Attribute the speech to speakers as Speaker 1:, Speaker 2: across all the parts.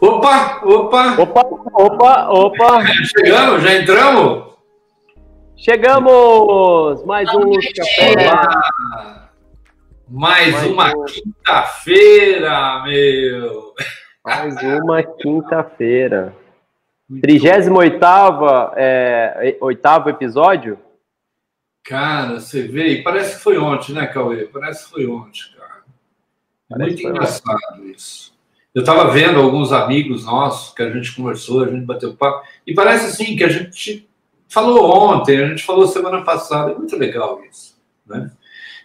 Speaker 1: Opa, opa!
Speaker 2: Opa, opa, opa!
Speaker 1: Chegamos, já entramos?
Speaker 2: Chegamos! Mais um Luz Café.
Speaker 1: Mais, Mais uma um... quinta-feira, meu!
Speaker 2: Mais uma quinta-feira. 38 é, oitavo episódio?
Speaker 1: Cara, você vê, parece que foi ontem, né, Cauê? Parece que foi ontem, cara. Parece Muito engraçado ontem. isso. Eu estava vendo alguns amigos nossos que a gente conversou, a gente bateu papo, e parece assim que a gente falou ontem, a gente falou semana passada, é muito legal isso, né?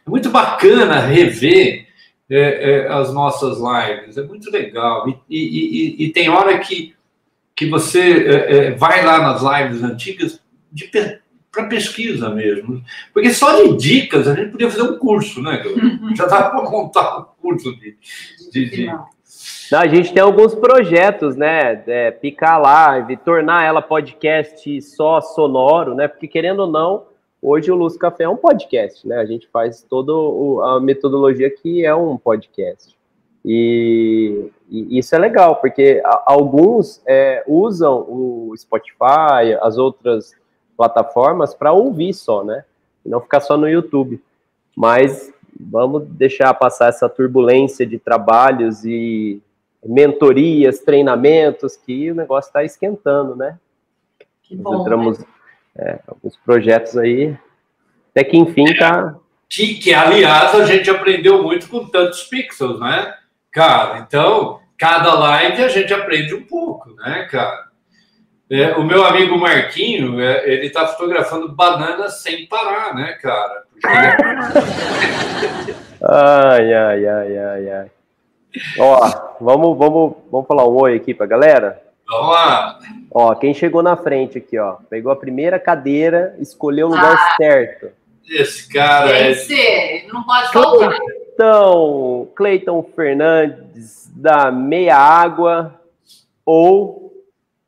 Speaker 1: É muito bacana rever é, é, as nossas lives, é muito legal. E, e, e, e tem hora que, que você é, é vai lá nas lives antigas para pesquisa mesmo. Porque só de dicas a gente podia fazer um curso, né? Já dava para montar um curso de, de, de,
Speaker 2: não, a gente tem alguns projetos, né? É, picar live, tornar ela podcast só sonoro, né? Porque querendo ou não, hoje o Luz Café é um podcast, né? A gente faz toda a metodologia que é um podcast. E, e isso é legal, porque alguns é, usam o Spotify, as outras plataformas para ouvir só, né? E não ficar só no YouTube. Mas vamos deixar passar essa turbulência de trabalhos e mentorias, treinamentos, que o negócio está esquentando, né? Que bom, Nós entramos né? é, alguns projetos aí, até que enfim tá.
Speaker 1: Que, que, aliás, a gente aprendeu muito com tantos pixels, né? Cara, então, cada live a gente aprende um pouco, né, cara? É, o meu amigo Marquinho, é, ele tá fotografando bananas sem parar, né, cara?
Speaker 2: Ai, ai, ai, ai, ai. Ó, vamos, vamos, vamos falar um oi aqui pra galera?
Speaker 1: Vamos lá!
Speaker 2: Ó, quem chegou na frente aqui, ó, pegou a primeira cadeira, escolheu o lugar ah, certo.
Speaker 1: Esse cara
Speaker 3: é... ser, não pode faltar.
Speaker 2: Então, Cleiton Fernandes, da Meia Água, ou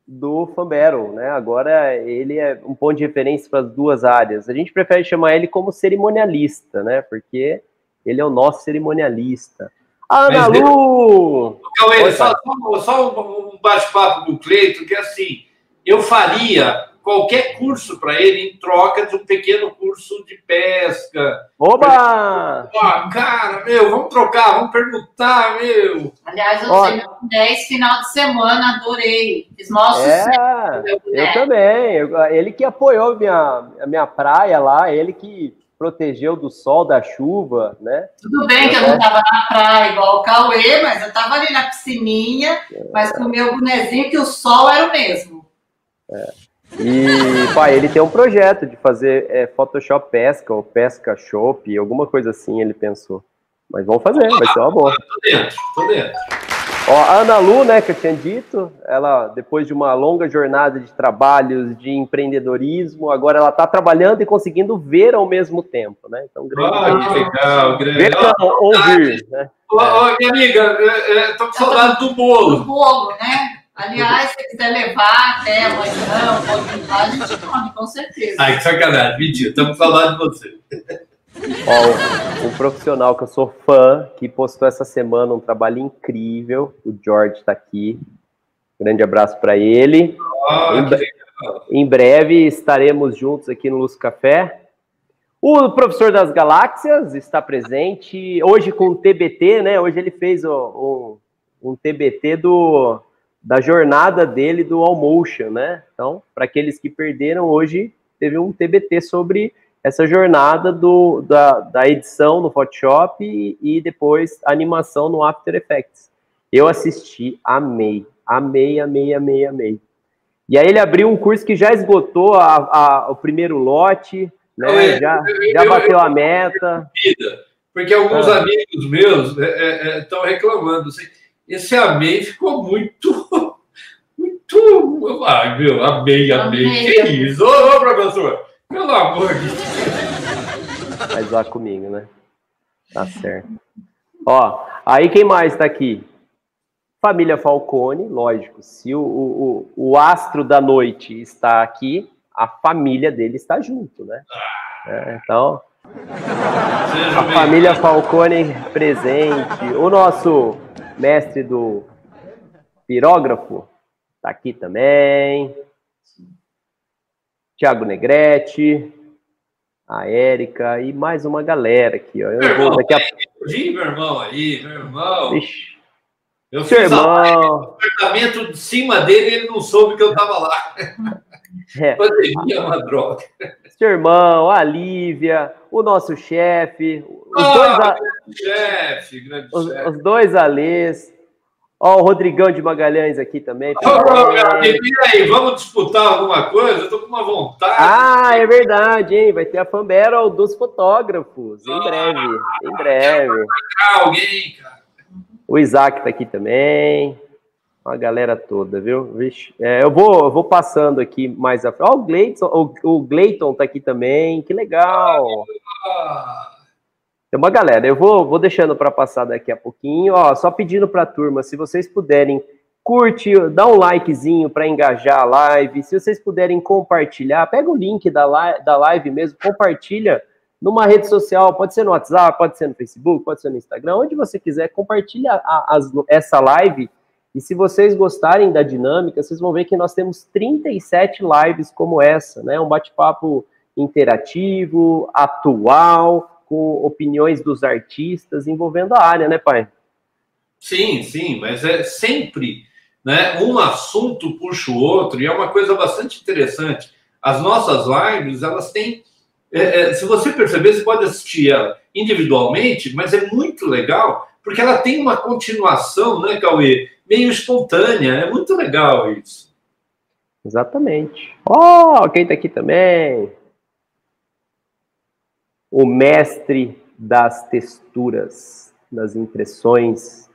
Speaker 2: do Fambero, né? Agora ele é um ponto de referência para as duas áreas. A gente prefere chamar ele como cerimonialista, né? Porque ele é o nosso cerimonialista. Ana Mas, Lu!
Speaker 1: Cauê, só, só, um bate-papo do Cleito, que é assim, eu faria qualquer curso para ele em troca de um pequeno curso de pesca.
Speaker 2: Oba!
Speaker 1: Ah, cara, meu, vamos trocar, vamos perguntar, meu.
Speaker 3: Aliás, eu tenho 10 final de semana, adorei. Fiz maior
Speaker 2: é, Eu também. Ele que apoiou minha, a minha praia lá, ele que protegeu do sol, da chuva, né?
Speaker 3: Tudo bem que eu não estava na praia igual o Cauê, mas eu estava ali na piscininha, mas com o meu bonezinho que o sol era o mesmo.
Speaker 2: É. E, pai, ele tem um projeto de fazer é, Photoshop pesca ou pesca shop, alguma coisa assim, ele pensou. Mas vamos fazer, vai ser uma boa. Tô dentro, tô dentro. Ó, a Ana Lu, né, que eu tinha dito, ela, depois de uma longa jornada de trabalhos, de empreendedorismo, agora ela está trabalhando e conseguindo ver ao mesmo tempo, né?
Speaker 1: Então, grande. Ah, que legal, grande.
Speaker 2: Ver não, ouvir,
Speaker 1: né? Ô, ô, minha amiga, estou com saudade do bolo.
Speaker 3: Do bolo, né? Aliás, se quiser levar até amanhã, pode lá, a gente come, com certeza.
Speaker 1: Ai, que sacanagem, mentira, estamos saudade de você.
Speaker 2: Ó, um profissional que eu sou fã, que postou essa semana um trabalho incrível. O George está aqui. Grande abraço para ele. em, em, breve estaremos juntos aqui no Luz Café. O professor das galáxias está presente hoje com o TBT, né? Hoje ele fez o, o, um TBT do, da jornada dele do Allmotion, né? Então, para aqueles que perderam, hoje teve um TBT sobre essa jornada do, da, da edição no Photoshop e, e, depois a animação no After Effects. Eu assisti, amei, amei, amei, amei, amei. E aí ele abriu um curso que já esgotou a, a, o primeiro lote, né? já, já bateu a meta.
Speaker 1: Porque alguns ah. amigos meus estão é, é, é reclamando. Assim, esse amei ficou muito. Muito. Ai, meu, amei, amei. amei. Que isso? Ô, ô, professor! Pelo amor de Deus.
Speaker 2: Vai zoar comigo, né? Tá certo. Ó, aí quem mais tá aqui? Família Falcone, lógico. Se o, o, o astro da noite está aqui, a família dele está junto, né? É, então, a família Falcone presente. O nosso mestre do Pirógrafo tá aqui também. Tiago Negrete, a Érica e mais uma galera aqui, ó. Eu
Speaker 1: meu vou daqui a... Vi, meu irmão aí, meu irmão.
Speaker 2: Ixi. Eu Seu fiz irmão.
Speaker 1: o apartamento de cima dele ele não soube que eu tava lá. É. Pandemia é uma droga.
Speaker 2: Seu irmão, a Lívia, o nosso chefe, os
Speaker 1: ah, dois a... chefe, grande
Speaker 2: os,
Speaker 1: chefe.
Speaker 2: Os dois Alês. Ó, o Rodrigão de Magalhães aqui também.
Speaker 1: Ô, meu amigo, e aí, vamos disputar alguma coisa? Eu tô com uma vontade.
Speaker 2: Ah, é verdade, hein? Vai ter a Fanbattle dos fotógrafos. Em ah, breve, em breve.
Speaker 1: Alguém, cara.
Speaker 2: O Isaac tá aqui também. A galera toda, viu? Vixe, é, eu, vou, eu vou passando aqui mais a frente. Ó, o Gleiton, o, o Gleiton tá aqui também. Que legal. Ah. Tem uma galera. Eu vou, vou deixando para passar daqui a pouquinho. Ó, só pedindo para a turma, se vocês puderem curte, dá um likezinho para engajar a live. Se vocês puderem compartilhar, pega o link da live, da live mesmo, compartilha numa rede social, pode ser no WhatsApp, pode ser no Facebook, pode ser no Instagram, onde você quiser, compartilha a, essa live. E se vocês gostarem da dinâmica, vocês vão ver que nós temos 37 lives como essa, né? Um bate-papo interativo, atual, opiniões dos artistas envolvendo a área, né, pai?
Speaker 1: Sim, sim, mas é sempre né, um assunto puxa o outro e é uma coisa bastante interessante. As nossas lives, elas têm. É, é, se você perceber, você pode assistir ela individualmente, mas é muito legal porque ela tem uma continuação, né, Cauê? Meio espontânea. É muito legal isso.
Speaker 2: Exatamente. Oh, quem tá aqui também? O mestre das texturas, das impressões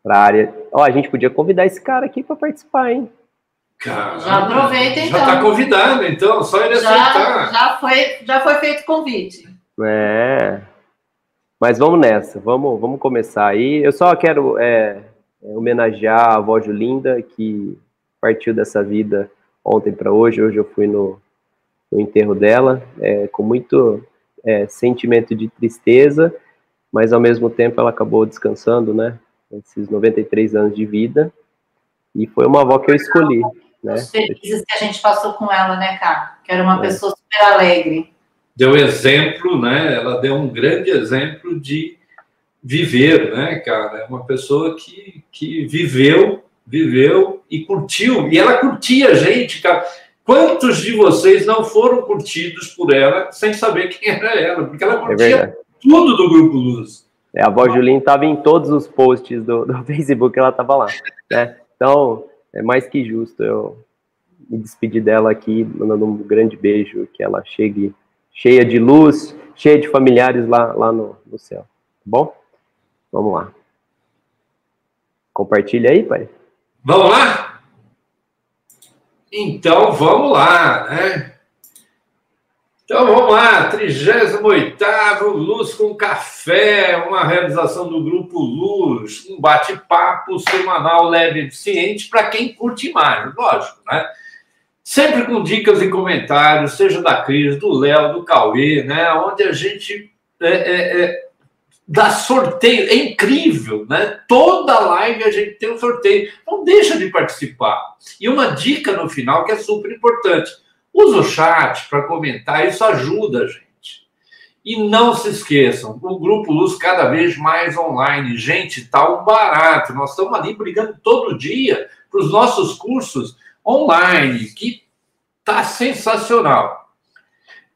Speaker 2: para a área. Ó, a gente podia convidar esse cara aqui para participar, hein?
Speaker 3: Caramba, já aproveita então.
Speaker 1: Já está convidado, então, só ele
Speaker 3: já, aceitar. Já foi, já foi feito o convite.
Speaker 2: É. Mas vamos nessa, vamos, vamos começar aí. Eu só quero é, é homenagear a avó Julinda, que partiu dessa vida ontem para hoje. Hoje eu fui no, no enterro dela, é, com muito é, sentimento de tristeza, mas ao mesmo tempo ela acabou descansando, né? Esses 93 anos de vida. E foi uma avó que eu escolhi. Né?
Speaker 3: Os felizes que a gente passou com ela, né, cara? Que era uma é. pessoa super alegre.
Speaker 1: Deu exemplo, né? Ela deu um grande exemplo de viver, né, cara? É uma pessoa que, que viveu, viveu e curtiu. E ela curtia a gente, cara. Quantos de vocês não foram curtidos por ela sem saber quem era ela? Porque ela é curtia é tudo do Grupo Luz.
Speaker 2: É, a avó Julinha estava em todos os posts do, do Facebook, ela estava lá. Né? Então, é mais que justo eu me despedir dela aqui, mandando um grande beijo, que ela chegue cheia de luz, cheia de familiares lá, lá no, no céu. Tá bom? Vamos lá. Compartilha aí, pai.
Speaker 1: Vamos lá? Então vamos lá, né? Então vamos lá, 38 Luz com Café, uma realização do Grupo Luz, um bate-papo semanal leve e eficiente para quem curte mais, lógico, né? Sempre com dicas e comentários, seja da Cris, do Léo, do Cauê, né? Onde a gente é, é, é dá sorteio. É incrível, né? Toda live a gente tem um sorteio. Não deixa de participar. E uma dica no final que é super importante. Usa o chat para comentar, isso ajuda a gente. E não se esqueçam, o Grupo Luz cada vez mais online. Gente, tá um barato. Nós estamos ali brigando todo dia para os nossos cursos online, que tá sensacional.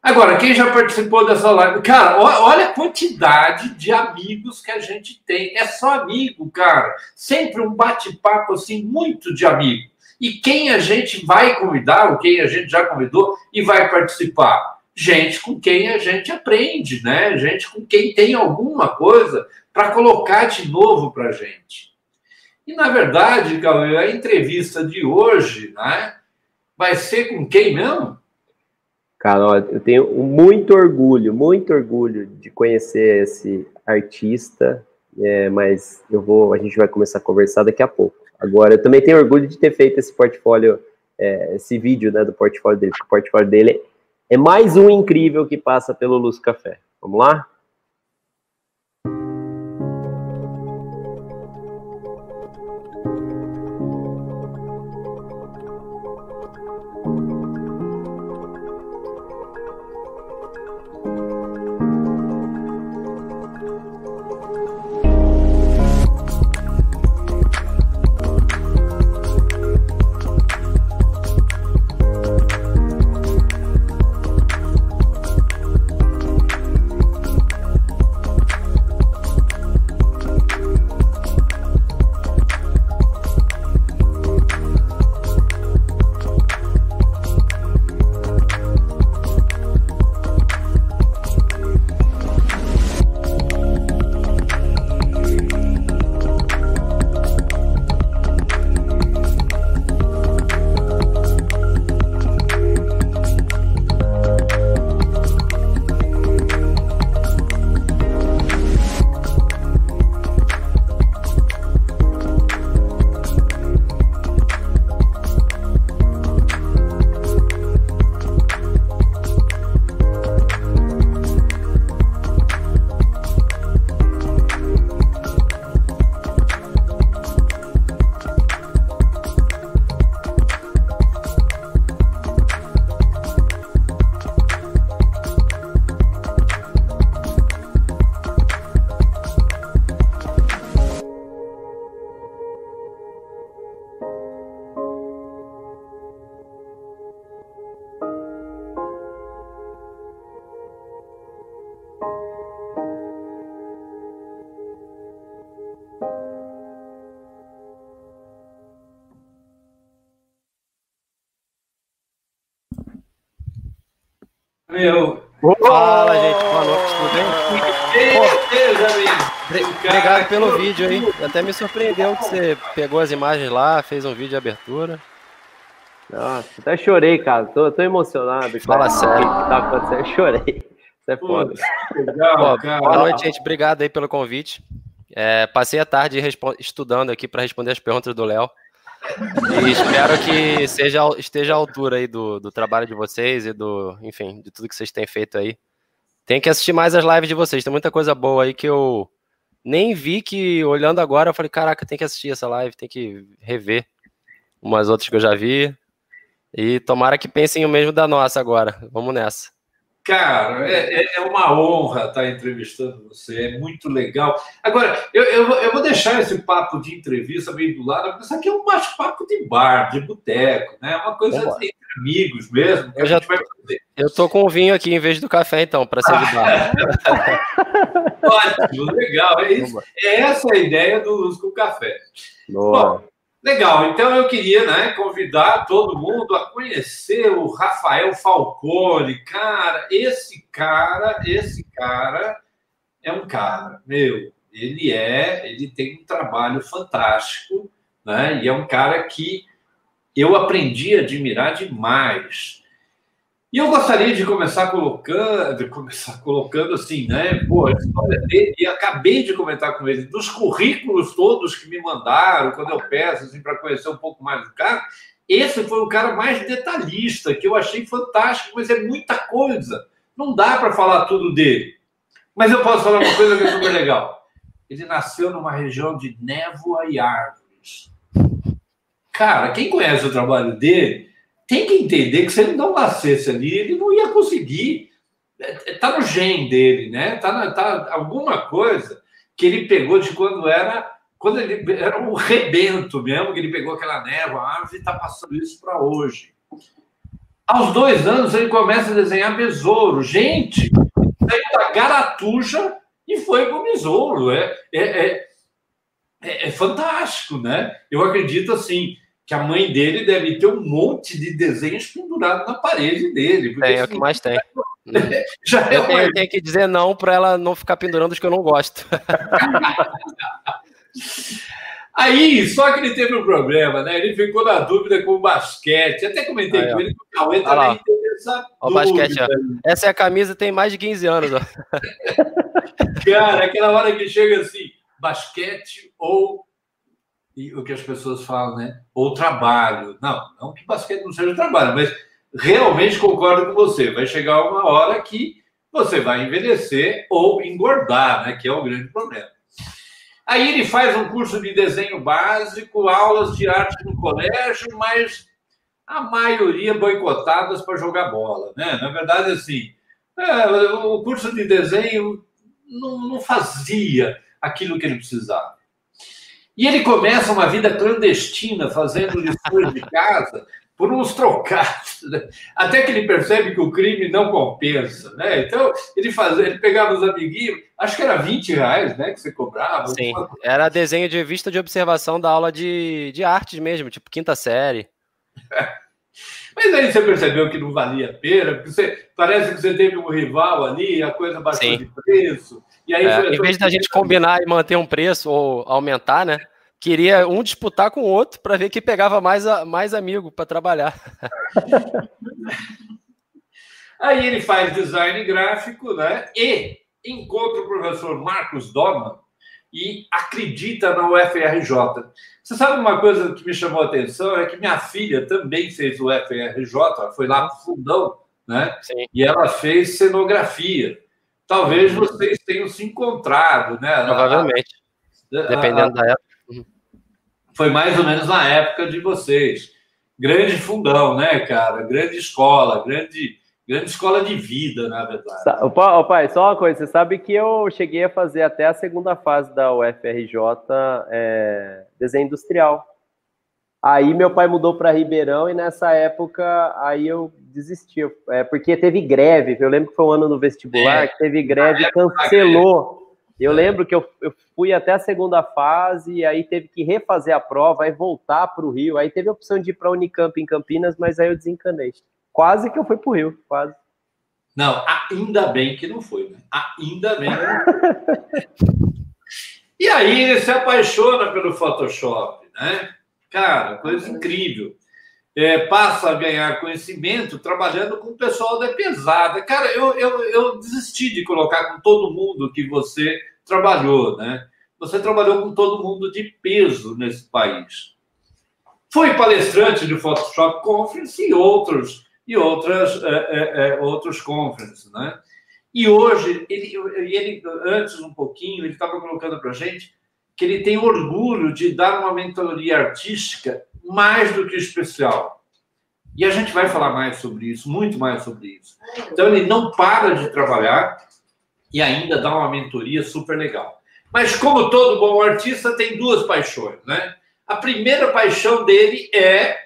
Speaker 1: Agora, quem já participou dessa live? Cara, olha a quantidade de amigos que a gente tem. É só amigo, cara. Sempre um bate-papo assim, muito de amigo. E quem a gente vai convidar, ou quem a gente já convidou e vai participar? Gente com quem a gente aprende, né? Gente com quem tem alguma coisa para colocar de novo para gente. E na verdade, Cauê, a entrevista de hoje, né? Vai ser com quem mesmo?
Speaker 2: Cara, eu tenho muito orgulho, muito orgulho de conhecer esse artista, é, mas eu vou, a gente vai começar a conversar daqui a pouco. Agora, eu também tenho orgulho de ter feito esse portfólio, é, esse vídeo né, do portfólio dele, porque o portfólio dele é mais um incrível que passa pelo Luz Café. Vamos lá?
Speaker 4: Pelo vídeo aí. Até me surpreendeu que você pegou as imagens lá, fez um vídeo de abertura.
Speaker 2: Nossa, até chorei, cara. Tô, tô emocionado.
Speaker 4: Fala sério.
Speaker 2: O que tá acontecendo? Eu chorei. Isso é foda.
Speaker 4: Legal, Pô, boa noite, gente. Obrigado aí pelo convite. É, passei a tarde estudando aqui para responder as perguntas do Léo. E espero que seja, esteja à altura aí do, do trabalho de vocês e do, enfim, de tudo que vocês têm feito aí. Tem que assistir mais as lives de vocês. Tem muita coisa boa aí que eu nem vi que olhando agora eu falei, caraca, tem que assistir essa live, tem que rever umas outras que eu já vi. E tomara que pensem o mesmo da nossa agora. Vamos nessa.
Speaker 1: Cara, é, é, é uma honra estar entrevistando você, é muito legal. Agora, eu, eu, eu, vou deixar esse papo de entrevista meio do lado, porque isso aqui é um bate-papo de bar, de boteco, né? Uma coisa entre amigos mesmo.
Speaker 4: eu já vai fazer. Eu tô com o vinho aqui em vez do café, então, para ser bar.
Speaker 1: Ótimo, legal. É, isso, é essa a ideia do uso com café.
Speaker 2: Boa.
Speaker 1: Bom, Legal, então eu queria né, convidar todo mundo a conhecer o Rafael Falcone. Cara, esse cara, esse cara é um cara, meu, ele é, ele tem um trabalho fantástico, né? E é um cara que eu aprendi a admirar demais. E eu gostaria de começar colocando, de começar colocando assim, né? Pô, a história dele, e acabei de comentar com ele, dos currículos todos que me mandaram, quando eu peço, assim, para conhecer um pouco mais do cara, esse foi o cara mais detalhista, que eu achei fantástico, mas é muita coisa. Não dá para falar tudo dele. Mas eu posso falar uma coisa que é super legal. Ele nasceu numa região de névoa e árvores. Cara, quem conhece o trabalho dele tem que entender que se ele não nascesse ali, ele não ia conseguir. Está é, no gene dele, né? Está tá alguma coisa que ele pegou de quando era quando ele era um rebento mesmo, que ele pegou aquela névoa, a árvore e está passando isso para hoje. Aos dois anos, ele começa a desenhar besouro. Gente, saiu da garatuja e foi para o besouro. É, é, é, é, é fantástico, né? Eu acredito assim que a mãe dele deve ter um monte de desenhos pendurados na parede dele.
Speaker 4: Tem, é o que mais tem. Já é eu, tenho, eu tenho que dizer não para ela não ficar pendurando os que eu não gosto.
Speaker 1: Aí, só que ele teve um problema, né? Ele ficou na dúvida com o basquete. Até comentei Aí, com ele que o Cauê também teve essa
Speaker 4: o basquete, ó. Essa é a camisa, tem mais de 15 anos. Ó.
Speaker 1: Cara, aquela hora que chega assim, basquete ou e o que as pessoas falam, né? Ou trabalho. Não, não que basquete não seja trabalho, mas realmente concordo com você. Vai chegar uma hora que você vai envelhecer ou engordar, né? Que é o grande problema. Aí ele faz um curso de desenho básico, aulas de arte no colégio, mas a maioria boicotadas para jogar bola, né? Na verdade, assim, é, o curso de desenho não, não fazia aquilo que ele precisava. E ele começa uma vida clandestina, fazendo lições de casa por uns trocados, né? até que ele percebe que o crime não compensa, né? Então ele fazia, ele pegava os amiguinhos, acho que era 20 reais, né, que você cobrava.
Speaker 4: Sim, era desenho de vista de observação da aula de, de artes mesmo, tipo quinta série.
Speaker 1: Mas aí você percebeu que não valia a pena, porque você, parece que você teve um rival ali, a coisa baixou Sim. de preço. E aí
Speaker 4: é, em vez da gente combinar e manter um preço ou aumentar, né? Queria um disputar com o outro para ver quem pegava mais, mais amigo para trabalhar.
Speaker 1: aí ele faz design gráfico, né? E encontra o professor Marcos Dorman e acredita na UFRJ. Você sabe uma coisa que me chamou a atenção? É que minha filha também fez o UFRJ, foi lá para o fundão, né? Sim. E ela fez cenografia. Talvez vocês tenham se encontrado, né?
Speaker 4: Provavelmente. Dependendo a, da época.
Speaker 1: Foi mais ou menos na época de vocês. Grande fundão, né, cara? Grande escola, grande Grande escola de vida, na verdade.
Speaker 2: Ô, pai, só uma coisa, você sabe que eu cheguei a fazer até a segunda fase da UFRJ é, desenho industrial. Aí meu pai mudou para Ribeirão e nessa época aí eu desisti, é, porque teve greve. Eu lembro que foi um ano no vestibular é, que teve greve, cancelou. Eu lembro que eu, eu, fui até a segunda fase, aí teve que refazer a prova, aí voltar para o Rio. Aí teve a opção de ir para a Unicamp em Campinas, mas aí eu desencanei. Quase que eu fui pro Rio, quase.
Speaker 1: Não, ainda bem que não foi, né? Ainda bem que não foi. e aí ele se apaixona pelo Photoshop, né? Cara, coisa incrível. É, passa a ganhar conhecimento trabalhando com o pessoal da pesada. Cara, eu, eu, eu desisti de colocar com todo mundo que você trabalhou, né? Você trabalhou com todo mundo de peso nesse país. Foi palestrante de Photoshop Conference e outros e outras, é, é, é, outros conferences, né? E hoje, ele, ele, antes um pouquinho, ele estava colocando para gente que ele tem orgulho de dar uma mentoria artística mais do que especial. E a gente vai falar mais sobre isso, muito mais sobre isso. Então, ele não para de trabalhar e ainda dá uma mentoria super legal. Mas, como todo bom artista, tem duas paixões, né? A primeira paixão dele é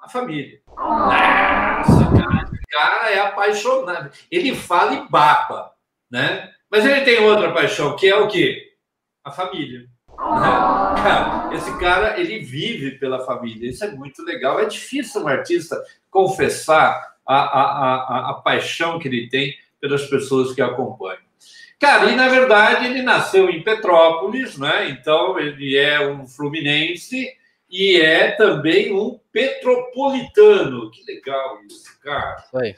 Speaker 1: a família. Nossa, cara, esse cara é apaixonado. Ele fala e baba, né? Mas ele tem outra paixão, que é o quê? A família. Né? Cara, esse cara, ele vive pela família. Isso é muito legal. É difícil um artista confessar a, a, a, a paixão que ele tem pelas pessoas que acompanham. Cara, e na verdade ele nasceu em Petrópolis, né? Então ele é um fluminense e é também um petropolitano. Que legal isso, cara. Foi.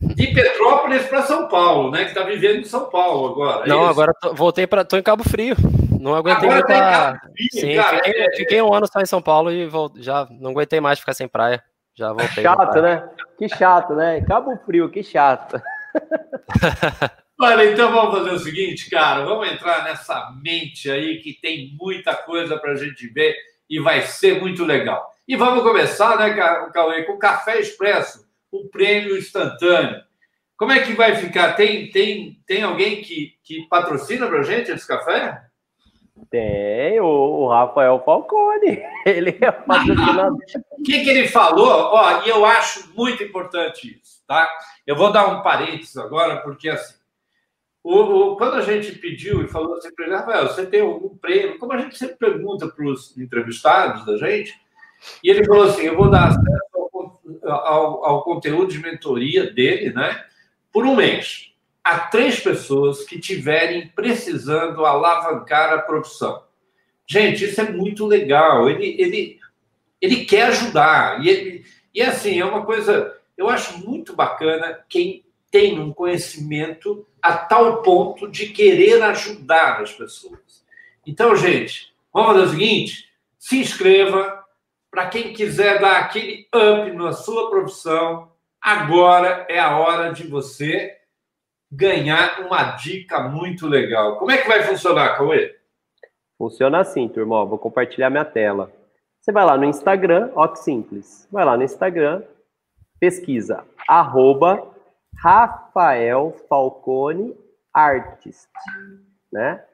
Speaker 1: De Petrópolis para São Paulo, né? Que está vivendo em São Paulo agora.
Speaker 4: É Não, é agora tô, voltei para. tô em Cabo Frio. Não aguentei agora muita... Sim, cara, fiquei, é... fiquei, um ano só em São Paulo e já não aguentei mais ficar sem praia. Já voltei.
Speaker 2: Chato, né? Que chato, né? Cabo Frio, que chato.
Speaker 1: Olha, então vamos fazer o seguinte, cara. Vamos entrar nessa mente aí que tem muita coisa para a gente ver e vai ser muito legal. E vamos começar, né, Cauê, com o Café Expresso, o prêmio instantâneo. Como é que vai ficar? Tem, tem, tem alguém que, que patrocina para gente esse café?
Speaker 2: Tem, o, o Rafael Falcone. Ele é o patrocinador.
Speaker 1: O que, que ele falou? Ó, e eu acho muito importante isso, tá? Eu vou dar um parênteses agora, porque assim, o, o, quando a gente pediu e falou assim para ele, Rafael, você tem algum prêmio? Como a gente sempre pergunta para os entrevistados da gente, e ele falou assim: eu vou dar acesso ao, ao, ao, conteúdo de mentoria dele, né? Por um mês, a três pessoas que tiverem precisando alavancar a profissão. Gente, isso é muito legal. Ele, ele, ele quer ajudar. E, ele, e assim, é uma coisa. Eu acho muito bacana quem tem um conhecimento a tal ponto de querer ajudar as pessoas. Então, gente, vamos fazer o seguinte: se inscreva. Para quem quiser dar aquele up na sua profissão, agora é a hora de você ganhar uma dica muito legal. Como é que vai funcionar, Cauê?
Speaker 2: Funciona assim, turma. Vou compartilhar minha tela. Você vai lá no Instagram, ó que simples. Vai lá no Instagram, pesquisa arroba Rafael Falcone Artist, né?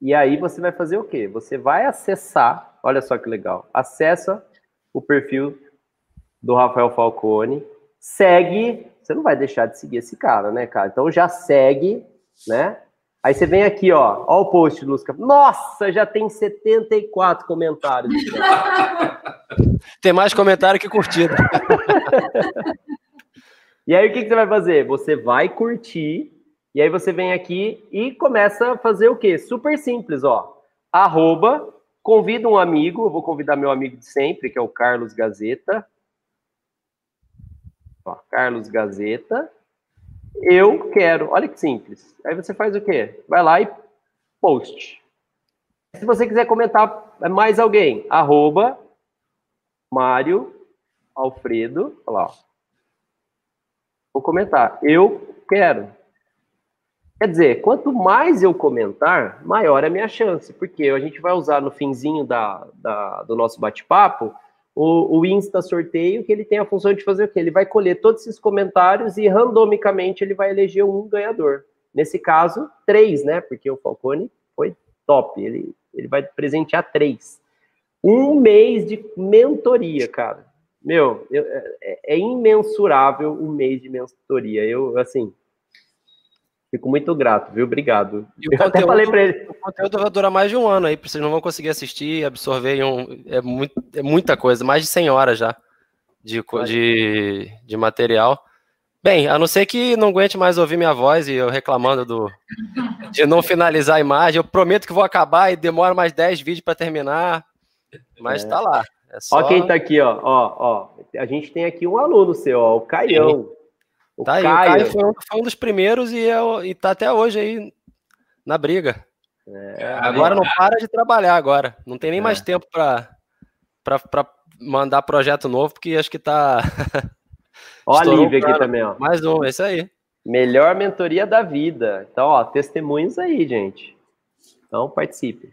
Speaker 2: E aí você vai fazer o quê? Você vai acessar, olha só que legal, acessa o perfil do Rafael Falcone, segue, você não vai deixar de seguir esse cara, né, cara? Então já segue, né? Aí você vem aqui, ó, ó o post, Lusca. Nossa, já tem 74 comentários.
Speaker 4: tem mais comentário que curtida.
Speaker 2: e aí o que, que você vai fazer? Você vai curtir, e aí você vem aqui e começa a fazer o quê? Super simples, ó. Arroba, convida um amigo, eu vou convidar meu amigo de sempre, que é o Carlos Gazeta. Ó, Carlos Gazeta eu quero. Olha que simples. Aí você faz o quê? Vai lá e post. Se você quiser comentar mais alguém, arroba Mário Alfredo. Lá. Vou comentar. Eu quero. Quer dizer, quanto mais eu comentar, maior é a minha chance, porque a gente vai usar no finzinho da, da do nosso bate-papo o, o Insta sorteio, que ele tem a função de fazer o quê? Ele vai colher todos esses comentários e randomicamente ele vai eleger um ganhador. Nesse caso, três, né? Porque o Falcone foi top. Ele, ele vai presentear três. Um mês de mentoria, cara. Meu, eu, é, é imensurável o um mês de mentoria. Eu, assim, Fico muito grato, viu? Obrigado.
Speaker 4: E o, conteúdo, falei pra ele. o conteúdo vai durar mais de um ano aí, vocês não vão conseguir assistir, absorver um, é, muito, é muita coisa, mais de 100 horas já de, de, de material. Bem, a não ser que não aguente mais ouvir minha voz e eu reclamando do, de não finalizar a imagem, eu prometo que vou acabar e demora mais 10 vídeos para terminar, mas é. tá lá.
Speaker 2: É só... Ó quem tá aqui, ó, ó, ó. A gente tem aqui um aluno seu, ó, o Caião. Sim.
Speaker 4: O tá Caio, aí, o Caio foi um, foi um, dos primeiros e, é, e tá até hoje aí na briga. É, agora não para de trabalhar agora. Não tem nem é. mais tempo para mandar projeto novo, porque acho que tá.
Speaker 2: Olha a Lívia aqui também, ó.
Speaker 4: Mais um, esse aí.
Speaker 2: Melhor mentoria da vida. Então, ó, testemunhos aí, gente. Então, participe.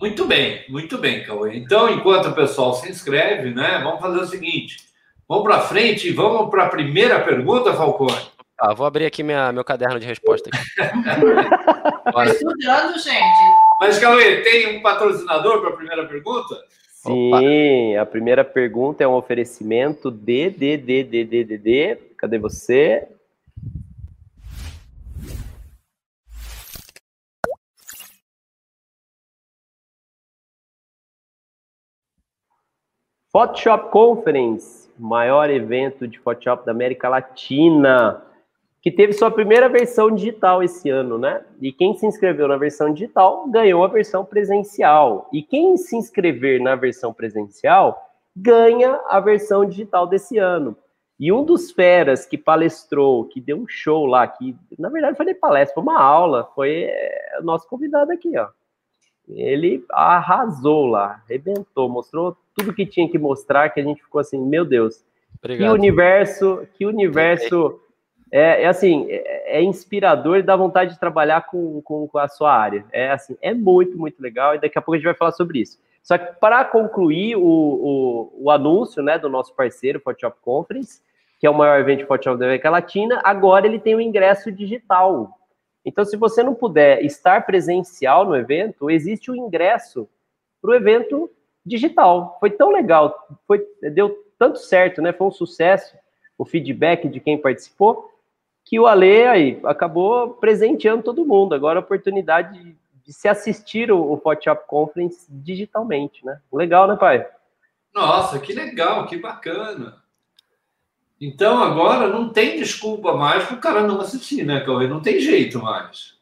Speaker 1: Muito bem, muito bem, Cauê. Então, enquanto o pessoal se inscreve, né, vamos fazer o seguinte: Vamos para frente e vamos para a primeira pergunta, Falcone.
Speaker 4: Ah, vou abrir aqui minha, meu caderno de resposta.
Speaker 3: Estou estudando, gente.
Speaker 1: Mas, Cauê, tem um patrocinador para a primeira pergunta?
Speaker 2: Sim, Opa. a primeira pergunta é um oferecimento de, de, de, de, de, de, de. Cadê você? Photoshop Conference maior evento de Photoshop da América Latina, que teve sua primeira versão digital esse ano, né? E quem se inscreveu na versão digital ganhou a versão presencial. E quem se inscrever na versão presencial ganha a versão digital desse ano. E um dos feras que palestrou, que deu um show lá, que na verdade foi nem palestra, foi uma aula, foi é, o nosso convidado aqui, ó. Ele arrasou lá, arrebentou, mostrou tudo que tinha que mostrar, que a gente ficou assim, meu Deus, Obrigado. que universo, que universo é, é assim, é, é, inspirador e dá vontade de trabalhar com, com, com, a sua área. É assim, é muito, muito legal e daqui a pouco a gente vai falar sobre isso. Só que para concluir o, o, o, anúncio né, do nosso parceiro, Photoshop Conference, que é o maior evento de Photoshop da América Latina, agora ele tem o ingresso digital. Então, se você não puder estar presencial no evento, existe o ingresso para o evento digital. Foi tão legal, foi, deu tanto certo, né? Foi um sucesso o feedback de quem participou, que o Ale aí acabou presenteando todo mundo. Agora a oportunidade de, de se assistir o, o Photoshop Conference digitalmente, né? Legal, né, pai?
Speaker 1: Nossa, que legal, que bacana. Então agora não tem desculpa mais para o cara não assistir, né, Cauê? Não tem jeito mais.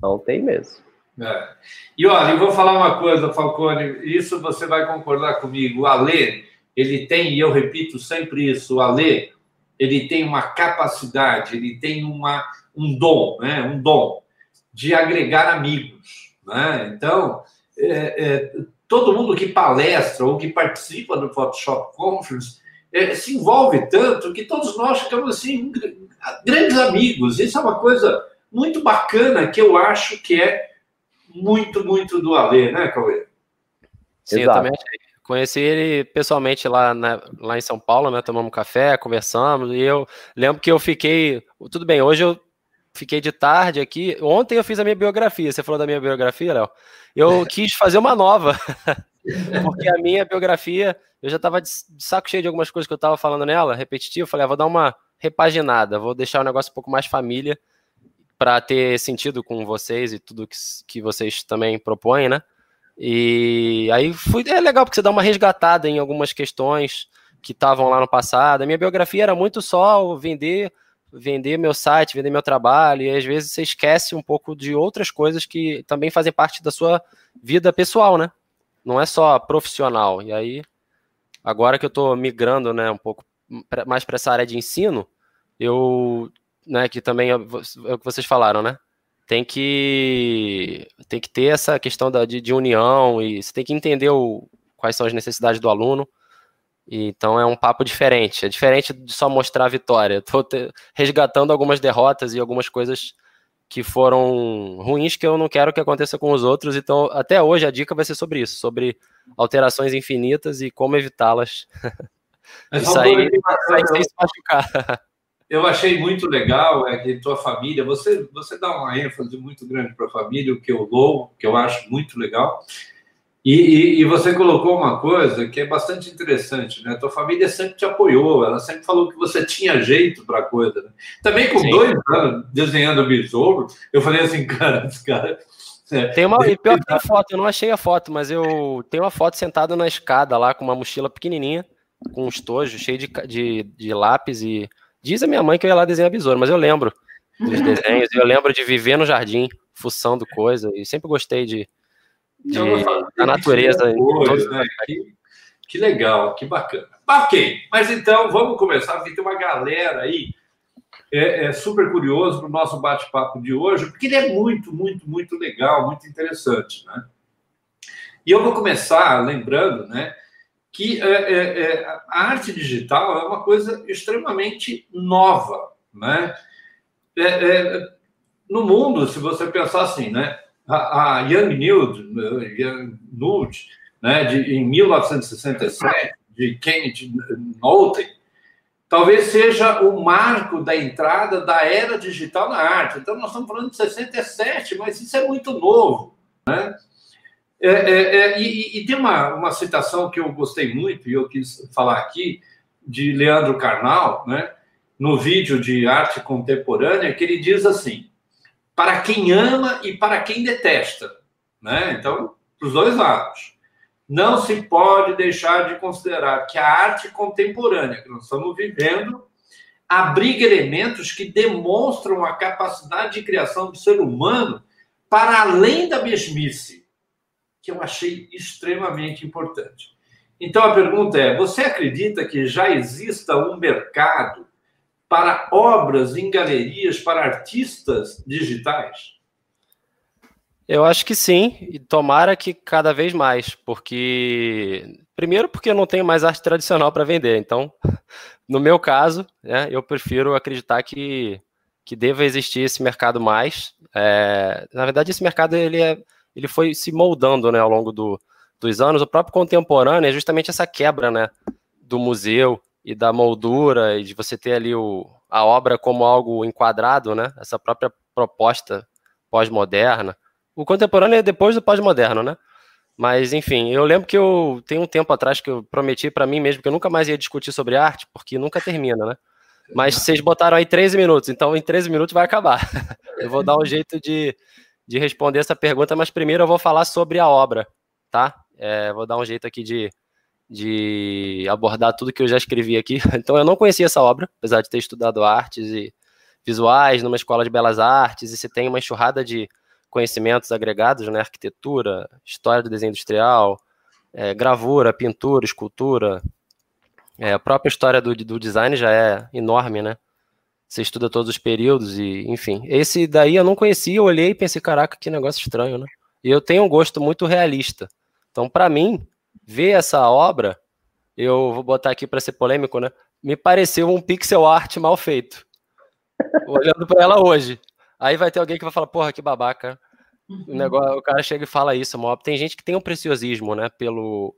Speaker 2: Não tem mesmo.
Speaker 1: É. E olha, eu vou falar uma coisa, Falcone, isso você vai concordar comigo. O Alê, ele tem, e eu repito sempre isso, o Alê, ele tem uma capacidade, ele tem uma, um dom, né? um dom de agregar amigos. Né? Então, é, é, todo mundo que palestra ou que participa do Photoshop Conference é, se envolve tanto que todos nós ficamos assim, grandes amigos. Isso é uma coisa muito bacana que eu acho que é muito, muito do Alê, né, Cauê?
Speaker 4: Sim, Exato. eu também. Conheci ele pessoalmente lá, na, lá em São Paulo, né? Tomamos café, conversamos, e eu lembro que eu fiquei. Tudo bem, hoje eu fiquei de tarde aqui. Ontem eu fiz a minha biografia. Você falou da minha biografia, Léo? Eu quis fazer uma nova. Porque a minha biografia, eu já estava de saco cheio de algumas coisas que eu estava falando nela, repetitivo. Falei, ah, vou dar uma repaginada, vou deixar o negócio um pouco mais família para ter sentido com vocês e tudo que, que vocês também propõem, né? E aí foi, é legal porque você dá uma resgatada em algumas questões que estavam lá no passado. A minha biografia era muito só vender, vender meu site, vender meu trabalho, e às vezes você esquece um pouco de outras coisas que também fazem parte da sua vida pessoal, né? Não é só profissional. E aí, agora que eu estou migrando, né, um pouco mais para essa área de ensino, eu, né, que também é, é o que vocês falaram, né? tem que tem que ter essa questão da, de, de união e você tem que entender o, quais são as necessidades do aluno. E, então é um papo diferente. É diferente de só mostrar a vitória. Estou resgatando algumas derrotas e algumas coisas que foram ruins que eu não quero que aconteça com os outros. Então, até hoje a dica vai ser sobre isso, sobre alterações infinitas e como evitá-las. Isso aí,
Speaker 1: sair sem se machucar. eu achei muito legal é que tua família, você, você dá uma ênfase muito grande para a família, o que eu louvo, que eu acho muito legal. E, e, e, você colocou uma coisa que é bastante interessante, né? Tua família sempre te apoiou, ela sempre falou que você tinha jeito para a coisa. Né? Também com Sim. dois anos desenhando besouro, eu falei assim, cara, esse cara.
Speaker 4: É, tem uma, e pior que tem foto, eu não achei a foto, mas eu tenho uma foto sentado na escada lá com uma mochila pequenininha, com um estojo cheio de, de, de lápis e Diz a minha mãe que eu ia lá desenhar besouro, mas eu lembro dos desenhos, eu lembro de viver no jardim, fuçando coisa, e sempre gostei de, de da natureza.
Speaker 1: Coisa, né? que, que, legal, que bacana. Ok, mas então vamos começar, porque tem uma galera aí é, é super curioso para o nosso bate-papo de hoje, porque ele é muito, muito, muito legal, muito interessante, né? E eu vou começar lembrando, né? que é, é, é, a arte digital é uma coisa extremamente nova, né? É, é, no mundo, se você pensar assim, né? A, a Young Nude, né? De, em 1967, de Kenneth Knowlton, talvez seja o marco da entrada da era digital na arte. Então, nós estamos falando de 67, mas isso é muito novo, né? É, é, é, e, e, tem uma, uma citação que eu gostei muito, e eu quis falar aqui, de Leandro Carnal, né, no vídeo de arte contemporânea, que ele diz assim: para quem ama e para quem detesta. Né? Então, para os dois lados. Não se pode deixar de considerar que a arte contemporânea que nós estamos vivendo abriga elementos que demonstram a capacidade de criação do ser humano para além da mesmice que eu achei extremamente importante. Então a pergunta é: você acredita que já exista um mercado para obras em galerias para artistas digitais?
Speaker 4: Eu acho que sim, e tomara que cada vez mais, porque primeiro porque eu não tenho mais arte tradicional para vender, então no meu caso, né, eu prefiro acreditar que que deva existir esse mercado mais. É, na verdade, esse mercado ele é ele foi se moldando né, ao longo do, dos anos. O próprio contemporâneo é justamente essa quebra né, do museu e da moldura, e de você ter ali o, a obra como algo enquadrado, né, essa própria proposta pós-moderna. O contemporâneo é depois do pós-moderno, né? Mas, enfim, eu lembro que eu tenho um tempo atrás que eu prometi para mim mesmo que eu nunca mais ia discutir sobre arte, porque nunca termina, né? Mas vocês botaram aí 13 minutos, então em 13 minutos vai acabar. Eu vou dar um jeito de, de responder essa pergunta, mas primeiro eu vou falar sobre a obra, tá? É, vou dar um jeito aqui de, de abordar tudo que eu já escrevi aqui. Então eu não conhecia essa obra, apesar de ter estudado artes e visuais numa escola de belas artes, e se tem uma enxurrada de conhecimentos agregados, né? Arquitetura, história do desenho industrial, é, gravura, pintura, escultura. É, a própria história do, do design já é enorme, né? Você estuda todos os períodos e, enfim. Esse daí eu não conhecia, eu olhei e pensei, caraca, que negócio estranho, né? E eu tenho um gosto muito realista. Então, para mim, ver essa obra, eu vou botar aqui para ser polêmico, né? Me pareceu um pixel art mal feito. Olhando para ela hoje. Aí vai ter alguém que vai falar, porra, que babaca. Uhum. O, negócio, o cara chega e fala isso, Tem gente que tem um preciosismo, né, pelo,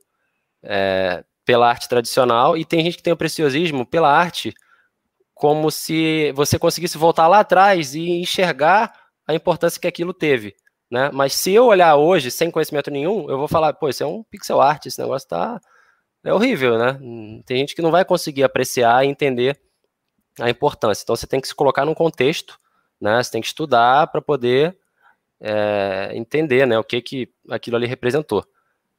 Speaker 4: é, pela arte tradicional, e tem gente que tem o um preciosismo pela arte como se você conseguisse voltar lá atrás e enxergar a importância que aquilo teve. Né? Mas se eu olhar hoje sem conhecimento nenhum, eu vou falar, pô, isso é um pixel art, esse negócio tá é horrível, né? Tem gente que não vai conseguir apreciar e entender a importância. Então você tem que se colocar num contexto, né? Você tem que estudar para poder é, entender, né, o que que aquilo ali representou.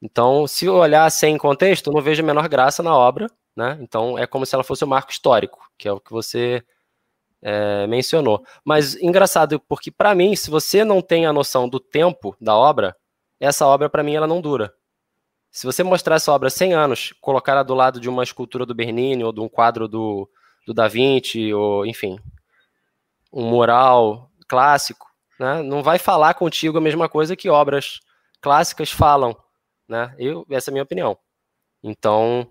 Speaker 4: Então, se eu olhar sem contexto, eu não vejo a menor graça na obra, né? Então é como se ela fosse o um marco histórico, que é o que você é, mencionou. Mas engraçado, porque para mim, se você não tem a noção do tempo da obra, essa obra para mim ela não dura. Se você mostrar essa obra 100 anos, colocar ela do lado de uma escultura do Bernini ou de um quadro do, do Da Vinci, ou enfim, um mural clássico, né, não vai falar contigo a mesma coisa que obras clássicas falam. Né? Eu, essa é a minha opinião. Então,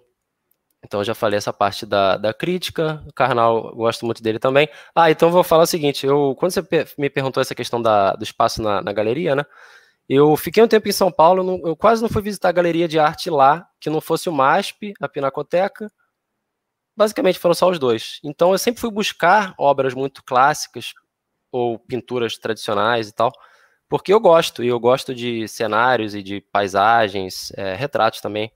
Speaker 4: então já falei essa parte da, da crítica, o Karnal, gosto muito dele também. Ah, então vou falar o seguinte, eu, quando você me perguntou essa questão da, do espaço na, na galeria, né, eu fiquei um tempo em São Paulo, não, eu quase não fui visitar a galeria de arte lá, que não fosse o MASP, a Pinacoteca, basicamente foram só os dois. Então eu sempre fui buscar obras muito clássicas, ou pinturas tradicionais e tal, porque eu gosto, e eu gosto de cenários e de paisagens, é, retratos também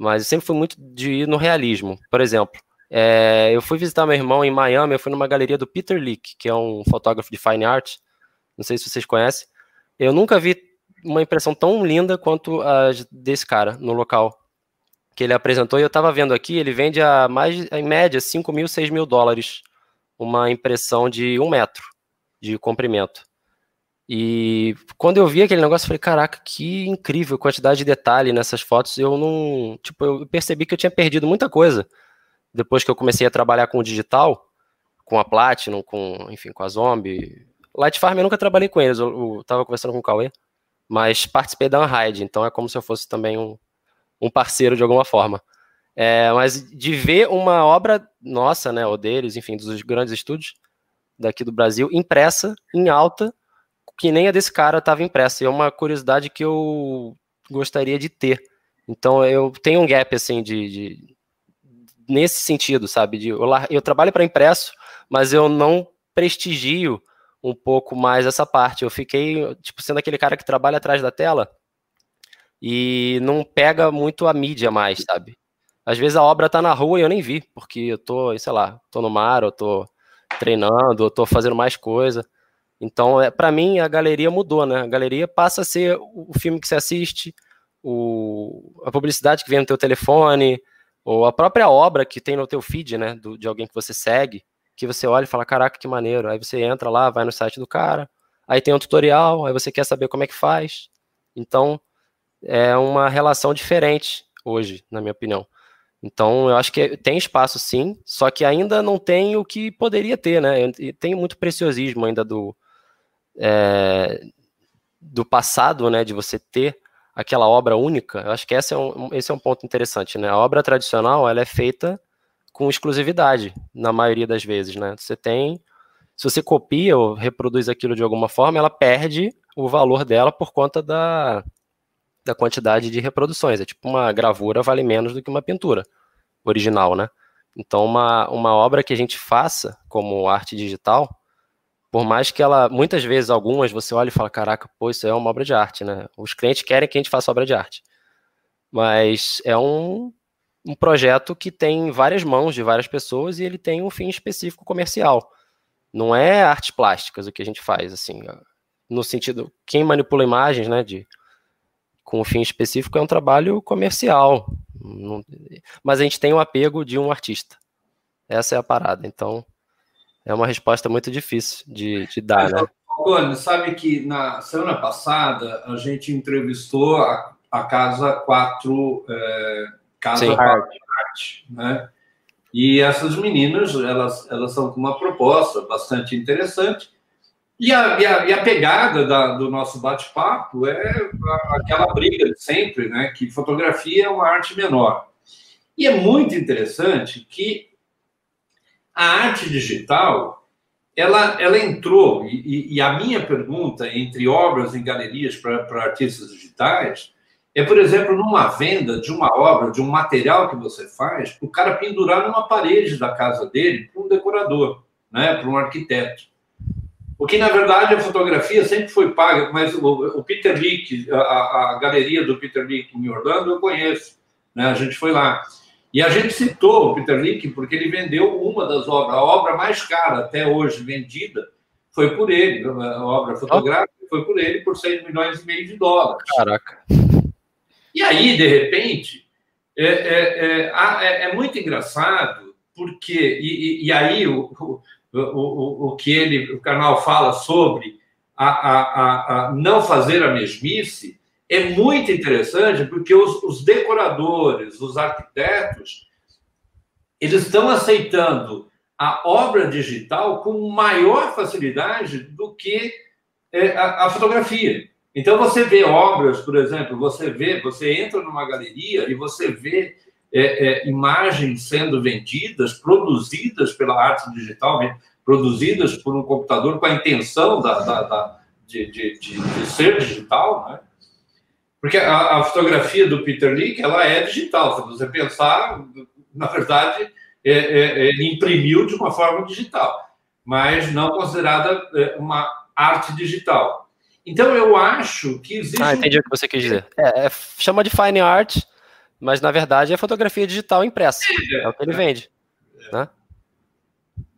Speaker 4: mas eu sempre fui muito de ir no realismo. Por exemplo, é, eu fui visitar meu irmão em Miami, eu fui numa galeria do Peter Leak, que é um fotógrafo de fine art, não sei se vocês conhecem. Eu nunca vi uma impressão tão linda quanto a desse cara no local que ele apresentou. E eu estava vendo aqui, ele vende a mais, em média, 5 mil, 6 mil dólares uma impressão de um metro de comprimento. E quando eu vi aquele negócio, eu falei, caraca, que incrível quantidade de detalhe nessas fotos. Eu não, tipo, eu percebi que eu tinha perdido muita coisa depois que eu comecei a trabalhar com o digital, com a Platinum, com, enfim, com a Zombie. Light Farm eu nunca trabalhei com eles, eu, eu tava conversando com o Cauê, mas participei da Unhide, então é como se eu fosse também um, um parceiro de alguma forma. É, mas de ver uma obra nossa, né, ou deles, enfim, dos grandes estúdios daqui do Brasil, impressa em alta que nem a desse cara estava impressa. E é uma curiosidade que eu gostaria de ter. Então eu tenho um gap assim de, de nesse sentido, sabe? De, eu, eu trabalho para impresso, mas eu não prestigio um pouco mais essa parte. Eu fiquei tipo sendo aquele cara que trabalha atrás da tela e não pega muito a mídia mais, sabe? Às vezes a obra tá na rua e eu nem vi, porque eu tô, sei lá, tô no mar, eu tô treinando, eu tô fazendo mais coisa. Então, é, para mim, a galeria mudou, né? A galeria passa a ser o filme que você assiste, o, a publicidade que vem no teu telefone, ou a própria obra que tem no teu feed, né? Do, de alguém que você segue, que você olha e fala, caraca, que maneiro. Aí você entra lá, vai no site do cara, aí tem um tutorial, aí você quer saber como é que faz. Então, é uma relação diferente hoje, na minha opinião. Então, eu acho que tem espaço sim, só que ainda não tem o que poderia ter, né? Tem muito preciosismo ainda do, é, do passado, né, de você ter aquela obra única, eu acho que esse é um, esse é um ponto interessante, né? A obra tradicional, ela é feita com exclusividade, na maioria das vezes, né? Você tem, se você copia ou reproduz aquilo de alguma forma, ela perde o valor dela por conta da, da quantidade de reproduções. É tipo uma gravura vale menos do que uma pintura original, né? Então, uma, uma obra que a gente faça como arte digital, por mais que ela, muitas vezes, algumas, você olha e fala, caraca, pô, isso é uma obra de arte, né? Os clientes querem que a gente faça obra de arte. Mas é um, um projeto que tem várias mãos de várias pessoas e ele tem um fim específico comercial. Não é artes plásticas o que a gente faz, assim, no sentido, quem manipula imagens, né, de, com um fim específico é um trabalho comercial. mas a gente tem o apego de um artista. Essa é a parada. Então, é uma resposta muito difícil de, de dar, né?
Speaker 1: Falcone, sabe que na semana passada a gente entrevistou a, a Casa 4, é, Casa Sim, 4 Arte, né? E essas meninas, elas, elas são com uma proposta bastante interessante. E a, e a, e a pegada da, do nosso bate-papo é aquela briga de sempre, né? Que fotografia é uma arte menor. E é muito interessante que a arte digital ela, ela entrou, e, e, a minha pergunta entre obras em galerias para artistas digitais é, por exemplo, numa venda de uma obra, de um material que você faz, o cara pendurar numa parede da casa dele para um decorador, né, para um arquiteto. Porque, na verdade, a fotografia sempre foi paga, mas o, o Peter Leak, a, a, galeria do Peter Leak em Orlando, eu conheço, né, a gente foi lá. E a gente citou o Peter Leak porque ele vendeu uma das obras, a obra mais cara até hoje vendida foi por ele, a obra fotográfica foi por ele por 6 milhões e meio de dólares.
Speaker 4: Caraca.
Speaker 1: E aí, de repente, é, é, é, é muito engraçado, porque, e, e aí o, o, o, o, que ele, o canal fala sobre a, a, a, não fazer a mesmice, é muito interessante, porque os, os decoradores, os arquitetos, eles estão aceitando a obra digital com maior facilidade do que é, a, a fotografia. Então você vê obras, por exemplo, você vê, você entra numa galeria e você vê é, é, imagens sendo vendidas, produzidas pela arte digital, produzidas por um computador com a intenção da, da, da de, de, de, de, ser digital, né? Porque a, a, fotografia do Peter Leak, ela é digital. Se você pensar, na verdade, é, é, ele imprimiu de uma forma digital, mas não considerada é, uma arte digital. Então, eu acho que existe.
Speaker 4: Ah, entendi um... o que você quis dizer. É, é, chama de fine art, mas na verdade é fotografia digital impressa. É, é o que ele vende. Né?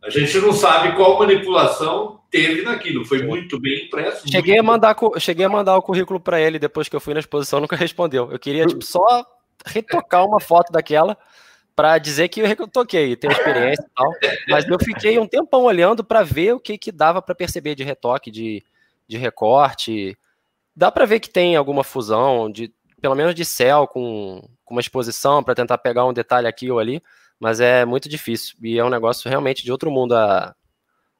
Speaker 1: A gente não sabe qual manipulação teve naquilo. Foi muito bem impresso.
Speaker 4: Cheguei, a mandar, cheguei a mandar o currículo para ele depois que eu fui na exposição, nunca respondeu. Eu queria tipo, só retocar uma foto daquela para dizer que eu retoquei, tenho experiência e tal. Mas eu fiquei um tempão olhando para ver o que, que dava para perceber de retoque, de, de recorte. Dá para ver que tem alguma fusão, de pelo menos de céu com, com uma exposição para tentar pegar um detalhe aqui ou ali, mas é muito difícil. E é um negócio realmente de outro mundo a,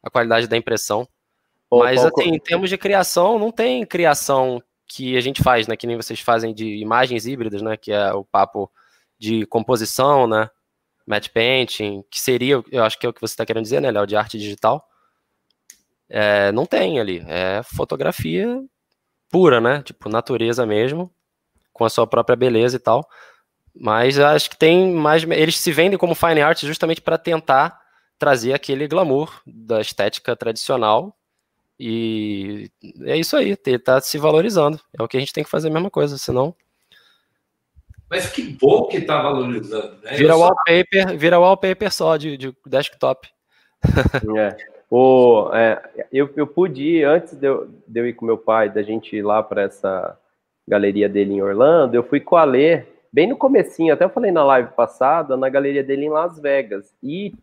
Speaker 4: a qualidade da impressão. mas, assim, em termos de criação, não tem criação que a gente faz, né? Que nem vocês fazem de imagens híbridas, né? Que é o papo de composição, né? Match painting, que seria, eu acho que é o que você está querendo dizer, né, Léo, de arte digital. É, não tem ali, é fotografia pura, né? Tipo, natureza mesmo, com a sua própria beleza e tal. Mas acho que tem mais. Eles se vendem como fine art justamente para tentar trazer aquele glamour da estética tradicional. E é isso aí, tá se valorizando. É o que a gente tem que fazer a mesma coisa, senão.
Speaker 1: Mas que bom que tá valorizando, né?
Speaker 4: Vira wallpaper, vira wallpaper só de, de desktop.
Speaker 2: É. O, é, eu, eu pude ir, antes de eu, de eu ir com meu pai, da gente ir lá para essa galeria dele em Orlando, eu fui com a Lê, bem no comecinho, até eu falei na live passada, na galeria dele em Las Vegas. E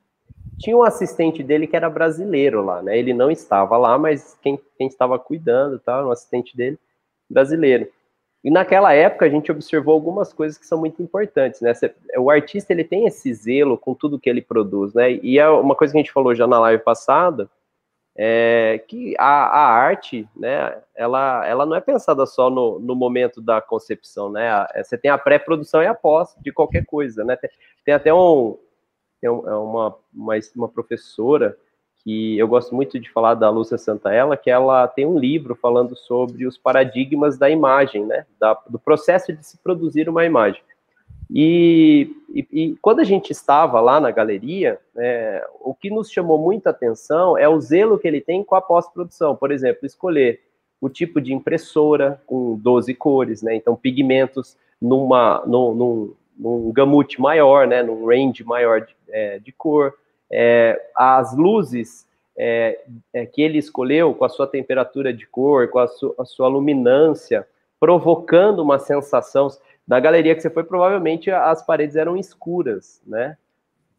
Speaker 2: tinha um assistente dele que era brasileiro lá, né? Ele não estava lá, mas quem, quem estava cuidando, tá? Um assistente dele brasileiro. E naquela época a gente observou algumas coisas que são muito importantes, né? O artista ele tem esse zelo com tudo que ele produz, né? E é uma coisa que a gente falou já na live passada, é que a, a arte, né? Ela, ela não é pensada só no, no momento da concepção, né? É, você tem a pré-produção e a pós de qualquer coisa, né? Tem, tem até um, tem uma, uma, uma professora que eu gosto muito de falar da Lúcia Santaella, que ela tem um livro falando sobre os paradigmas da imagem, né, da, do processo de se produzir uma imagem. E, e, e quando a gente estava lá na galeria, é, o que nos chamou muita atenção é o zelo que ele tem com a pós-produção. Por exemplo, escolher o tipo de impressora com 12 cores, né, então pigmentos numa, num, num, num gamute maior, né, num range maior de, é, de cor, é, as luzes é, é, que ele escolheu, com a sua temperatura de cor, com a, su, a sua luminância, provocando uma sensação. Na galeria que você foi, provavelmente as paredes eram escuras, né?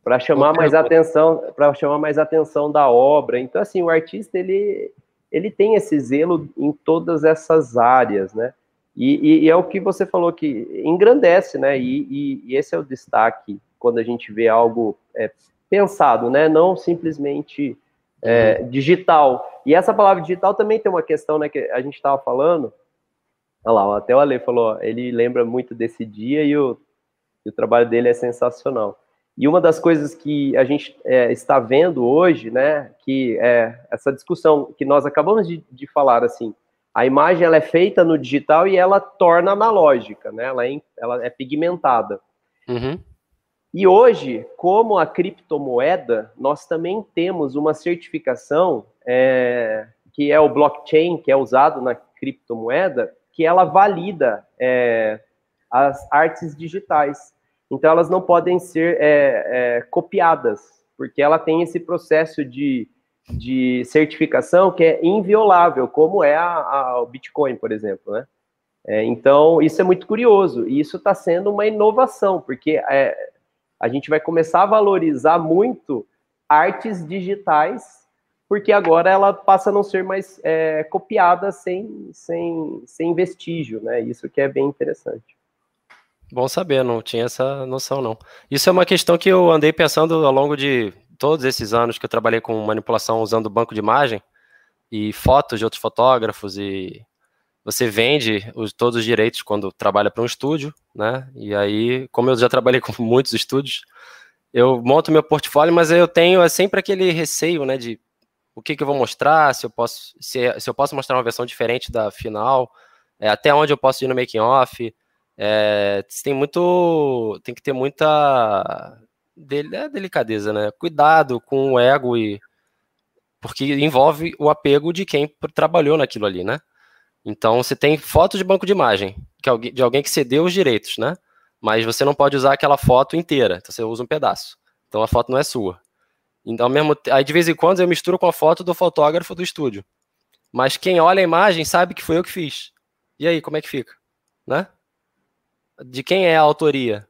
Speaker 2: Para chamar mais atenção, para chamar mais atenção da obra. Então, assim, o artista ele ele tem esse zelo em todas essas áreas, né? E, e, e é o que você falou que engrandece, né? E, e, esse é o destaque quando a gente vê algo é, pensado, né? Não simplesmente é, uhum. digital. E essa palavra digital também tem uma questão, né? Que a gente estava falando. Olha lá, até o Ale falou, ele lembra muito desse dia e o, o trabalho dele é sensacional. E uma das coisas que a gente é, está vendo hoje, né, que é essa discussão que nós acabamos de, de, falar, assim, a imagem ela é feita no digital e ela torna analógica, né, ela é, ela é pigmentada.
Speaker 4: Uhum.
Speaker 2: E hoje, como a criptomoeda, nós também temos uma certificação é, que é o blockchain, que é usado na criptomoeda, que ela valida é, as artes digitais. Então, elas não podem ser é, é, copiadas, porque ela tem esse processo de, de certificação que é inviolável, como é a, a, o Bitcoin, por exemplo, né? É, então, isso é muito curioso, e isso está sendo uma inovação, porque é, a gente vai começar a valorizar muito artes digitais, porque agora ela passa a não ser mais é, copiada sem, sem, sem vestígio, né? Isso que é bem interessante.
Speaker 4: Bom saber, não tinha essa noção, não. Isso é uma questão que eu andei pensando ao longo de todos esses anos que eu trabalhei com manipulação usando banco de imagem e fotos de outros fotógrafos e você vende os, todos os direitos quando trabalha para um estúdio, né? E aí, como eu já trabalhei com muitos estúdios, eu monto meu portfólio, mas eu tenho é sempre aquele receio, né, de o que, que eu vou mostrar, se eu posso, se, se eu posso mostrar uma versão diferente da final, é, até onde eu posso ir no making off, é, tem muito, tem que ter muita é delicadeza, né? Cuidado com o ego e porque envolve o apego de quem trabalhou naquilo ali, né? Então você tem foto de banco de imagem de alguém que cedeu os direitos, né? Mas você não pode usar aquela foto inteira, então você usa um pedaço. Então a foto não é sua. Então mesmo aí de vez em quando eu misturo com a foto do fotógrafo do estúdio. Mas quem olha a imagem sabe que foi eu que fiz. E aí como é que fica, né? de quem é a autoria.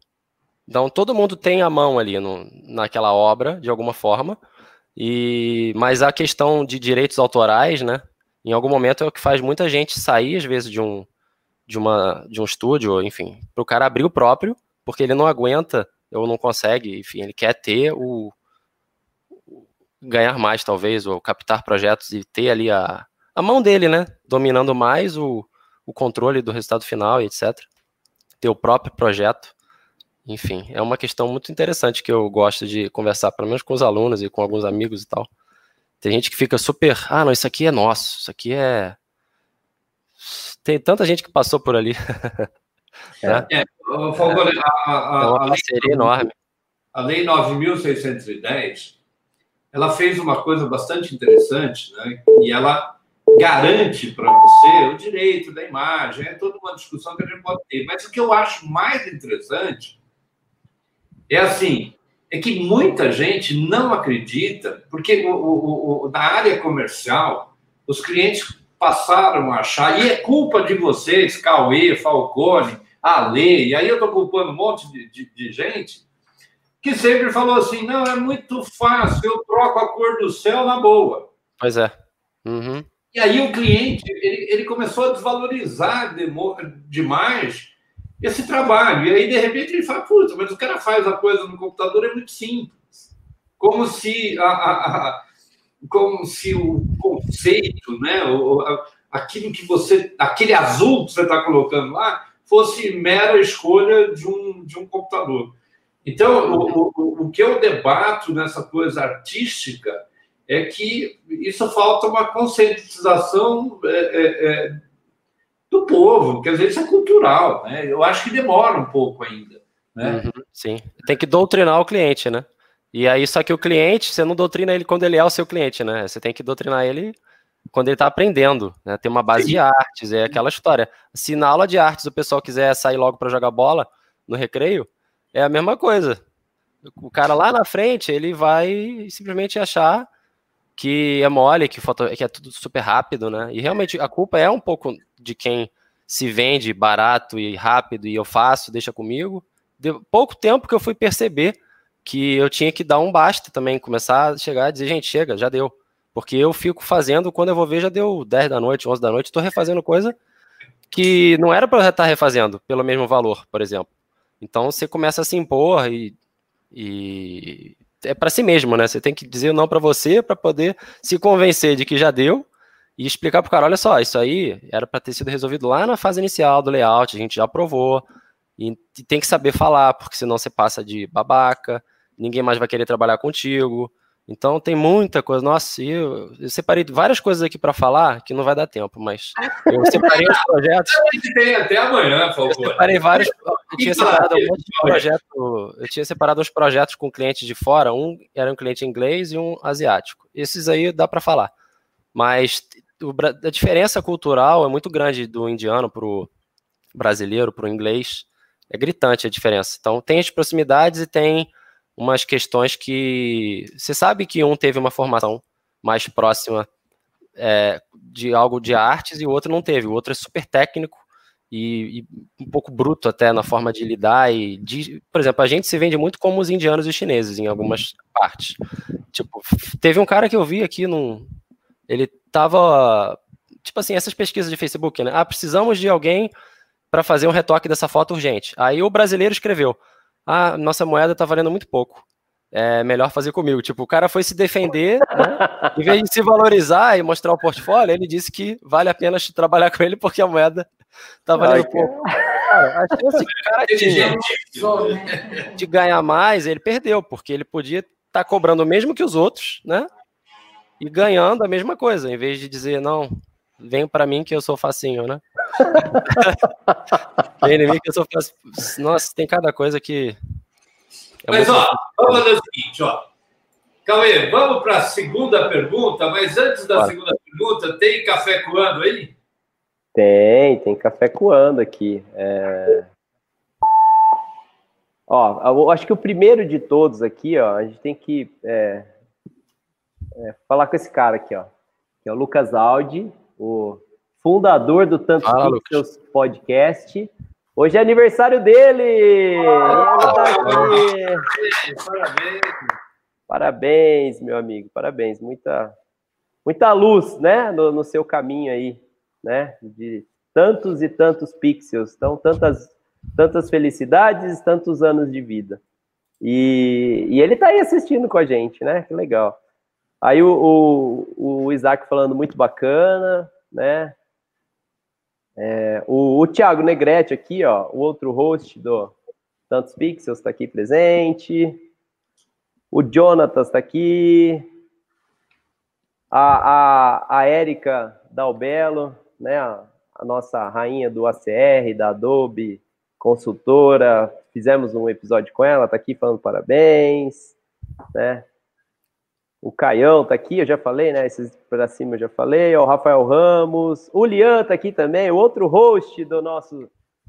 Speaker 4: Então todo mundo tem a mão ali no, naquela obra, de alguma forma, e mas a questão de direitos autorais, né? Em algum momento é o que faz muita gente sair, às vezes, de um, de uma, de um estúdio, enfim, para o cara abrir o próprio, porque ele não aguenta ou não consegue, enfim, ele quer ter o ganhar mais, talvez, ou captar projetos e ter ali a, a mão dele, né? Dominando mais o, o controle do resultado final e etc ter o próprio projeto. Enfim, é uma questão muito interessante que eu gosto de conversar, pelo menos com os alunos e com alguns amigos e tal. Tem gente que fica super, ah, não, isso aqui é nosso, isso aqui é. Tem tanta gente que passou por ali.
Speaker 1: né? é, Falcone, a, a, é uma parceria enorme. A Lei 9.610, ela fez uma coisa bastante interessante, né? E ela garante para você o direito da imagem, é toda uma discussão que a gente pode ter. Mas o que eu acho mais interessante é assim, é que muita gente não acredita, porque o, o, o, na área comercial, os clientes passaram a achar, e é culpa de vocês, Cauê, Falcone, Ale, e aí eu estou culpando um monte de, de, de gente, que sempre falou assim, não, é muito fácil, eu troco a cor do céu na boa.
Speaker 4: Pois é. Uhum.
Speaker 1: E aí o cliente ele, ele começou a desvalorizar demais esse trabalho. E aí, de repente, ele fala, puta, mas o cara faz a coisa no computador, é muito simples. Como se, a, a, a como se o conceito, né, o, a, aquilo que você, aquele azul que você está colocando lá, fosse mera escolha de um, de um computador. Então, o, o, o que eu debato nessa coisa artística é que isso falta uma conscientização é, é, é, do povo, quer dizer, isso é cultural, né? Eu acho que demora um pouco ainda, né?
Speaker 4: Uhum, sim, tem que doutrinar o cliente, né? E aí, só que o cliente, você não doutrina ele quando ele é o seu cliente, né? Você tem que doutrinar ele quando ele está aprendendo, né? Tem uma base sim. de artes, é aquela história. Se na aula de artes o pessoal quiser sair logo para jogar bola no recreio, é a mesma coisa. O cara lá na frente, ele vai simplesmente achar que é mole, que, foto, que é tudo super rápido, né? E realmente a culpa é um pouco de quem se vende barato e rápido e eu faço, deixa comigo. Deu pouco tempo que eu fui perceber que eu tinha que dar um basta também, começar a chegar e dizer, gente, chega, já deu. Porque eu fico fazendo, quando eu vou ver, já deu 10 da noite, 11 da noite, estou refazendo coisa que não era para estar refazendo pelo mesmo valor, por exemplo. Então você começa a se impor e, e é para si mesmo, né? Você tem que dizer não para você para poder se convencer de que já deu e explicar pro cara, olha só, isso aí era para ter sido resolvido lá na fase inicial do layout, a gente já aprovou e, tem que saber falar, porque senão você passa de babaca ninguém mais vai querer trabalhar contigo. Então tem muita coisa. Nossa, eu, eu separei várias coisas aqui para falar que não vai dar tempo, mas eu separei os projetos.
Speaker 1: Tem até amanhã, por favor.
Speaker 4: Eu separei vários. Eu tinha separado um monte de projeto. Eu tinha separado uns projetos com clientes de fora. Um era um cliente inglês e um asiático. Esses aí dá para falar. Mas a diferença cultural é muito grande do indiano pro brasileiro, pro inglês. É gritante a diferença. Então tem as proximidades e tem umas questões que você sabe que um teve uma formação mais próxima é, de algo de artes e o outro não teve. O outro é super técnico e, e, um pouco bruto até na forma de lidar e de, por exemplo, a gente se vende muito como os indianos e os chineses em algumas partes. Tipo, teve um cara que eu vi aqui num ele tava tipo assim, essas pesquisas de Facebook, né? Ah, precisamos de alguém para fazer um retoque dessa foto urgente. Aí o brasileiro escreveu: ah, nossa moeda tá valendo muito pouco. É melhor fazer comigo. Tipo, o cara foi se defender, né? em vez de se valorizar e mostrar o portfólio, ele disse que vale a pena trabalhar com ele porque a moeda tá valendo Ai, pouco. Cara, a chance que o cara tinha de ganhar mais, ele perdeu, porque ele podia estar tá cobrando o mesmo que os outros, né? E ganhando a mesma coisa, em vez de dizer, não, vem para mim que eu sou facinho, né? mim que eu sou facinho. Nossa, tem cada coisa que.
Speaker 1: É mas, ó, vamos fazer o seguinte, ó. Cauê, vamos para a segunda pergunta, mas antes da Claro. segunda pergunta, tem café coando aí?
Speaker 2: Tem, tem café coando aqui. É... Ó, eu acho que o primeiro de todos aqui, ó, a gente tem que é, é, falar com esse cara aqui, ó, que é o Lucas Aldi, o fundador do Tanto Fala, Pixels Podcast. Hoje é aniversário dele! Ah, parabéns! Parabéns, meu amigo, parabéns. Muita, muita luz, né, no, no, seu caminho aí, né, de tantos e tantos pixels, então tantas, tantas felicidades, tantos anos de vida. E, e ele tá aí assistindo com a gente, né, que legal. Aí o, o, o Isaac falando muito bacana, né? É, o, o Thiago Negrete aqui, ó, o outro host do Tantos Pixels está aqui presente. O Jonatas está aqui. A, a, a Érica Dalbelo, né? A, a nossa rainha do ACR, da Adobe, consultora. Fizemos um episódio com ela, está aqui falando parabéns, né? O Caião tá aqui, eu já falei, né? Esses para cima eu já falei. o Rafael Ramos. O Lian tá aqui também, o outro host do nosso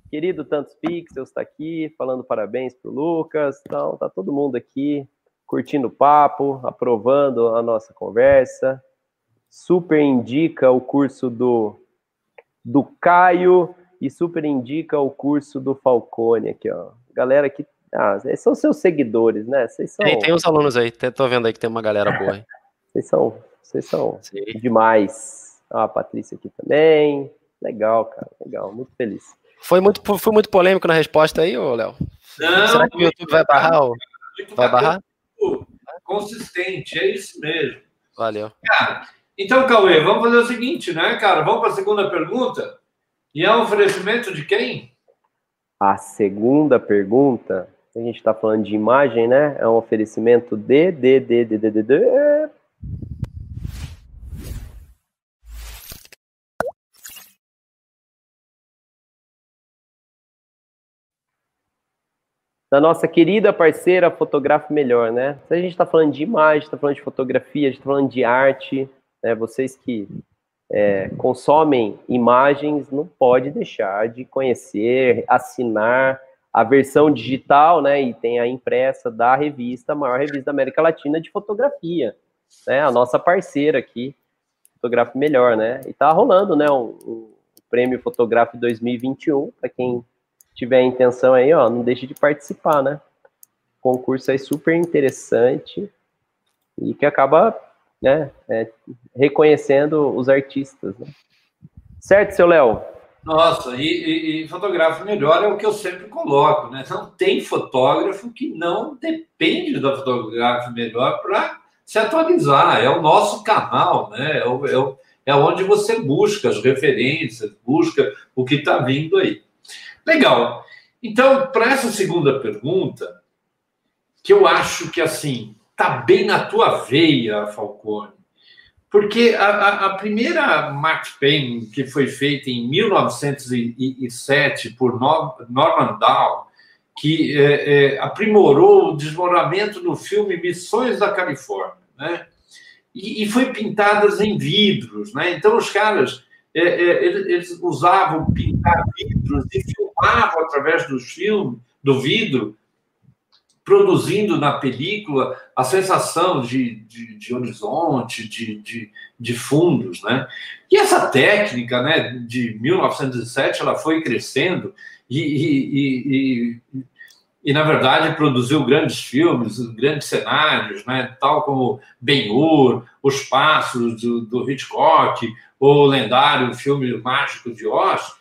Speaker 2: querido Tantos Pixels tá aqui, falando parabéns pro Lucas. Então, tá todo mundo aqui curtindo o papo, aprovando a nossa conversa. Super indica o curso do, do Caio e super indica o curso do Falcone aqui, ó. Galera que ah, são seus seguidores, né? Vocês são...
Speaker 4: Tem, tem uns alunos aí, tô vendo aí que tem uma galera boa aí.
Speaker 2: vocês são, vocês são demais. Ah, a Patrícia aqui também. Legal, cara, legal, muito feliz.
Speaker 4: Foi muito, foi muito polêmico na resposta aí, ô Léo? Será que o YouTube vai barrar? Ou... Vai barrar?
Speaker 1: Consistente, é isso mesmo.
Speaker 4: Valeu.
Speaker 1: Cara, então, Cauê, vamos fazer o seguinte, né, cara? Vamos para a segunda pergunta. E é um oferecimento de quem?
Speaker 2: A segunda pergunta a gente está falando de imagem, né? É um oferecimento de, de, de, de, de, de, de. Da nossa querida parceira Fotografe Melhor, né? Se a gente está falando de imagem, está falando de fotografia, a gente está falando de arte, né? Vocês que é, consomem imagens não pode deixar de conhecer, assinar a versão digital, né, e tem a impressa da revista, a maior revista da América Latina de fotografia, né, a nossa parceira aqui, Fotografe Melhor, né, e tá rolando, né, um, um prêmio Fotografe 2021, para quem tiver intenção aí, ó, não deixe de participar, né, concurso aí super interessante e que acaba, né, é, reconhecendo os artistas, né. Certo, seu Léo?
Speaker 1: Nossa, e, e, e, fotógrafo melhor é o que eu sempre coloco, né? Não tem fotógrafo que não depende da fotógrafo melhor para se atualizar. É o nosso canal, né? É, o, é, o, é onde você busca as referências, busca o que está vindo aí. Legal. Então, para essa segunda pergunta, que eu acho que assim tá bem na tua veia, Falcone. Porque a, a, a primeira Max Payne, que foi feita em 1907 por Norman Dow, que é, é, aprimorou o desmoronamento do filme Missões da Califórnia, né? E, e foi pintadas em vidros, né? Então os caras é, é eles usavam pintar vidros e filmavam através do filme, do vidro, produzindo na película a sensação de, de, de horizonte, de, de, de, fundos, né? E essa técnica, né, de 1907, ela foi crescendo e, e, e, e na verdade, produziu grandes filmes, grandes cenários, né, tal como Ben-Hur, Os Pássaros, do, do Hitchcock, o lendário filme Mágico de Oz,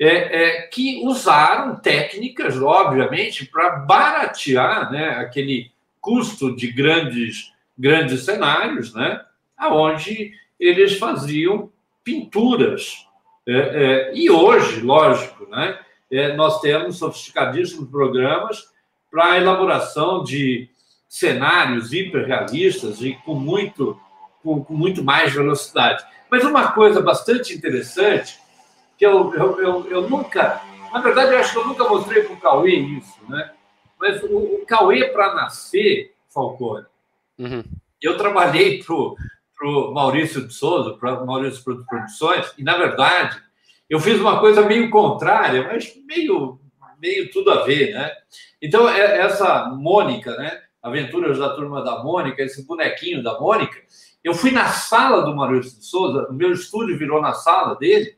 Speaker 1: é, é, que usaram técnicas, obviamente, para baratear né, aquele custo de grandes, grandes cenários, né, aonde eles faziam pinturas. É, é e hoje, lógico, né, é, nós temos sofisticadíssimos programas para a elaboração de cenários hiperrealistas e com muito, com, com muito mais velocidade. Mas uma coisa bastante interessante que eu, eu, eu, eu nunca, na verdade, eu acho que eu nunca mostrei para o Cauê isso, né? Mas o, o Cauê, para nascer, Falcone, uhum. eu trabalhei para o Maurício de Souza, para Maurício Produções, e, na verdade, eu fiz uma coisa meio contrária, mas meio, meio tudo a ver, né? Então, é, essa Mônica, né? Aventuras da Turma da Mônica, esse bonequinho da Mônica, eu fui na sala do Maurício de Souza, o meu estúdio virou na sala dele,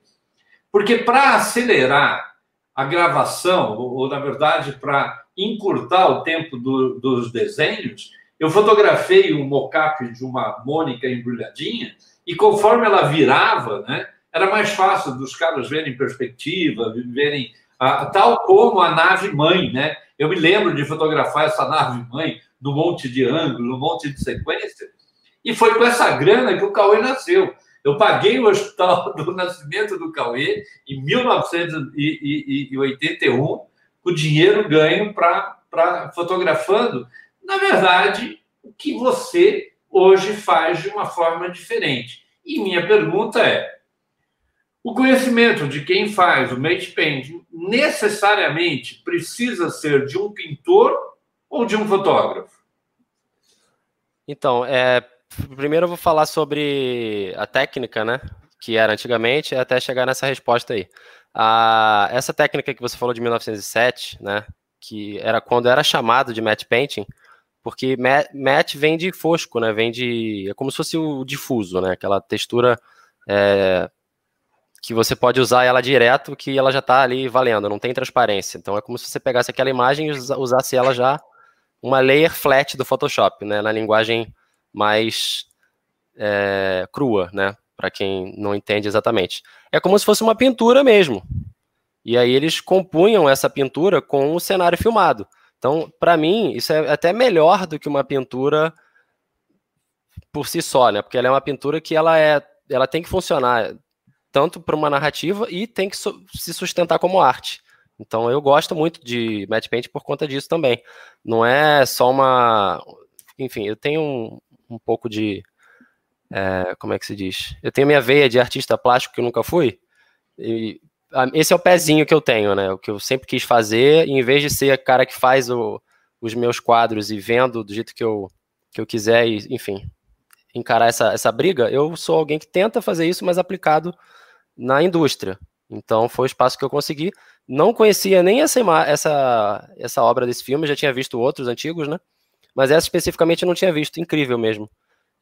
Speaker 1: porque para acelerar a gravação, ou, ou na verdade para encurtar o tempo do, dos desenhos, eu fotografei um mocap de uma Mônica embrulhadinha e conforme ela virava, né, era mais fácil dos caras verem perspectiva, verem a, tal como a nave mãe, né? Eu me lembro de fotografar essa nave mãe no monte de ângulo, no monte de sequência, e foi com essa grana que o Cauê nasceu. Eu paguei o hospital do nascimento do Cauê em 1981, o dinheiro ganho para fotografando, na verdade, o que você hoje faz de uma forma diferente. E minha pergunta é: o conhecimento de quem faz o mate painting necessariamente precisa ser de um pintor ou de um fotógrafo?
Speaker 4: Então, é, primeiro eu vou falar sobre a técnica, né? Que era antigamente, até chegar nessa resposta aí. A, essa técnica que você falou de 1907, né? Que era quando era chamado de matte painting, porque matte vem de fosco, né? Vem de. É como se fosse o difuso, né? Aquela textura é, que você pode usar ela direto, que ela já está ali valendo, não tem transparência. Então é como se você pegasse aquela imagem e usasse ela já uma layer flat do Photoshop, né? Na linguagem mais é, crua, né? Para quem não entende exatamente. É como se fosse uma pintura mesmo. E aí eles compunham essa pintura com o cenário filmado. Então, para mim, isso é até melhor do que uma pintura por si só, né? Porque ela é uma pintura que ela é, ela tem que funcionar tanto para uma narrativa e tem que se sustentar como arte. Então eu gosto muito de Matte Paint por conta disso também. Não é só uma. Enfim, eu tenho um, um pouco de. É, como é que se diz? Eu tenho minha veia de artista plástico que eu nunca fui. E esse é o pezinho que eu tenho, né? O que eu sempre quis fazer, e em vez de ser a cara que faz o, os meus quadros e vendo do jeito que eu, que eu quiser, e, enfim, encarar essa, essa briga, eu sou alguém que tenta fazer isso, mas aplicado na indústria. Então foi o espaço que eu consegui. Não conhecia nem essa, essa, essa obra desse filme, já tinha visto outros antigos, né? Mas essa especificamente eu não tinha visto, incrível mesmo.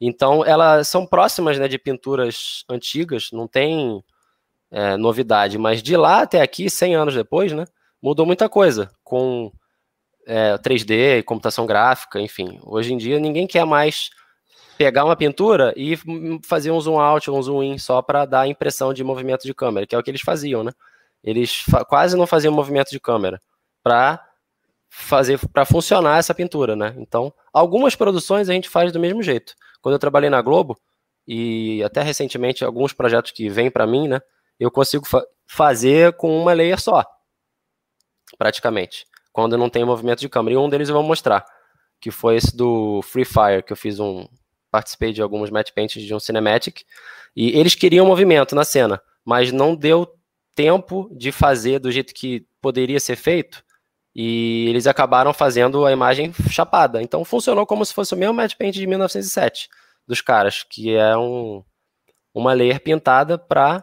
Speaker 4: Então, elas são próximas né, de pinturas antigas, não tem é, novidade, mas de lá até aqui, 100 anos depois, né, mudou muita coisa, com é, 3D, computação gráfica, enfim. Hoje em dia, ninguém quer mais pegar uma pintura e fazer um zoom out, um zoom in, só para dar a impressão de movimento de câmera, que é o que eles faziam, né? Eles quase não faziam movimento de câmera para fazer para funcionar essa pintura, né? Então, algumas produções a gente faz do mesmo jeito. Quando eu trabalhei na Globo e até recentemente alguns projetos que vêm para mim, né? Eu consigo fa fazer com uma layer só, praticamente, quando não tem movimento de câmera. E um deles eu vou mostrar. que foi esse do Free Fire, que eu fiz um. Participei de alguns match paints de um cinematic. E eles queriam movimento na cena, mas não deu tempo de fazer do jeito que poderia ser feito. E eles acabaram fazendo a imagem chapada. Então funcionou como se fosse o mesmo match paint de 1907 dos caras, que é um, uma layer pintada para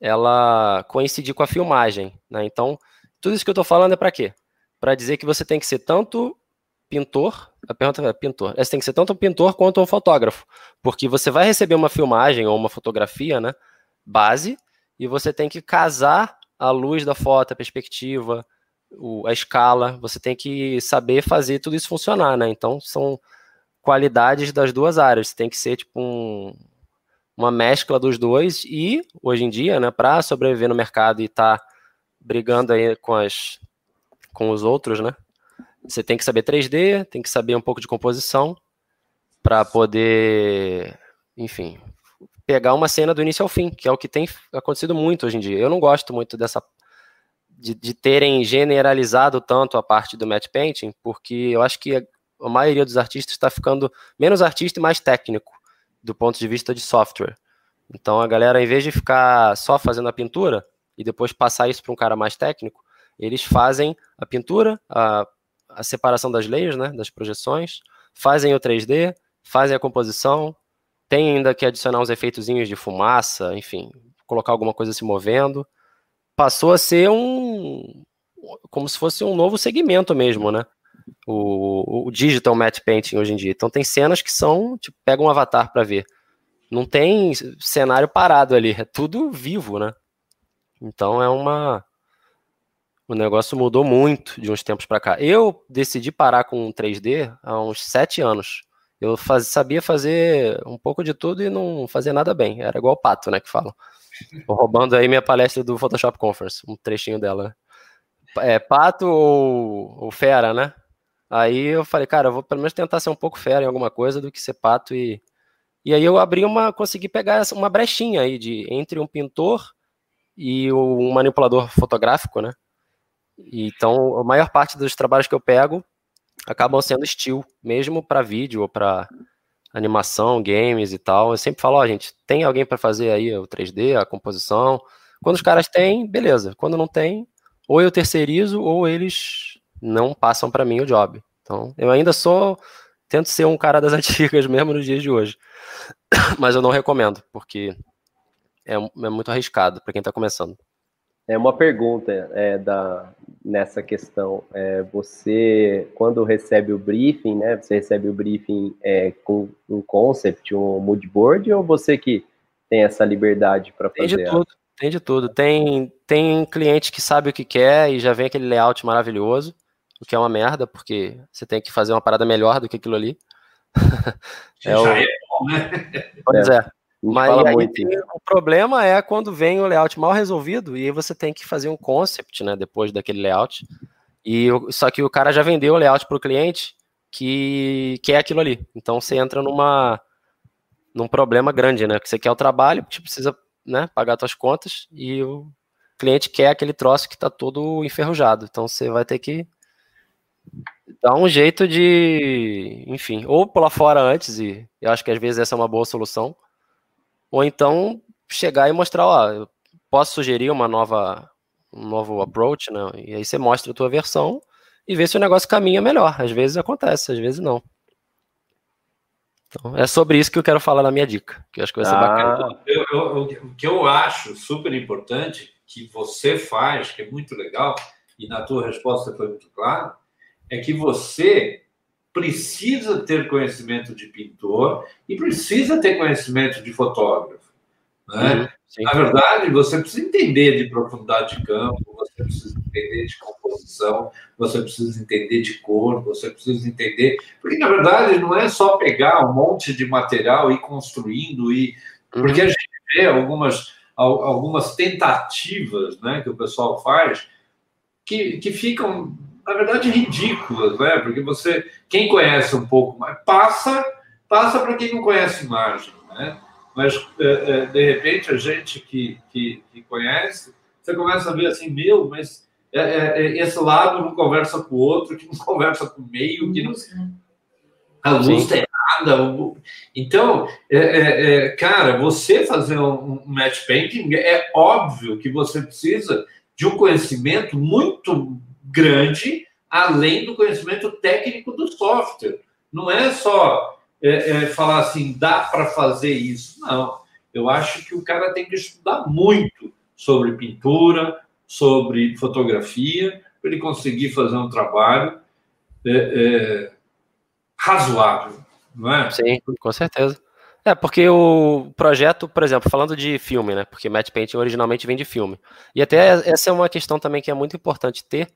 Speaker 4: ela coincidir com a filmagem. Né? Então, tudo isso que eu estou falando é para quê? Para dizer que você tem que ser tanto pintor, a pergunta é pintor, você tem que ser tanto um pintor quanto um fotógrafo, porque você vai receber uma filmagem ou uma fotografia, né, base, e você tem que casar a luz da foto, a perspectiva, o, a escala, você tem que saber fazer tudo isso funcionar, né? Então são qualidades das duas áreas. Você tem que ser tipo um, uma mescla dos dois e hoje em dia, né, para sobreviver no mercado e estar tá brigando aí com as com os outros, né? Você tem que saber 3D, tem que saber um pouco de composição para poder, enfim, pegar uma cena do início ao fim, que é o que tem acontecido muito hoje em dia. Eu não gosto muito dessa de, de terem generalizado tanto a parte do match painting, porque eu acho que a, a maioria dos artistas está ficando menos artista e mais técnico do ponto de vista de software. Então a galera, em vez de ficar só fazendo a pintura e depois passar isso para um cara mais técnico, eles fazem a pintura, a, a separação das layers, né, das projeções, fazem o 3D, fazem a composição, tem ainda que adicionar uns efeitozinhos de fumaça, enfim, colocar alguma coisa se movendo. Passou a ser um. como se fosse um novo segmento mesmo, né? O, o digital matte painting hoje em dia. Então tem cenas que são, tipo, pega um avatar para ver. Não tem cenário parado ali, é tudo vivo, né? Então é uma. O negócio mudou muito de uns tempos para cá. Eu decidi parar com 3D há uns sete anos. Eu faz, sabia fazer um pouco de tudo e não fazia nada bem. Era igual pato, né, que falam. Roubando aí minha palestra do Photoshop Conference, um trechinho dela. É pato ou, ou fera, né? Aí eu falei, cara, eu vou pelo menos tentar ser um pouco fera em alguma coisa do que ser pato e e aí eu abri uma, consegui pegar uma brechinha aí de entre um pintor e um manipulador fotográfico, né? Então, a maior parte dos trabalhos que eu pego acabam sendo estilo, mesmo para vídeo ou para animação, games e tal. Eu sempre falo, ó, oh, gente, tem alguém para fazer aí o 3D, a composição. Quando os caras têm, beleza. Quando não tem, ou eu terceirizo ou eles não passam para mim o job. Então, eu ainda sou tento ser um cara das antigas mesmo nos dias de hoje. Mas eu não recomendo, porque é, é muito arriscado para quem está começando.
Speaker 2: É uma pergunta é, da, nessa questão. É, você, quando recebe o briefing, né? Você recebe o briefing é, com um concept, um mood board, ou você que tem essa liberdade para fazer?
Speaker 4: Tem de tudo, tem de tudo. Tem, tem cliente que sabe o que quer e já vem aquele layout maravilhoso, o que é uma merda, porque você tem que fazer uma parada melhor do que aquilo ali.
Speaker 1: é o... é bom, né?
Speaker 4: Pois é. Mas aí, o problema é quando vem o layout mal resolvido e você tem que fazer um concept, né, depois daquele layout. E só que o cara já vendeu o layout para o cliente que quer aquilo ali. Então você entra numa num problema grande, né? Que você quer o trabalho, porque precisa, né, pagar suas contas e o cliente quer aquele troço que está todo enferrujado. Então você vai ter que dar um jeito de, enfim, ou pular fora antes e eu acho que às vezes essa é uma boa solução ou então chegar e mostrar, ó, posso sugerir uma nova, um novo approach, né? E aí você mostra a tua versão e vê se o negócio caminha melhor. Às vezes acontece, às vezes não. Então, é sobre isso que eu quero falar na minha dica, que eu acho que vai ser ah. bacana.
Speaker 1: Eu, eu, o que eu acho super importante que você faz, que é muito legal, e na tua resposta foi muito claro, é que você precisa ter conhecimento de pintor e precisa ter conhecimento de fotógrafo. Né? Uhum, Na verdade, você precisa entender de profundidade de campo, você precisa entender de composição, você precisa entender de cor, você precisa entender. Porque, na verdade, não é só pegar um monte de material e ir construindo, e... Uhum. porque a gente vê algumas, algumas tentativas né, que o pessoal faz que, que ficam na verdade, ridículas, né? Porque você, quem conhece um pouco mais, passa, passa para quem não conhece imagem, né? Mas, é, é, de repente, a gente que, que, que, conhece, você começa a ver assim, meu, mas é, esse lado não conversa com o outro, que não conversa com o meio, que não... a luz está errada. Então, é, é, é, cara, você fazer um, um match painting, é óbvio que você precisa de um conhecimento muito grande, além do conhecimento técnico do software. Não é só é, é, falar assim, dá para fazer isso. Não. Eu acho que o cara tem que estudar muito sobre pintura, sobre fotografia, para ele conseguir fazer um trabalho é, é, razoável, não é?
Speaker 4: Sim, com certeza. É, porque o projeto, por exemplo, falando de filme, né? Porque Matte Painting originalmente vem de filme. E até essa é uma questão também que é muito importante ter,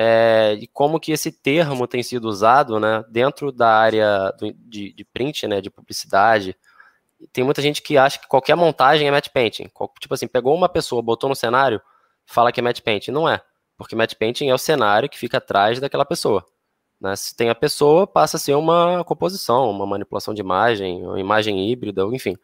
Speaker 4: é, de como que esse termo tem sido usado, né? Dentro da área do, de, de, print, né? De publicidade. Tem muita gente que acha que qualquer montagem é Matte Painting. Tipo assim, pegou uma pessoa, botou no cenário, fala que é Matte Painting. Não é. Porque Matte Painting é o cenário que fica atrás daquela pessoa. Né? Se tem a pessoa, passa a ser uma composição, uma manipulação de imagem, uma imagem híbrida, enfim.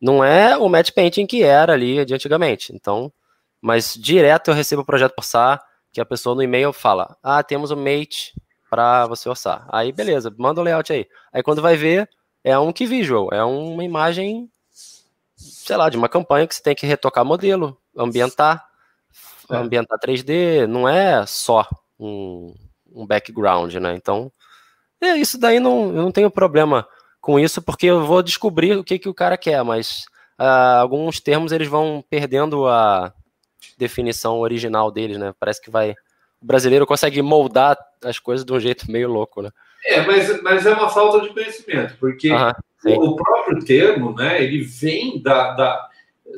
Speaker 4: Não é o match painting que era ali de antigamente. Então, mas direto eu recebo o projeto por SAR, que a pessoa no e-mail fala: Ah, temos o mate para você orçar. Aí, beleza, manda o layout aí. Aí quando vai ver, é um que visual, é uma imagem, sei lá, de uma campanha que você tem que retocar modelo, ambientar, é. ambientar 3D, não é só um, um background, né? Então, é, isso daí não, eu não tenho problema com isso, porque eu vou descobrir o que, que o cara quer, mas uh, alguns termos eles vão perdendo a definição original deles, né? Parece que vai. O brasileiro consegue moldar as coisas de um jeito meio louco, né?
Speaker 1: É, mas, mas é uma falta de conhecimento, porque o próprio termo, né, ele vem da, da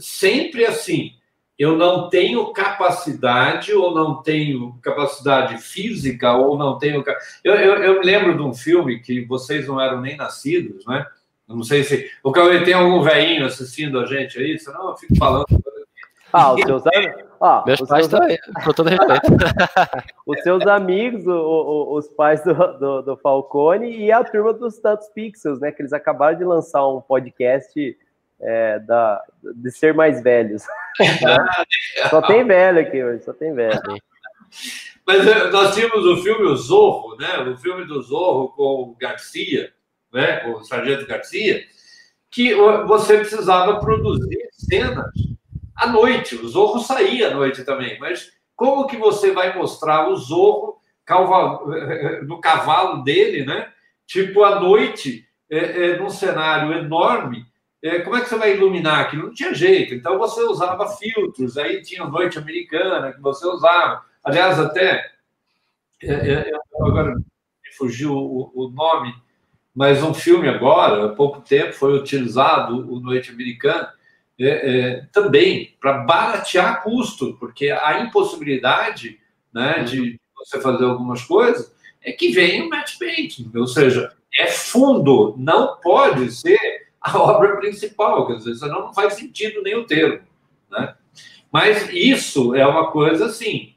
Speaker 1: sempre assim, eu não tenho capacidade ou não tenho capacidade física ou não tenho. Eu, eu, eu, me lembro de um filme que vocês não eram nem nascidos, né? não sei se. O Cauê tem algum velhinho assistindo a gente aí, senão eu fico falando.
Speaker 2: Ah, os seus amigos. Ah,
Speaker 4: Meus pais seus... também, com todo respeito.
Speaker 2: os seus amigos, o, o, os pais do, do, do, Falcone e a turma dos Tantos Pixels, né? Que eles acabaram de lançar um podcast é, da, de ser mais velhos. só tem velho aqui hoje, só tem velho.
Speaker 1: Mas é, nós tínhamos o filme O Zorro, né? O filme do Zorro com o Garcia, né? Com o Sargento Garcia, que você precisava produzir cenas à noite. O Zorro saía à noite também, mas como que você vai mostrar o Zorro no cavalo dele, né? Tipo à noite, é, é, num cenário enorme é, como é que você vai iluminar aquilo? Não tinha jeito. Então você usava filtros, aí tinha Noite Americana que você usava. Aliás, até é, é, agora me fugiu o, o, nome, mas um filme agora, há pouco tempo, foi utilizado o Noite Americana é, é, também para baratear custo, porque a impossibilidade né, de uhum. você fazer algumas coisas é que vem o match painting, ou seja, é fundo, não pode ser a obra principal, quer dizer, senão não faz sentido nem o termo. Né? Mas isso é uma coisa assim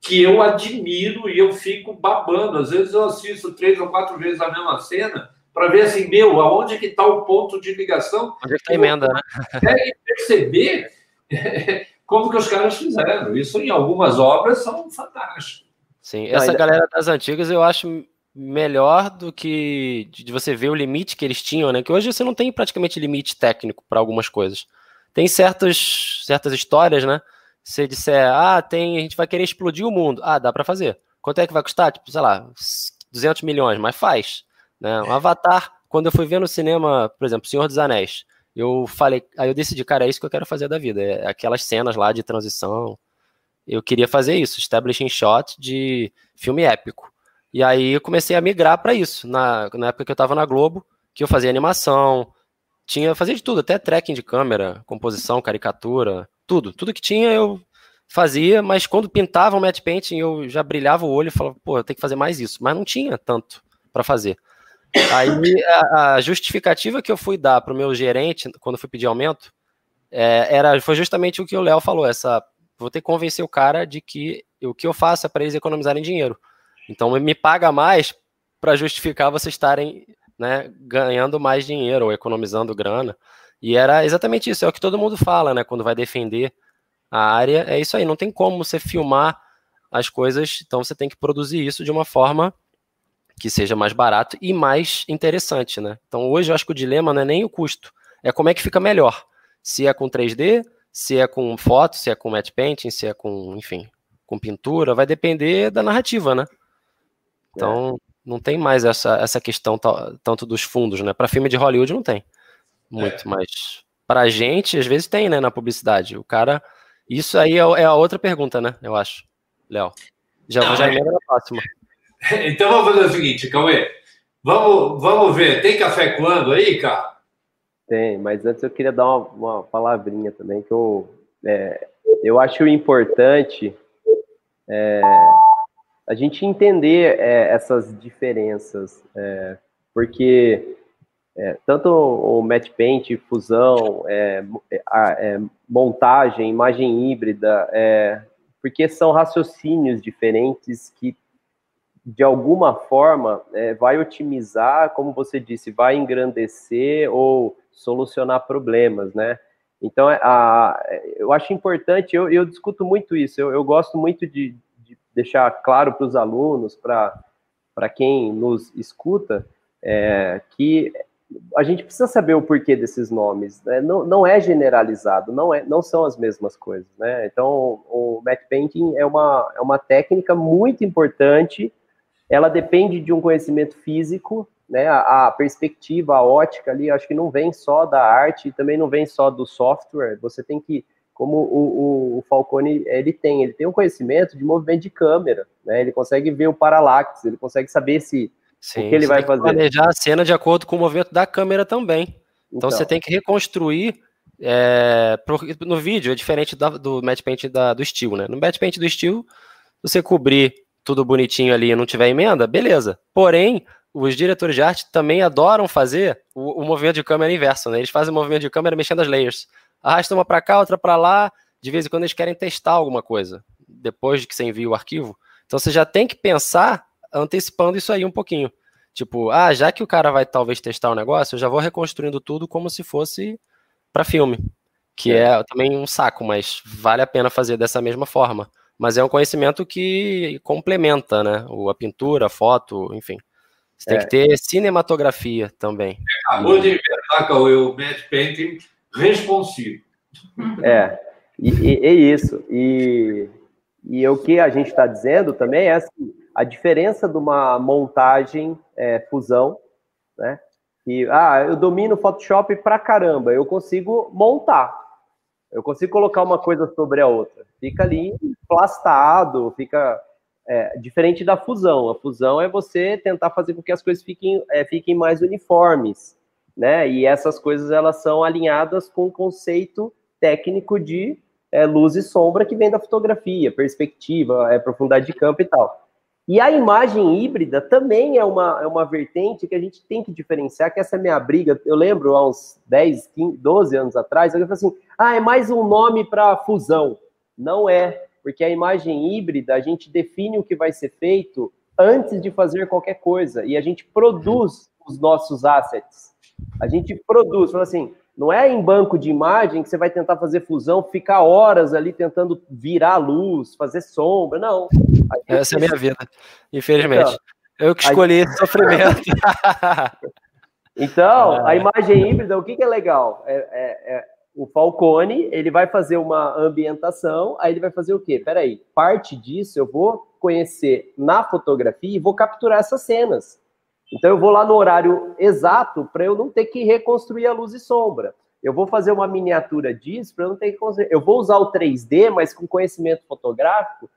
Speaker 1: que eu admiro e eu fico babando. Às vezes eu assisto três ou quatro vezes a mesma cena para ver assim, meu, aonde que está o ponto de ligação?
Speaker 4: Onde é que tá emenda, né?
Speaker 1: É perceber como que os caras fizeram. Isso em algumas obras são fantásticos.
Speaker 4: Sim, essa galera das antigas eu acho melhor do que de você ver o limite que eles tinham, né? Que hoje você não tem praticamente limite técnico para algumas coisas. Tem certas, certas histórias, né? Se disser, ah, tem, a gente vai querer explodir o mundo. Ah, dá para fazer. Quanto é que vai custar? Tipo, sei lá, 200 milhões, mas faz. Né? Um Avatar, quando eu fui ver no cinema, por exemplo, Senhor dos Anéis, eu falei, aí eu decidi, cara, é isso que eu quero fazer da vida. É aquelas cenas lá de transição. Eu queria fazer isso, establishing shot de filme épico. E aí eu comecei a migrar para isso. Na, na época que eu estava na Globo, que eu fazia animação, tinha fazia de tudo, até tracking de câmera, composição, caricatura, tudo. Tudo que tinha eu fazia, mas quando pintava o matte painting eu já brilhava o olho e falava, pô, eu tenho que fazer mais isso. Mas não tinha tanto para fazer. Aí a, a, justificativa que eu fui dar para o meu gerente quando fui pedir aumento é, era foi justamente o que o Léo falou, essa vou ter que convencer o cara de que o que eu faço é para eles economizarem dinheiro. Então me paga mais para justificar vocês estarem né, ganhando mais dinheiro ou economizando grana. E era exatamente isso, é o que todo mundo fala, né? Quando vai defender a área, é isso aí, não tem como você filmar as coisas, então você tem que produzir isso de uma forma que seja mais barato e mais interessante, né? Então hoje eu acho que o dilema não é nem o custo, é como é que fica melhor. Se é com 3D, se é com foto, se é com matte painting, se é com, enfim, com pintura, vai depender da narrativa, né? Então é. não tem mais essa, essa questão tanto dos fundos, né? Para filme de Hollywood não tem muito, é. mas para a gente às vezes tem, né? Na publicidade, o cara, isso aí é, é a outra pergunta, né? Eu acho, Léo. Já vou já é. emenda na próxima.
Speaker 1: Então vamos fazer o seguinte, Cauê. Vamos, vamos ver, tem café quando aí, cara?
Speaker 2: Tem, mas antes eu queria dar uma, uma palavrinha também, que eu, é, eu acho importante é, a gente entender é, essas diferenças, é, porque é, tanto o match paint, fusão, é, montagem, imagem híbrida, porque são raciocínios diferentes que de alguma forma, é, vai otimizar, como você disse, vai engrandecer ou solucionar problemas, né? Então, é, a, eu acho importante, eu, eu discuto muito isso, eu, eu gosto muito de, de deixar claro para os alunos, para quem nos escuta, é, que a gente precisa saber o porquê desses nomes. Né? Não, não é generalizado, não, é, não são as mesmas coisas. Né? Então, o matte painting é uma, é uma técnica muito importante ela depende de um conhecimento físico, né? A, a, perspectiva, a ótica ali, acho que não vem só da arte, também não vem só do software. Você tem que, como o, o, o Falcone ele tem, ele tem um conhecimento de movimento de câmera, né? Ele consegue ver o paralaxe, ele consegue saber se Sim, o que ele vai fazer.
Speaker 4: Planejar a cena de acordo com o movimento da câmera também. Então, então você tem que reconstruir é, no vídeo é diferente do, do match paint da, do estilo, né? No match paint do estilo, você cobrir tudo bonitinho ali e não tiver emenda, beleza. Porém, os diretores de arte também adoram fazer o, o movimento de câmera inverso, né? Eles fazem o movimento de câmera mexendo as layers. Arrasta uma para cá, outra para lá. De vez em quando eles querem testar alguma coisa, depois de que você envia o arquivo. Então você já tem que pensar antecipando isso aí um pouquinho. Tipo, ah, já que o cara vai talvez testar o um negócio, eu já vou reconstruindo tudo como se fosse para filme. Que é. é também um saco, mas vale a pena fazer dessa mesma forma mas é um conhecimento que complementa, né? A pintura, a foto, enfim. Você tem é. que ter cinematografia também.
Speaker 1: Acabou de inventar, Cauê, o Matte Painting responsivo.
Speaker 2: É, e, e, e isso. E, e o que a gente está dizendo também é assim, a diferença de uma montagem é, fusão, né? E, ah, eu domino Photoshop pra caramba, eu consigo montar. Eu consigo colocar uma coisa sobre a outra. Fica ali plastado, fica é, diferente da fusão. A fusão é você tentar fazer com que as coisas fiquem, é, fiquem mais uniformes, né? E essas coisas elas são alinhadas com o conceito técnico de é, luz e sombra que vem da fotografia, perspectiva, é, profundidade de campo e tal. E a imagem híbrida também é uma, é uma vertente que a gente tem que diferenciar, que essa é a minha briga. Eu lembro há uns 10, 15, 12 anos atrás, eu falei assim: ah, é mais um nome para fusão. Não é, porque a imagem híbrida, a gente define o que vai ser feito antes de fazer qualquer coisa, e a gente produz os nossos assets. A gente produz, fala assim, não é em banco de imagem que você vai tentar fazer fusão, ficar horas ali tentando virar a luz, fazer sombra. Não.
Speaker 4: Essa é a minha vida, infelizmente. Então, eu que escolhi esse sofrimento.
Speaker 2: então, a imagem híbrida, o que, que é legal? É, é, é, o Falcone, ele vai fazer uma ambientação, aí ele vai fazer o quê? Peraí, parte disso eu vou conhecer na fotografia e vou capturar essas cenas. Então eu vou lá no horário exato para eu não ter que reconstruir a luz e sombra. Eu vou fazer uma miniatura disso para eu não ter que. Eu vou usar o 3D, mas com conhecimento fotográfico,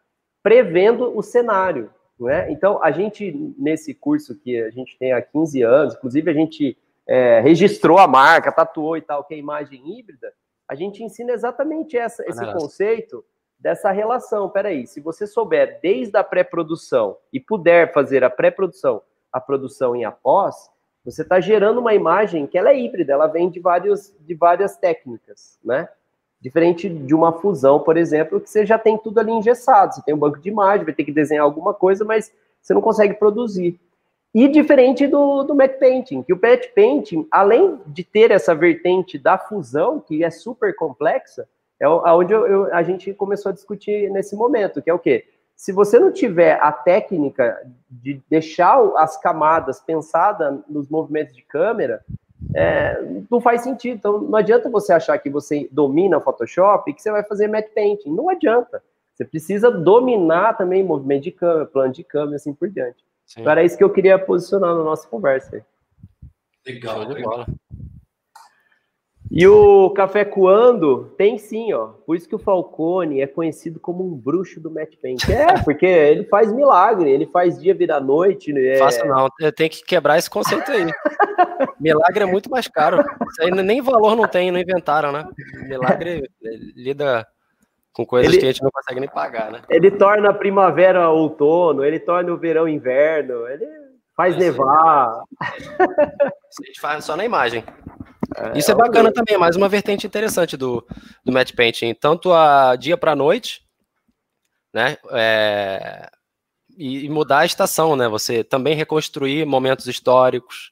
Speaker 2: prevendo o cenário. Né? Então, a gente, nesse curso que a gente tem há 15 anos, inclusive a gente é, registrou a marca, tatuou e tal, que é imagem híbrida, a gente ensina exatamente essa, esse conceito dessa relação. Peraí, se você souber desde a pré-produção e puder fazer a pré-produção a produção em após, você está gerando uma imagem que ela é híbrida, ela vem de, vários, de várias técnicas, né? Diferente de uma fusão, por exemplo, que você já tem tudo ali engessado. Você tem um banco de imagem, vai ter que desenhar alguma coisa, mas você não consegue produzir. E diferente do, do matte painting, que o matte painting, além de ter essa vertente da fusão, que é super complexa, é onde eu, eu, a gente começou a discutir nesse momento, que é o quê? se você não tiver a técnica de deixar as camadas pensadas nos movimentos de câmera, é, não faz sentido. Então, não adianta você achar que você domina o Photoshop e que você vai fazer matte painting. Não adianta. Você precisa dominar também movimento de câmera, plano de câmera, assim por diante. Sim. Então, era isso que eu queria posicionar na nossa conversa.
Speaker 1: Legal, legal.
Speaker 2: E o Café Coando tem sim, ó. Por isso que o Falcone é conhecido como um bruxo do Matt Paint. É, porque ele faz milagre, ele faz dia virar noite. É...
Speaker 4: Faço não, eu tenho que quebrar esse conceito aí. milagre é muito mais caro. Isso aí nem valor não tem, não inventaram, né? Milagre lida com coisas ele, que a gente não consegue nem pagar, né?
Speaker 2: Ele torna a primavera outono, ele torna o verão inverno, ele faz é, nevar.
Speaker 4: Isso a gente faz só na imagem. É, Isso é, é bacana também, mais uma vertente interessante do, do Matte Painting, tanto a dia para noite, né? É, e, e, mudar a estação, né? Você também reconstruir momentos históricos,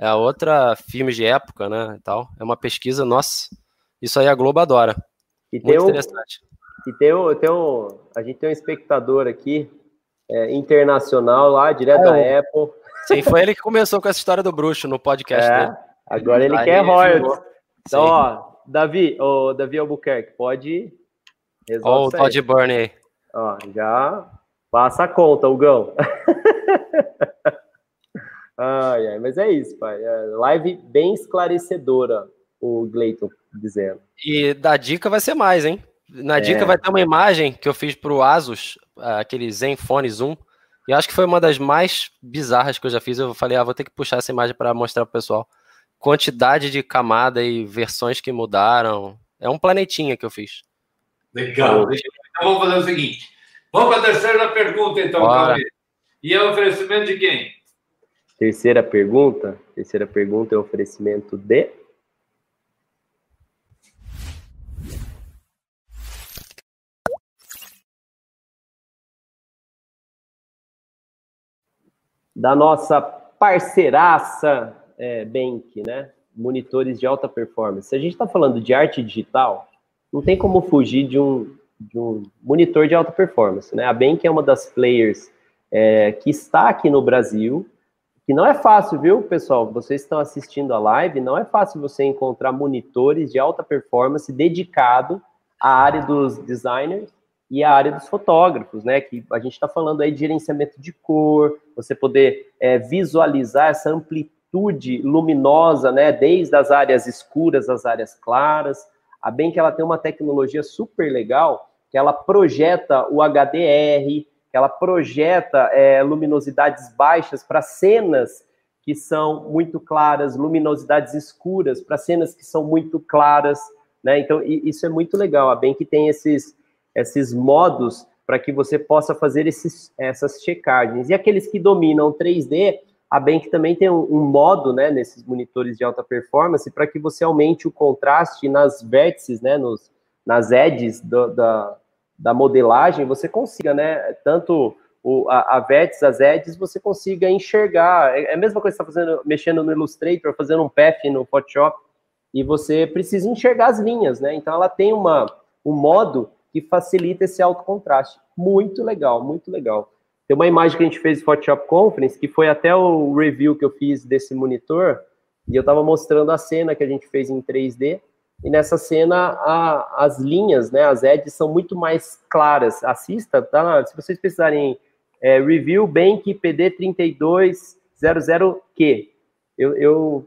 Speaker 4: é outra filmes de época, né? E tal. É uma pesquisa, nossa, isso aí a Globo adora.
Speaker 2: E Muito tem um, interessante. E tem um, tem um, a gente tem um espectador aqui é, internacional lá, direto da é, Apple.
Speaker 4: Sim, foi ele que começou com essa história do bruxo no podcast é. dele.
Speaker 2: Agora ele Aí quer royalties. Então, ó, Davi, o Davi Albuquerque, pode
Speaker 4: Ó, o Todd Burn aí.
Speaker 2: Ó, já passa a conta, Hugão. ai, ai, mas é isso, pai. É live bem esclarecedora, o Gleiton dizendo.
Speaker 4: E da dica vai ser mais, hein? Na é. dica vai ter uma imagem que eu fiz pro Asus, aquele Zenfone Zoom, e acho que foi uma das mais bizarras que eu já fiz. Eu falei, ah, vou ter que puxar essa imagem para mostrar pro pessoal quantidade de camada e versões que mudaram. É um planetinha que eu fiz.
Speaker 1: Legal. Então vamos fazer o seguinte. Vamos para a terceira pergunta, então, Bora. E é o oferecimento de quem?
Speaker 2: Terceira pergunta. Terceira pergunta é o oferecimento de. Da nossa parceiraça é, Bank, né? Monitores de alta performance. Se a gente está falando de arte digital, não tem como fugir de um, de um monitor de alta performance, né? A Bank é uma das players é, que está aqui no Brasil, que não é fácil, viu, pessoal? Vocês estão assistindo a live, não é fácil você encontrar monitores de alta performance dedicado à área dos designers e à área dos fotógrafos, né? Que a gente está falando aí de gerenciamento de cor, você poder é, visualizar essa amplitude amplitude luminosa, né, desde as áreas escuras às áreas claras. A bem que ela tem uma tecnologia super legal, que ela projeta o HDR, que ela projeta é, luminosidades baixas para cenas que são muito claras, luminosidades escuras para cenas que são muito claras, né? Então isso é muito legal. A bem que tem esses esses modos para que você possa fazer esses, essas checagens. E aqueles que dominam 3D, a Bank também tem um, um modo, né, nesses monitores de alta performance, para que você aumente o contraste nas vértices, né, nos, nas edges do, da, da modelagem, você consiga, né, tanto o, a, a vértice, as edges, você consiga enxergar. É, é a mesma coisa que você está fazendo, mexendo no Illustrator, fazendo um path no Photoshop, e você precisa enxergar as linhas, né? Então ela tem uma, um modo que facilita esse alto contraste. Muito legal, muito legal. Tem uma imagem que a gente fez no Photoshop Conference, que foi até o review que eu fiz desse monitor, e eu estava mostrando a cena que a gente fez em 3D, e nessa cena a, as linhas, né, as edges são muito mais claras. Assista, tá? Se vocês precisarem é, review Bank PD3200Q. Eu, eu,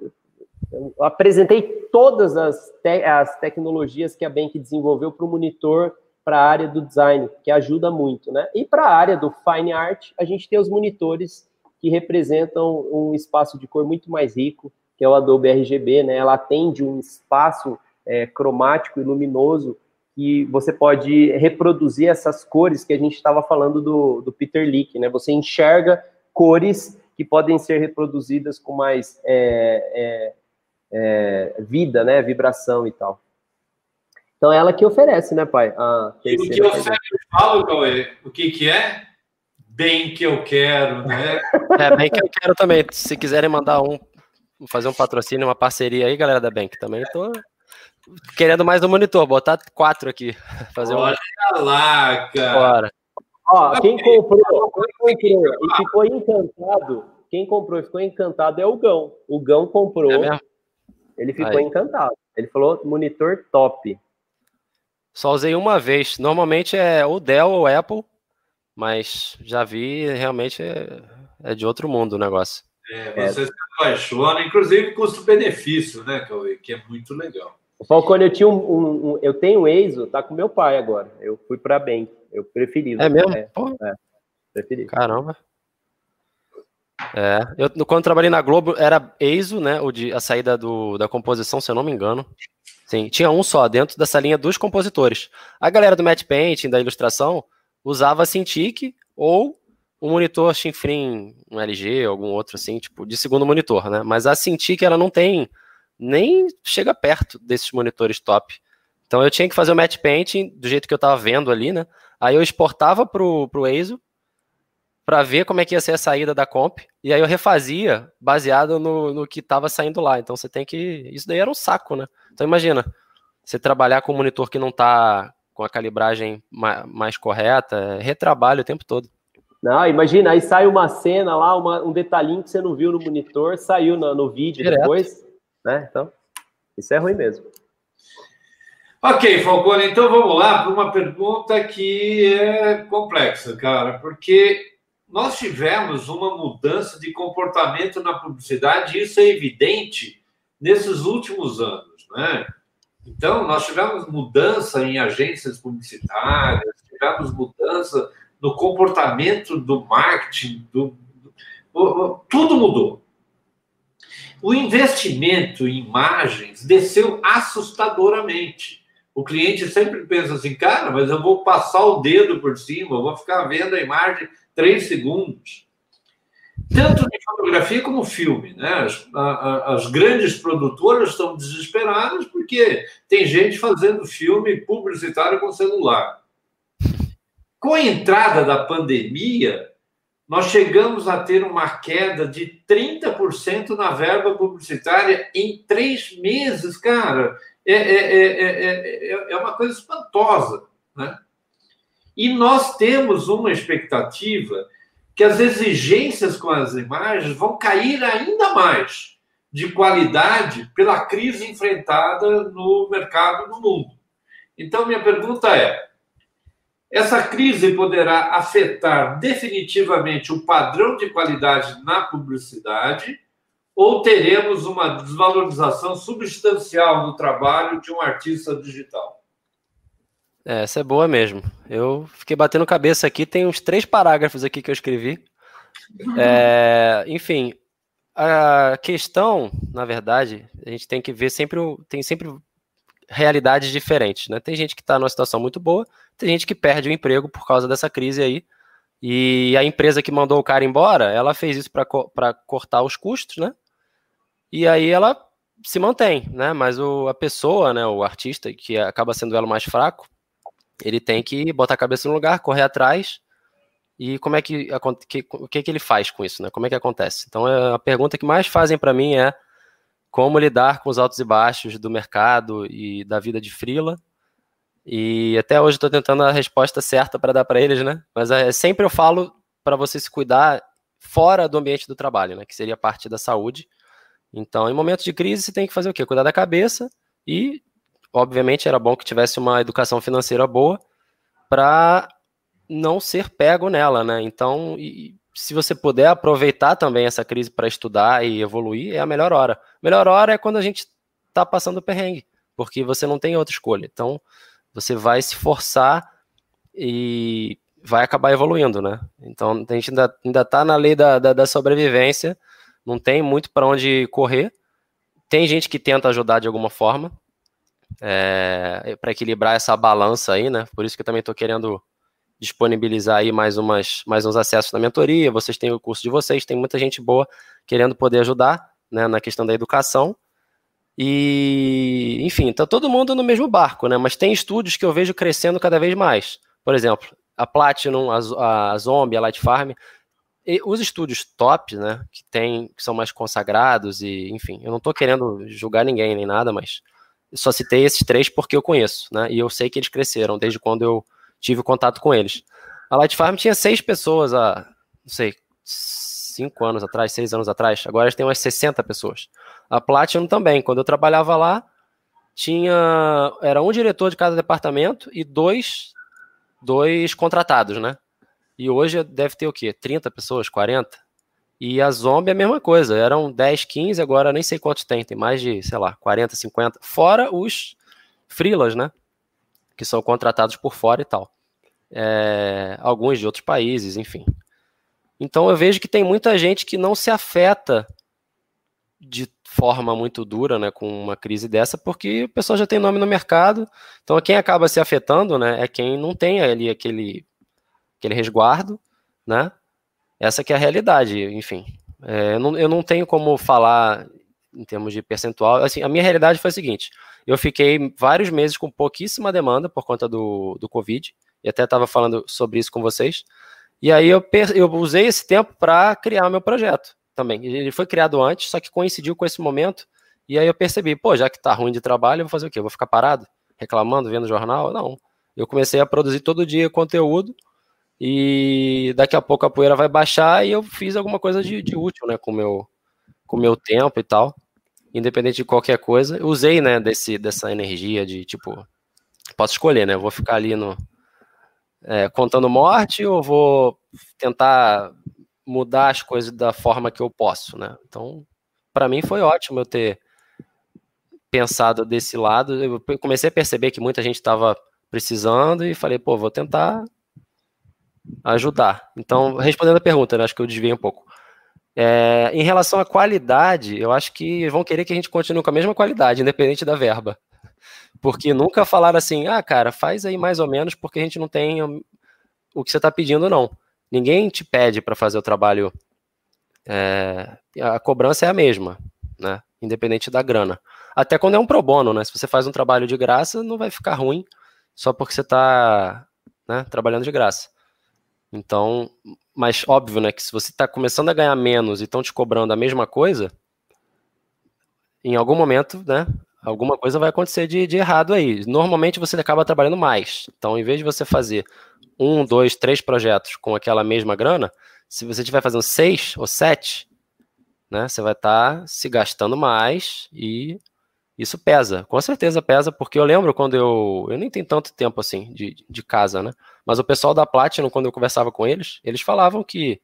Speaker 2: eu, apresentei todas as, te, as tecnologias que a Bank desenvolveu para o monitor para a área do design, que ajuda muito, né? E para a área do fine art, a gente tem os monitores que representam um espaço de cor muito mais rico, que é o Adobe RGB, né? Ela atende um espaço é, cromático e luminoso e você pode reproduzir essas cores que a gente estava falando do, do Peter Leak, né? Você enxerga cores que podem ser reproduzidas com mais é, é, é vida, né? Vibração e tal. Então é ela que oferece, né, pai?
Speaker 1: e o que eu sempre falo, Cauê, o que, que é? Bem que eu quero, né?
Speaker 4: É, bem que eu quero também. Se quiserem mandar um, fazer um patrocínio, uma parceria aí, galera da Bank, também tô querendo mais um monitor, botar quatro aqui. Fazer
Speaker 1: Olha um... lá, cara.
Speaker 4: Bora.
Speaker 2: Ó, quem comprou, quem comprou e ficou encantado, quem comprou e ficou encantado é o Gão. O Gão comprou, é ele ficou Aí. encantado. Ele falou monitor top.
Speaker 4: Só usei uma vez. Normalmente é ou Dell ou Apple, mas já vi, realmente é, é de outro mundo o negócio.
Speaker 1: É, você é. se apaixona, inclusive custo-benefício, né, Cauê? Que é muito legal.
Speaker 2: O Falcone, eu tinha um, um, um, eu tenho um EISO, tá com meu pai agora. Eu fui para bem, eu preferi.
Speaker 4: É mesmo? É, é, preferi. Caramba. É, eu quando trabalhei na Globo era EISO, né, o de a saída do, da composição, se eu não me engano. Sim, tinha um só dentro dessa linha dos compositores. A galera do Matte Painting, da ilustração, usava Cintiq ou um monitor chinfrim, um LG, algum outro assim, tipo, de segundo monitor, né? Mas a Cintiq, ela não tem, nem chega perto desses monitores top. Então eu tinha que fazer o Matte Painting do jeito que eu tava vendo ali, né? Aí eu exportava pro, pro ASO para ver como é que ia ser a saída da comp, e aí eu refazia baseado no, no que estava saindo lá. Então você tem que. Isso daí era um saco, né? Então imagina, você trabalhar com um monitor que não está com a calibragem mais, mais correta, é retrabalho o tempo todo.
Speaker 2: Não, imagina, aí sai uma cena lá, uma, um detalhinho que você não viu no monitor, saiu no, no vídeo Direto. depois, né? Então, isso é ruim mesmo.
Speaker 1: Ok, Falcone, então vamos lá para uma pergunta que é complexa, cara, porque nós tivemos uma mudança de comportamento na publicidade, e isso é evidente nesses últimos anos, né? Então, nós tivemos mudança em agências publicitárias, tivemos mudança no comportamento do marketing, do, do, tudo mudou. O investimento em imagens desceu assustadoramente. O cliente sempre pensa assim, cara, mas eu vou passar o dedo por cima, eu vou ficar vendo a imagem três segundos. Tanto de fotografia como filme. Né? As, a, as grandes produtoras estão desesperadas porque tem gente fazendo filme publicitário com celular. Com a entrada da pandemia, nós chegamos a ter uma queda de 30% na verba publicitária em três meses, cara. É, é, é, é, uma coisa espantosa. Né? E nós temos uma expectativa que as exigências com as imagens vão cair ainda mais de qualidade pela crise enfrentada no mercado no mundo. Então, minha pergunta é: essa crise poderá afetar definitivamente o padrão de qualidade na publicidade ou teremos uma desvalorização substancial no trabalho de um artista digital?
Speaker 4: É, essa é boa mesmo. Eu fiquei batendo cabeça aqui, tem uns três parágrafos aqui que eu escrevi. É, enfim, a questão, na verdade, a gente tem que ver sempre, tem sempre realidades diferentes, né? Tem gente que está numa situação muito boa, tem gente que perde o emprego por causa dessa crise aí. E a empresa que mandou o cara embora, ela fez isso para cortar os custos, né? E aí ela se mantém, né? Mas o, a pessoa, né, o artista, que acaba sendo ela mais fraco, ele tem que botar a cabeça no lugar, correr atrás. E como é que, o que, que ele faz com isso, né? Como é que acontece? Então, é, a pergunta que mais fazem para mim é como lidar com os altos e baixos do mercado e da vida de frila. E até hoje estou tentando a resposta certa para dar para eles, né? Mas é, sempre eu falo para você se cuidar fora do ambiente do trabalho, né? Que seria parte da saúde. Então, em momentos de crise, você tem que fazer o quê? Cuidar da cabeça e obviamente era bom que tivesse uma educação financeira boa para não ser pego nela, né? Então, e, se você puder aproveitar também essa crise para estudar e evoluir, é a melhor hora. Melhor hora é quando a gente está passando perrengue, porque você não tem outra escolha. Então, você vai se forçar e vai acabar evoluindo, né? Então, a gente ainda, ainda tá na lei da, da, da sobrevivência, não tem muito para onde correr. Tem gente que tenta ajudar de alguma forma, é, para equilibrar essa balança aí, né? Por isso que eu também estou querendo disponibilizar aí mais, umas, mais uns acessos na mentoria. Vocês têm o curso de vocês, tem muita gente boa querendo poder ajudar né, na questão da educação. E, enfim, tá todo mundo no mesmo barco, né? Mas tem estúdios que eu vejo crescendo cada vez mais. Por exemplo, a Platinum, a, a Zombie, a Light Farm, e os estúdios top, né, que tem, que são mais consagrados e, enfim, eu não estou querendo julgar ninguém nem nada, mas só citei esses três porque eu conheço, né? E eu sei que eles cresceram desde quando eu tive contato com eles. A Light Farm tinha seis pessoas há, não sei, cinco anos atrás, seis anos atrás. Agora tem umas 60 pessoas. A Platinum também. Quando eu trabalhava lá, tinha era um diretor de cada departamento e dois dois contratados, né? E hoje deve ter o quê? 30 pessoas, 40? E a Zombie é a mesma coisa, eram 10, 15, agora nem sei quantos tem, tem mais de, sei lá, 40, 50, fora os freelas, né? Que são contratados por fora e tal. É, alguns de outros países, enfim. Então eu vejo que tem muita gente que não se afeta de forma muito dura, né, com uma crise dessa, porque o pessoal já tem nome no mercado. Então quem acaba se afetando, né, é quem não tem ali aquele aquele resguardo, né? Essa que é a realidade, enfim. É, eu, não, eu não tenho como falar em termos de percentual. Assim, a minha realidade foi a seguinte: eu fiquei vários meses com pouquíssima demanda por conta do, do Covid, e até estava falando sobre isso com vocês. E aí eu, eu usei esse tempo para criar meu projeto também. Ele foi criado antes, só que coincidiu com esse momento. E aí eu percebi, pô, já que tá ruim de trabalho, eu vou fazer o quê? Eu vou ficar parado, reclamando, vendo jornal? Não. Eu comecei a produzir todo dia conteúdo e daqui a pouco a poeira vai baixar e eu fiz alguma coisa de, de útil, né, com meu com meu tempo e tal, independente de qualquer coisa. Usei, né, desse dessa energia de tipo, posso escolher, né, vou ficar ali no é, contando morte ou vou tentar mudar as coisas da forma que eu posso, né? Então, para mim foi ótimo eu ter pensado desse lado. Eu comecei a perceber que muita gente estava precisando e falei, pô, vou tentar ajudar. Então, respondendo a pergunta, né, acho que eu desviei um pouco. É, em relação à qualidade, eu acho que vão querer que a gente continue com a mesma qualidade, independente da verba. Porque nunca falaram assim, ah, cara, faz aí mais ou menos, porque a gente não tem o que você está pedindo, não. Ninguém te pede para fazer o trabalho. É, a cobrança é a mesma, né? Independente da grana. Até quando é um pro bono, né? Se você faz um trabalho de graça, não vai ficar ruim só porque você está né, trabalhando de graça. Então, mas óbvio, né, que se você está começando a ganhar menos e estão te cobrando a mesma coisa, em algum momento, né, alguma coisa vai acontecer de, de, errado aí. Normalmente você acaba trabalhando mais. Então, em vez de você fazer um, dois, três projetos com aquela mesma grana, se você estiver fazendo seis ou sete, né, você vai estar tá se gastando mais e isso pesa. Com certeza pesa, porque eu lembro quando eu. Eu nem tenho tanto tempo assim de, de casa, né? Mas o pessoal da Platinum, quando eu conversava com eles, eles falavam que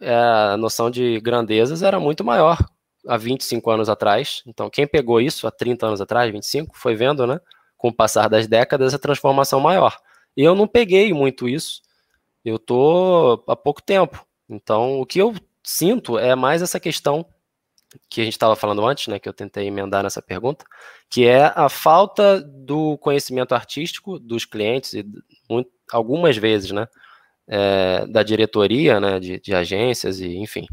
Speaker 4: é, a noção de grandezas era muito maior há 25 anos atrás. Então, quem pegou isso há 30 anos atrás, 25, foi vendo, né, com o passar das décadas, a transformação maior. E eu não peguei muito isso. Eu tô há pouco tempo. Então, o que eu sinto é mais essa questão que a gente estava falando antes, né, que eu tentei emendar nessa pergunta, que é a falta do conhecimento artístico dos clientes e muito, algumas vezes, né, é, da diretoria, né, de, de, agências e enfim,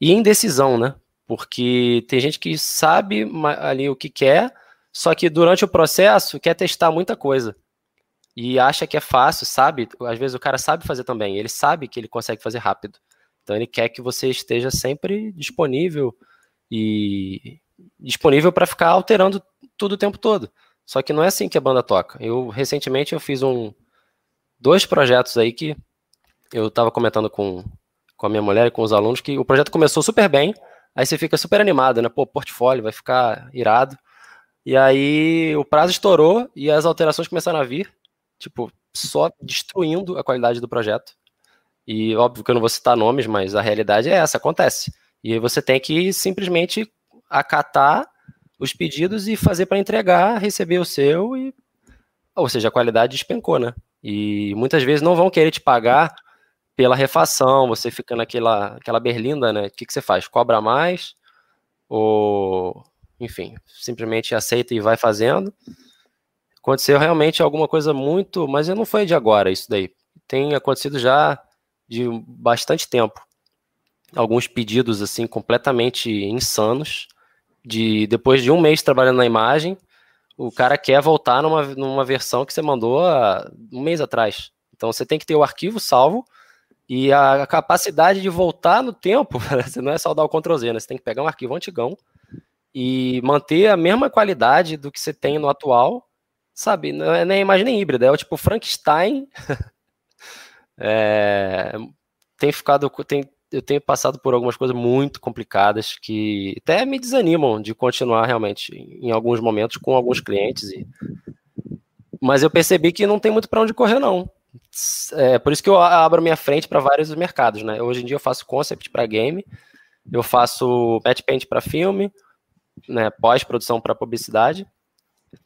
Speaker 4: e indecisão, né, porque tem gente que sabe ali o que quer, só que durante o processo quer testar muita coisa e acha que é fácil, sabe? Às vezes o cara sabe fazer também, ele sabe que ele consegue fazer rápido. Então ele quer que você esteja sempre disponível e disponível para ficar alterando tudo o tempo todo. Só que não é assim que a banda toca. Eu recentemente eu fiz um dois projetos aí que eu estava comentando com, com a minha mulher e com os alunos que o projeto começou super bem, aí você fica super animado, né? Pô, portfólio vai ficar irado. E aí o prazo estourou e as alterações começaram a vir, tipo, só destruindo a qualidade do projeto. E óbvio que eu não vou citar nomes, mas a realidade é essa, acontece. E aí você tem que simplesmente acatar os pedidos e fazer para entregar, receber o seu e ou seja, a qualidade despencou, né? E muitas vezes não vão querer te pagar pela refação, você fica naquela aquela berlinda, né? O que, que você faz? Cobra mais ou enfim, simplesmente aceita e vai fazendo. Aconteceu realmente alguma coisa muito, mas não foi de agora isso daí. Tem acontecido já de bastante tempo alguns pedidos assim completamente insanos. De depois de um mês trabalhando na imagem, o cara quer voltar numa, numa versão que você mandou há um mês atrás. Então você tem que ter o arquivo salvo e a capacidade de voltar no tempo. Você não é só dar o Ctrl Z, né? Você tem que pegar um arquivo antigão e manter a mesma qualidade do que você tem no atual, sabe? Não é nem imagem híbrida, é o tipo Frankenstein É, tem ficado, tem, eu tenho passado por algumas coisas muito complicadas que até me desanimam de continuar realmente em alguns momentos com alguns clientes. E... Mas eu percebi que não tem muito para onde correr, não. É por isso que eu abro minha frente para vários mercados, né? Hoje em dia eu faço concept para game, eu faço match paint para filme, né, pós-produção para publicidade,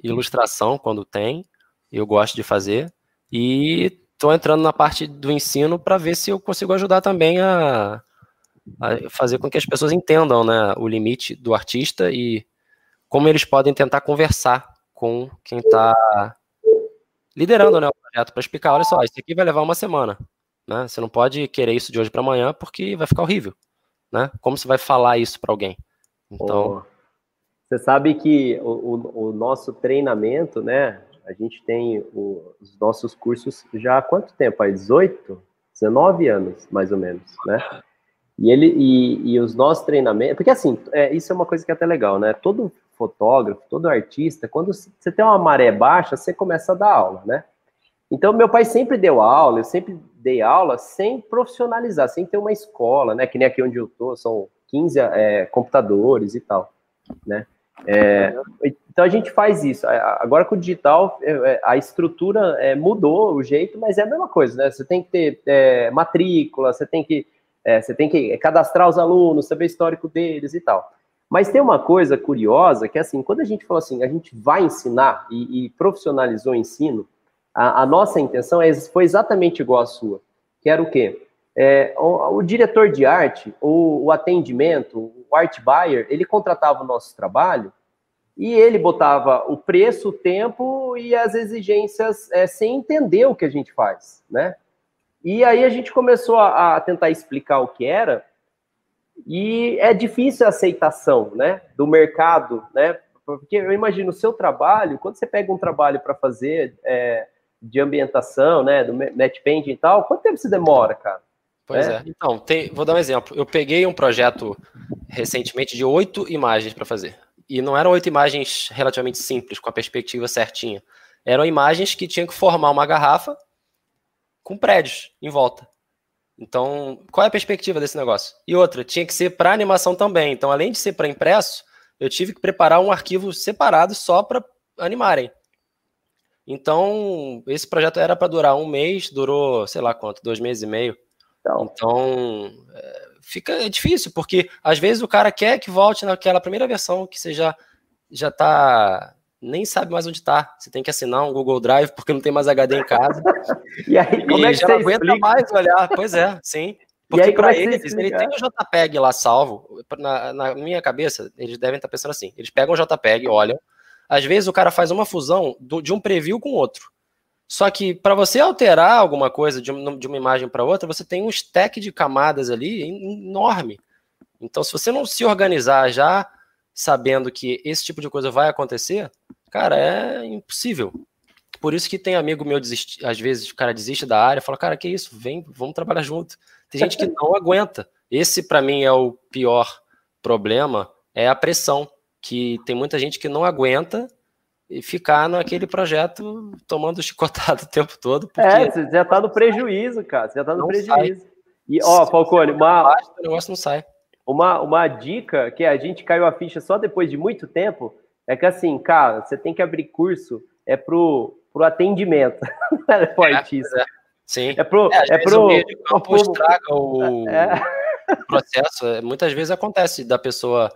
Speaker 4: ilustração quando tem, eu gosto de fazer, e estou entrando na parte do ensino para ver se eu consigo ajudar também a, a, fazer com que as pessoas entendam né, o limite do artista e como eles podem tentar conversar com quem está liderando né, o projeto para explicar, olha só, isso aqui vai levar uma semana, né? Você não pode querer isso de hoje para amanhã porque vai ficar horrível, né? Como você vai falar isso para alguém? Então,
Speaker 2: oh. Você sabe que o, o, o nosso treinamento, né? A gente tem o, os nossos cursos já há quanto tempo? Há 18, 19 anos, mais ou menos, né? E ele e, e os nossos treinamentos, porque assim, é, isso é uma coisa que é até legal, né? Todo fotógrafo, todo artista, quando você tem uma maré baixa, você começa a dar aula, né? Então, meu pai sempre deu aula, eu sempre dei aula sem profissionalizar, sem ter uma escola, né? Que nem aqui onde eu tô, são 15 é, computadores e tal, né? É, então a gente faz isso. Agora com o digital, é, é, a estrutura é, mudou o jeito, mas é a mesma coisa, né? Você tem que ter é, matrícula, você tem que é, você tem que cadastrar os alunos, saber o histórico deles e tal. Mas tem uma coisa curiosa que assim, quando a gente falou assim, a gente vai ensinar e, e profissionalizou o ensino, a, a, nossa intenção foi exatamente igual à sua, que era o quê? É, o, o, diretor de arte, o, o atendimento, o art buyer, ele contratava o nosso trabalho e ele botava o preço, o tempo e as exigências é, sem entender o que a gente faz, né? E aí a gente começou a, a, tentar explicar o que era e é difícil a aceitação, né, do mercado, né? Porque eu imagino o seu trabalho, quando você pega um trabalho para fazer é, de ambientação, né, do painting e tal, quanto tempo você demora, cara?
Speaker 4: Pois é. é. Então, tem, vou dar um exemplo. Eu peguei um projeto recentemente de oito imagens para fazer. E não eram oito imagens relativamente simples, com a perspectiva certinha. Eram imagens que tinham que formar uma garrafa com prédios em volta. Então, qual é a perspectiva desse negócio? E outra, tinha que ser para animação também. Então, além de ser para impresso, eu tive que preparar um arquivo separado só para animarem. Então, esse projeto era para durar um mês, durou, sei lá quanto, dois meses e meio. Então, então é, fica é difícil, porque às vezes o cara quer que volte naquela primeira versão que você já, já tá. Nem sabe mais onde tá. Você tem que assinar um Google Drive porque não tem mais HD em casa.
Speaker 2: e aí, como e é que já não aguenta explica?
Speaker 4: mais olhar. Pois é, sim. Porque para é eles, ele tem o JPEG lá salvo. Na, na, minha cabeça, eles devem estar tá pensando assim: eles pegam o JPEG, olham. Às vezes o cara faz uma fusão do, de um preview com outro. Só que para você alterar alguma coisa de, uma imagem para outra, você tem um stack de camadas ali enorme. Então, se você não se organizar já sabendo que esse tipo de coisa vai acontecer, cara, é impossível. Por isso que tem amigo meu, às vezes o cara desiste da área, fala, cara, que isso, vem, vamos trabalhar junto. Tem gente que não aguenta. Esse, para mim, é o pior problema, é a pressão, que tem muita gente que não aguenta e ficar naquele projeto tomando chicotado o tempo todo.
Speaker 2: é, você já tá no prejuízo, cara. Você já tá no prejuízo. Sai. E, ó, Falcone, uma.
Speaker 4: O negócio não sai.
Speaker 2: Uma, uma dica que a gente caiu a ficha só depois de muito tempo é que, assim, cara, você tem que abrir curso é pro, pro atendimento. é pro artista. É, é.
Speaker 4: Sim.
Speaker 2: É pro. É, é pro. O
Speaker 4: campo estraga o, é. processo. Muitas vezes acontece da pessoa.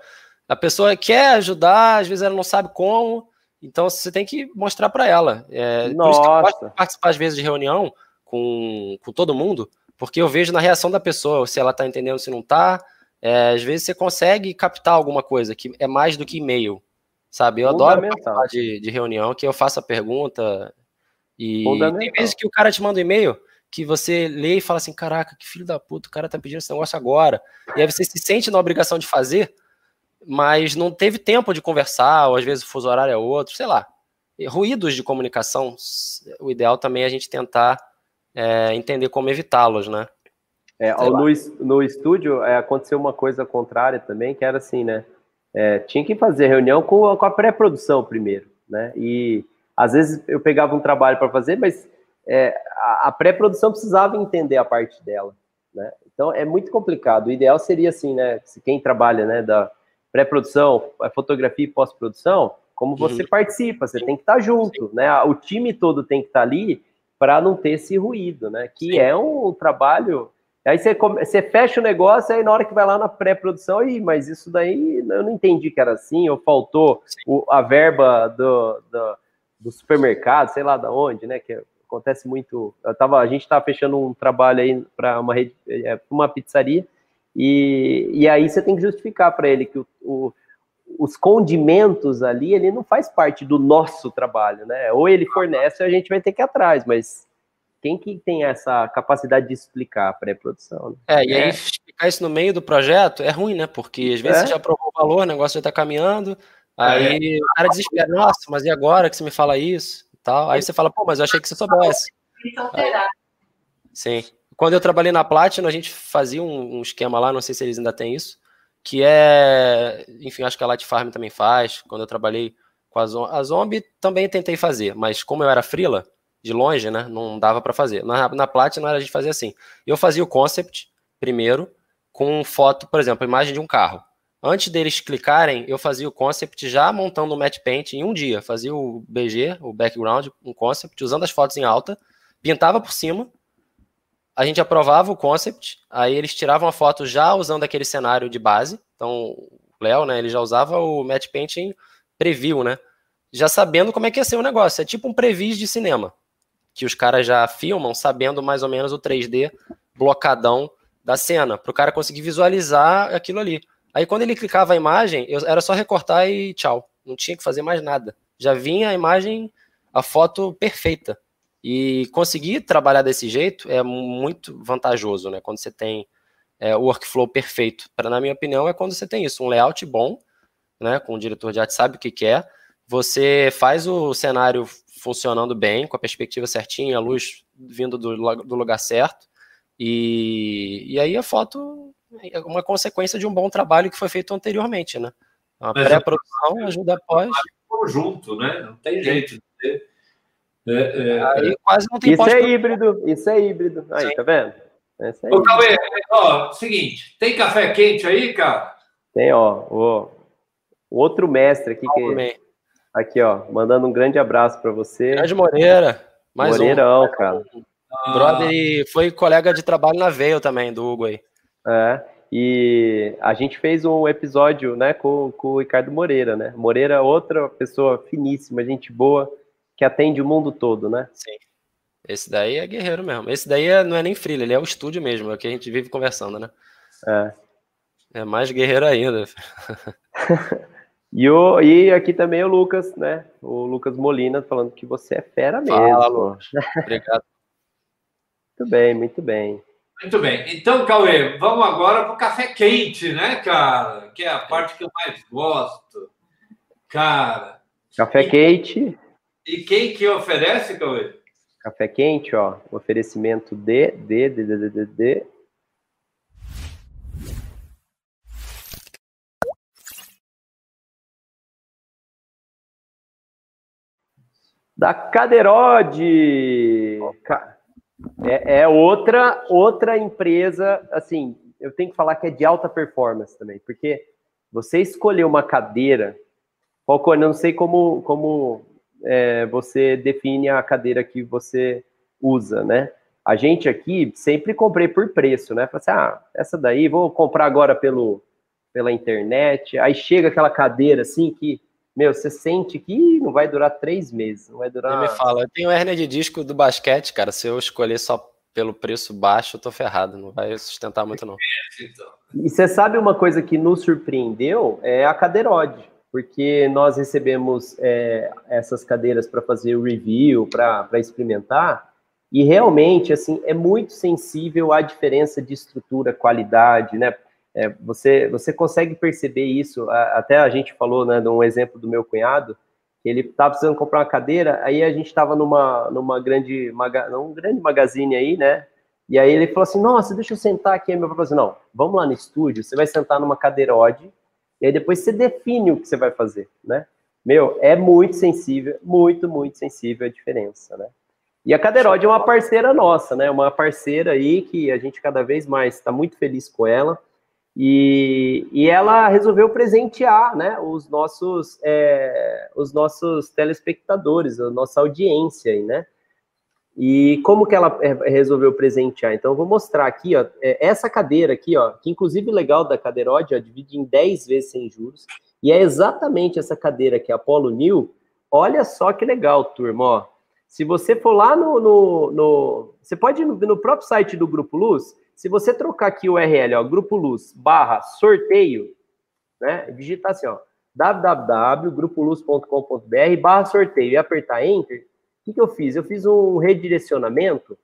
Speaker 4: A pessoa quer ajudar, às vezes ela não sabe como, então você tem que mostrar para ela. É, Nossa. Por isso que eu gosto de participar às vezes de reunião com, com todo mundo, porque eu vejo na reação da pessoa se ela está entendendo se não está. É, às vezes você consegue captar alguma coisa que é mais do que e-mail, sabe? Eu adoro participar de, de reunião, que eu faço a pergunta e tem vezes que o cara te manda um e-mail que você lê e fala assim, caraca, que filho da puta, o cara tá pedindo esse negócio agora. E aí você se sente na obrigação de fazer, mas não teve tempo de conversar, ou às vezes o fuso horário é outro, sei lá. Ruídos de comunicação, o ideal também é a gente tentar é, entender como evitá-los, né?
Speaker 2: É, no, no estúdio é, aconteceu uma coisa contrária também, que era assim, né? É, tinha que fazer reunião com, com a pré-produção primeiro, né? E às vezes eu pegava um trabalho para fazer, mas é, a pré-produção precisava entender a parte dela, né? Então é muito complicado. O ideal seria assim, né? Quem trabalha, né, da pré-produção, fotografia e pós-produção, como você uhum. participa, você tem que estar junto, Sim. né? O time todo tem que estar ali para não ter esse ruído, né? Que Sim. é um trabalho. Aí você, você fecha o negócio, aí na hora que vai lá na pré-produção, aí, mas isso daí eu não entendi que era assim, ou faltou o, a verba do, do, do, supermercado, sei lá da onde, né? Que acontece muito. Tava, a gente estava fechando um trabalho aí para uma, rede, é, uma pizzaria, e, e aí você tem que justificar para ele que o, o, os condimentos ali, ele não faz parte do nosso trabalho, né? Ou ele fornece, a gente vai ter que ir atrás, mas quem que tem essa capacidade de explicar a pré-produção? Né?
Speaker 4: É, e aí é. explicar isso no meio do projeto é ruim, né? Porque às vezes é. você já provou o valor, o negócio já está caminhando, aí é. o cara desespera, nossa, mas e agora que você me fala isso? tal. Aí você fala, pô, mas eu achei que você soubesse. Aí, sim. Quando eu trabalhei na Platinum, a gente fazia um, um, esquema lá, não sei se eles ainda têm isso, que é, enfim, acho que a Light Farm também faz. Quando eu trabalhei com a Zombie, a Zombie também tentei fazer, mas como eu era frila, de longe, né, não dava para fazer. Na, na Platinum a gente fazia assim. Eu fazia o concept primeiro, com foto, por exemplo, imagem de um carro. Antes deles clicarem, eu fazia o concept já montando o Matte Paint em um dia. Fazia o BG, o background, um concept, usando as fotos em alta, pintava por cima, a gente aprovava o concept, aí eles tiravam a foto já usando aquele cenário de base. Então, o Léo, né, ele já usava o Matte Painting preview, né? Já sabendo como é que ia ser o negócio. É tipo um previs de cinema, que os caras já filmam sabendo mais ou menos o 3D blocadão da cena, para o cara conseguir visualizar aquilo ali. Aí quando ele clicava a imagem, eu, era só recortar e tchau. Não tinha que fazer mais nada. Já vinha a imagem, a foto perfeita. E conseguir trabalhar desse jeito é muito vantajoso, né? Quando você tem é, o workflow perfeito. Para na minha opinião é quando você tem isso, um layout bom, né? Com o diretor de arte sabe o que quer. Você faz o cenário funcionando bem, com a perspectiva certinha, a luz vindo do, do lugar certo. E, e aí a foto é uma consequência de um bom trabalho que foi feito anteriormente, né? A pré-produção ajuda após.
Speaker 1: Conjunto, né? Não tem jeito de ter
Speaker 2: é, é, aí é. quase não tem Isso é híbrido, isso é híbrido. Aí, Sim. tá vendo?
Speaker 1: É Ô, Cauê, ó, seguinte, tem café quente aí, cara?
Speaker 2: Tem, ó, o, o outro mestre aqui que aqui, ó, mandando um grande abraço para você.
Speaker 4: Grande Moreira, mais
Speaker 2: Moreirão, um. cara.
Speaker 4: Ah. Brother, foi colega de trabalho na Veio também, do Hugo aí.
Speaker 2: É, e a gente fez um episódio, né, com, com o Ricardo Moreira, né? Moreira, outra pessoa finíssima, gente boa, que atende o mundo todo, né?
Speaker 4: Sim. Esse daí é guerreiro mesmo. Esse daí é, não é nem freela, ele é o estúdio mesmo, é o que a gente vive conversando, né? É. É mais guerreiro ainda.
Speaker 2: e, o, e aqui também o Lucas, né? O Lucas Molina falando que você é fera mesmo. Fala, Obrigado. muito bem, muito bem.
Speaker 1: Muito bem. Então, Cauê, vamos agora para o café quente, né, cara? Que é a parte que eu mais gosto. Cara.
Speaker 2: Café quente.
Speaker 1: E quem que oferece, Cauê?
Speaker 2: Café quente, ó. Oferecimento de, de, de, de, de, de. Da Caderode. É, é, outra, outra empresa, assim, eu tenho que falar que é de alta performance também, porque você escolher uma cadeira, Falcone, eu não sei como, como é, você define a cadeira que você usa, né? A gente aqui sempre comprei por preço, né? Falei assim, ah, essa daí vou comprar agora pelo, pela internet. Aí chega aquela cadeira assim que, meu, você sente que não vai durar três meses, não vai durar.
Speaker 4: me fala, eu tenho hernia de disco do basquete, cara. Se eu escolher só pelo preço baixo, eu tô ferrado, não vai sustentar muito, não.
Speaker 2: E você sabe uma coisa que nos surpreendeu? É a cadeirode porque nós recebemos é, essas cadeiras para fazer o review, para experimentar, e realmente, assim, é muito sensível à diferença de estrutura, qualidade, né? É, você, você consegue perceber isso, até a gente falou, né, de um exemplo do meu cunhado, ele estava precisando comprar uma cadeira, aí a gente estava numa, numa grande, num grande magazine aí, né, e aí ele falou assim, nossa, deixa eu sentar aqui, aí meu pai falou assim, não, vamos lá no estúdio, você vai sentar numa cadeirode, e aí depois você define o que você vai fazer, né? Meu, é muito sensível, muito, muito sensível a diferença, né? E a Caderode é uma parceira nossa, né? Uma parceira aí que a gente cada vez mais está muito feliz com ela. E, e ela resolveu presentear né, os, nossos, é, os nossos telespectadores, a nossa audiência aí, né? E como que ela é, resolveu presentear? Então, eu vou mostrar aqui, ó, é, essa cadeira aqui, ó, que inclusive legal da Cadeirode, ó, divide em 10 vezes sem juros, e é exatamente essa cadeira aqui, a Polo New. Olha só que legal, turma, ó. Se você for lá no, no, no você pode ir no, no próprio site do Grupo Luz, se você trocar aqui o URL, ó, Grupo Luz barra sorteio, né? Digitar assim, ó, www.grupoluz.com.br barra sorteio e apertar Enter, que, que eu fiz? Eu fiz um redirecionamento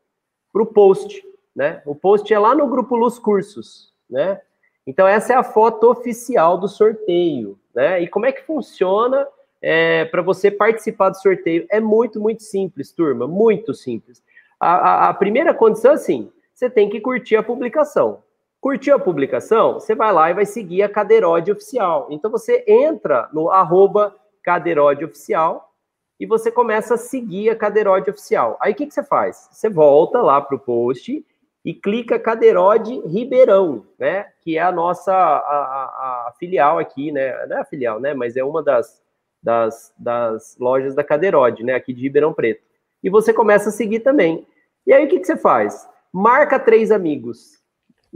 Speaker 2: para o post, né? O post é lá no Grupo Luz Cursos, né? Então, essa é a foto oficial do sorteio, né? E como é que funciona é, para você participar do sorteio? É muito, muito simples, turma, muito simples. A, a, a primeira condição é assim, você tem que curtir a publicação. Curtiu a publicação, você vai lá e vai seguir a Cadeirode Oficial. Então você entra no arroba Cadeirode Oficial e você começa a seguir a Cadeirode Oficial. Aí o que, que você faz? Você volta lá para o post e clica Cadeirode Ribeirão, né? Que é a nossa a, a, a, filial aqui, né? Não é a filial, né? Mas é uma das, das, das lojas da Cadeirode, né? Aqui de Ribeirão Preto. E você começa a seguir também. E aí o que, que você faz? marca três amigos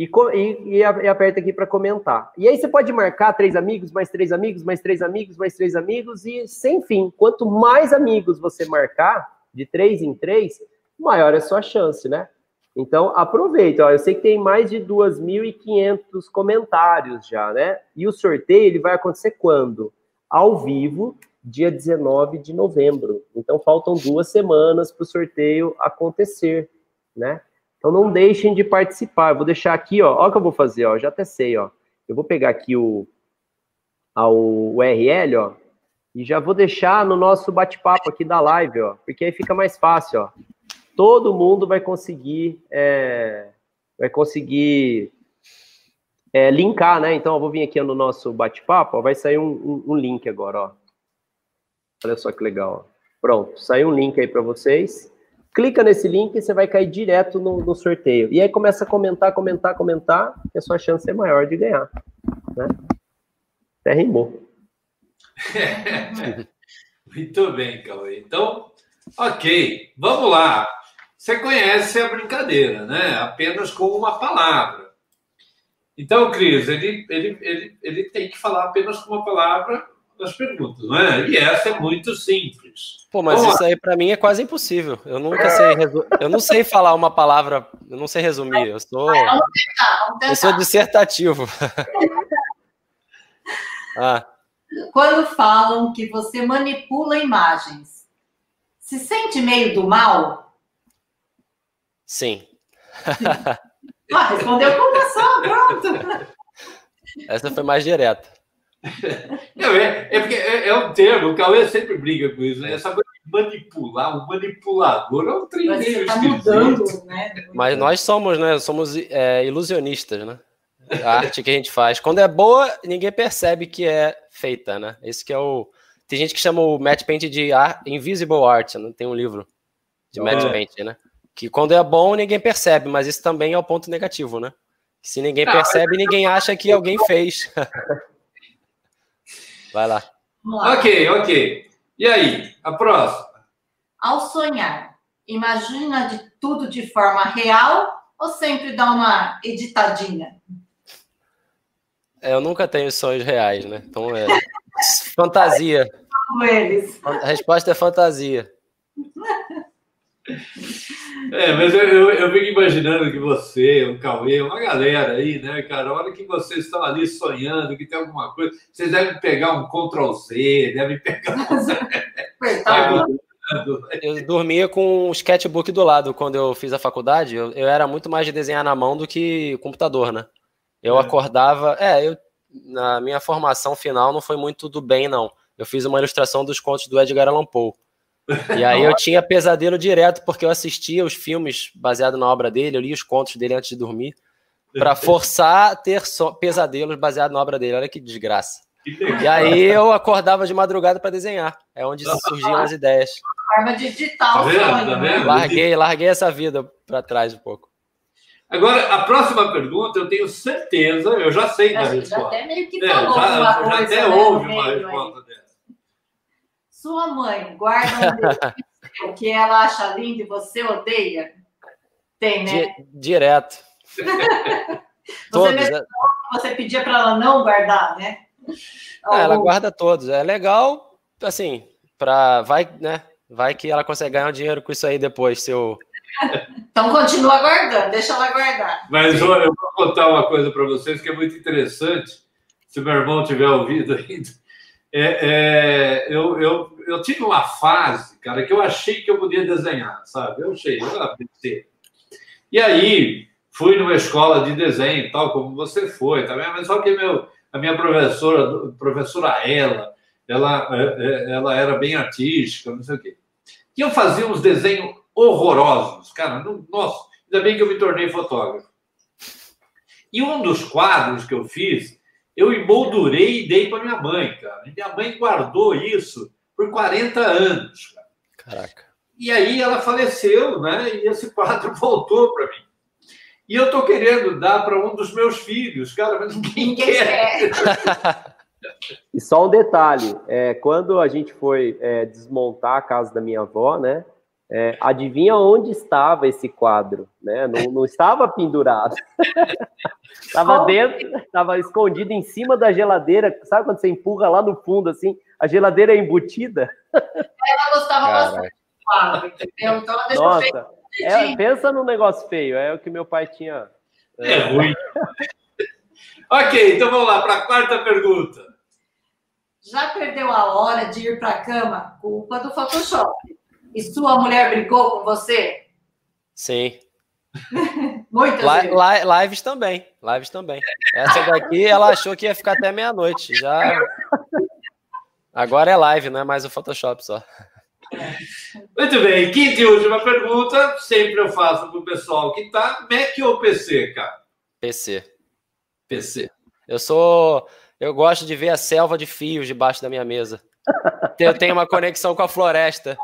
Speaker 2: e, e, e aperta aqui para comentar. E aí você pode marcar três amigos, mais três amigos, mais três amigos, mais três amigos e sem fim. Quanto mais amigos você marcar, de três em três, maior é a sua chance, né? Então, aproveita. Ó, eu sei que tem mais de 2.500 comentários já, né? E o sorteio ele vai acontecer quando? Ao vivo, dia 19 de novembro. Então, faltam duas semanas para o sorteio acontecer, né? Então não deixem de participar. Eu vou deixar aqui, ó. Olha o que eu vou fazer, ó. Já até sei, ó. Eu vou pegar aqui o, o URL, ó. E já vou deixar no nosso bate-papo aqui da live, ó. Porque aí fica mais fácil, ó. Todo mundo vai conseguir. É, vai conseguir é, linkar, né? Então eu vou vir aqui no nosso bate-papo, vai sair um, um, um, link agora, ó. Olha só que legal, ó. Pronto, saiu um link aí para vocês clica nesse link e você vai cair direto no, no, sorteio. E aí começa a comentar, comentar, comentar, e a sua chance é maior de ganhar. Né? Até rimou.
Speaker 1: Muito bem, Cauê. Então, ok, vamos lá. Você conhece a brincadeira, né? Apenas com uma palavra. Então, Cris, ele, ele, ele, ele tem que falar apenas com uma palavra nas perguntas, não é? E essa é muito simples.
Speaker 4: Pô, mas Vamos isso lá. aí para mim é quase impossível. Eu nunca sei, eu não sei falar uma palavra, eu não sei resumir. Eu sou, eu sou dissertativo.
Speaker 3: ah. Quando falam que você manipula imagens, se sente meio do mal?
Speaker 4: Sim.
Speaker 3: ah, respondeu com uma pronto.
Speaker 4: Essa foi mais direta.
Speaker 1: Não, é, é porque é, é, um termo, o Cauê sempre briga com isso, né? Essa coisa de manipular, o manipulador é um treineiro tá mudando,
Speaker 4: né? Mas nós somos, né? Somos é, ilusionistas, né? A arte que a gente faz. Quando é boa, ninguém percebe que é feita, né? Esse que é o. Tem gente que chama o Matte Paint de art, Invisible Art, né? Tem um livro de Matte é. Paint, né? Que quando é bom, ninguém percebe, mas isso também é o ponto negativo, né? Se ninguém percebe, ninguém acha que alguém fez. Vai lá.
Speaker 1: lá. Ok, ok. E aí, a próxima?
Speaker 3: Ao sonhar, imagina de tudo de forma real ou sempre dá uma editadinha?
Speaker 4: É, eu nunca tenho sonhos reais, né? Então é fantasia. Eles. A resposta é fantasia.
Speaker 1: É, mas eu, eu, eu fico imaginando que você, o Cauê, uma galera aí, né, cara? A hora que vocês estão ali sonhando que tem alguma coisa, vocês devem pegar um Ctrl Z, devem pegar um.
Speaker 4: eu dormia com um sketchbook do lado quando eu fiz a faculdade. Eu, eu era muito mais de desenhar na mão do que computador, né? Eu é. acordava. É, eu, na minha formação final não foi muito do bem, não. Eu fiz uma ilustração dos contos do Edgar Allan Poe. E aí eu tinha pesadelo direto, porque eu assistia os filmes baseados na obra dele, eu li os contos dele antes de dormir, para forçar a ter so pesadelos baseados na obra dele. Olha que desgraça. E aí eu acordava de madrugada para desenhar. É onde surgiam as ideias.
Speaker 3: forma de digitar tá o vendo. Tá
Speaker 4: né? Larguei, larguei essa vida para trás um pouco.
Speaker 1: Agora, a próxima pergunta, eu tenho certeza, eu já sei da resposta. Já até meio que falou é, já, uma já coisa, até né, houve uma resposta aí. dessa.
Speaker 3: Sua mãe guarda um o que ela acha lindo e você odeia? Tem, né?
Speaker 4: Direto.
Speaker 3: você, todos, mesmo, é... você pedia para ela não guardar, né?
Speaker 4: É, ela guarda todos. É legal, assim, para vai, né? Vai que ela consegue ganhar dinheiro com isso aí depois, se eu
Speaker 3: então continua guardando, deixa ela guardar.
Speaker 1: Mas olha, eu vou contar uma coisa para vocês que é muito interessante. Se meu irmão tiver ouvido ainda, é, é, eu, eu, eu tive uma fase, cara, que eu achei que eu podia desenhar, sabe? Eu achei, eu pensei. E aí fui numa escola de desenho, tal como você foi, tá? Mas só que meu, a minha professora, professora ela, ela, é, é, ela era bem artística, não sei o quê. E eu fazia uns desenhos horrorosos. Cara, nossa, ainda bem que eu me tornei fotógrafo. E um dos quadros que eu fiz, eu emoldurei e dei para minha mãe, cara. E minha mãe guardou isso por 40 anos. Cara.
Speaker 4: Caraca.
Speaker 1: E aí ela faleceu, né? E esse quadro voltou para mim. E eu estou querendo dar para um dos meus filhos, cara, mas ninguém quer.
Speaker 2: e só um detalhe: é, quando a gente foi é, desmontar a casa da minha avó, né? É, adivinha onde estava esse quadro? Né? Não, não estava pendurado. estava dentro, estava escondido em cima da geladeira. Sabe quando você empurra lá no fundo, assim? A geladeira é embutida?
Speaker 3: Ela gostava bastante do quadro, entendeu? Então ela deixou
Speaker 2: Nossa, é, pensa num negócio feio. É o que meu pai tinha.
Speaker 1: É, é ruim. ok, então vamos lá para a quarta pergunta.
Speaker 3: Já perdeu a hora de ir para a cama? Culpa do Photoshop. E sua mulher brigou com você?
Speaker 4: Sim.
Speaker 3: Muitas
Speaker 4: li lives também. Lives também. Essa daqui ela achou que ia ficar até meia-noite. Já. Agora é live, não é mais o Photoshop só.
Speaker 1: Muito bem, quinta e última pergunta. Sempre eu faço para o pessoal que tá. Mac ou PC, cara?
Speaker 4: PC.
Speaker 1: PC.
Speaker 4: Eu sou. Eu gosto de ver a selva de fios debaixo da minha mesa. Eu tenho uma conexão com a floresta.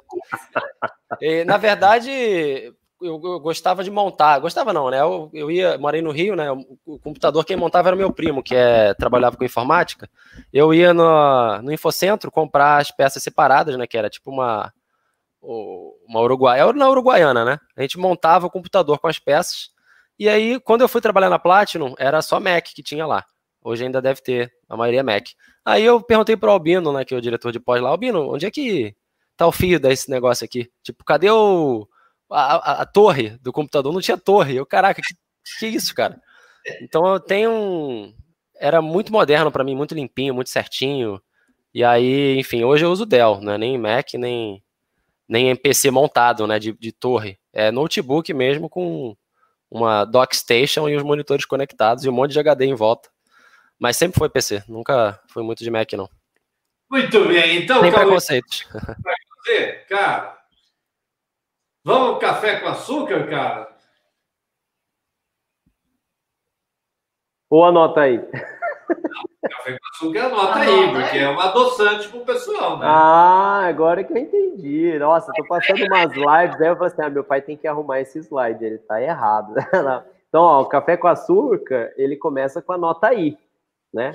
Speaker 4: E, na verdade, eu, eu, gostava de montar. Gostava não, né? Eu, eu ia, morei no Rio, né? O, computador quem montava era meu primo, que é, trabalhava com informática. Eu ia no, no Infocentro comprar as peças separadas, né? Que era tipo uma uma Uruguai, na Uruguaiana, né? A gente montava o computador com as peças. E aí, quando eu fui trabalhar na Platinum, era só Mac que tinha lá. Hoje ainda deve ter, a maioria é Mac. Aí eu perguntei pro Albino, né, que é o diretor de pós lá, Albino, onde é que tá o fio desse negócio aqui? Tipo, cadê o a, a, a torre do computador? Não tinha torre. Eu, caraca, que, que isso, cara? Então eu tenho um era muito moderno para mim, muito limpinho, muito certinho. E aí, enfim, hoje eu uso Dell, não é nem Mac, nem nem PC montado, né, de, de torre. É notebook mesmo com uma dock station e os monitores conectados e um monte de HD em volta. Mas sempre foi PC, nunca foi muito de Mac, não.
Speaker 1: Muito bem, então.
Speaker 4: Tem preconceitos.
Speaker 1: Vai você, cara. Vamos café com açúcar, cara?
Speaker 2: Ou anota aí.
Speaker 1: café com açúcar anota aí, porque é um adoçante pro pessoal, né?
Speaker 2: Ah, agora que eu entendi. Nossa, tô passando umas lives, aí eu falei assim: ah, meu pai tem que arrumar esse slide, ele tá errado. Então, ó, o café com açúcar, ele começa com a nota aí né?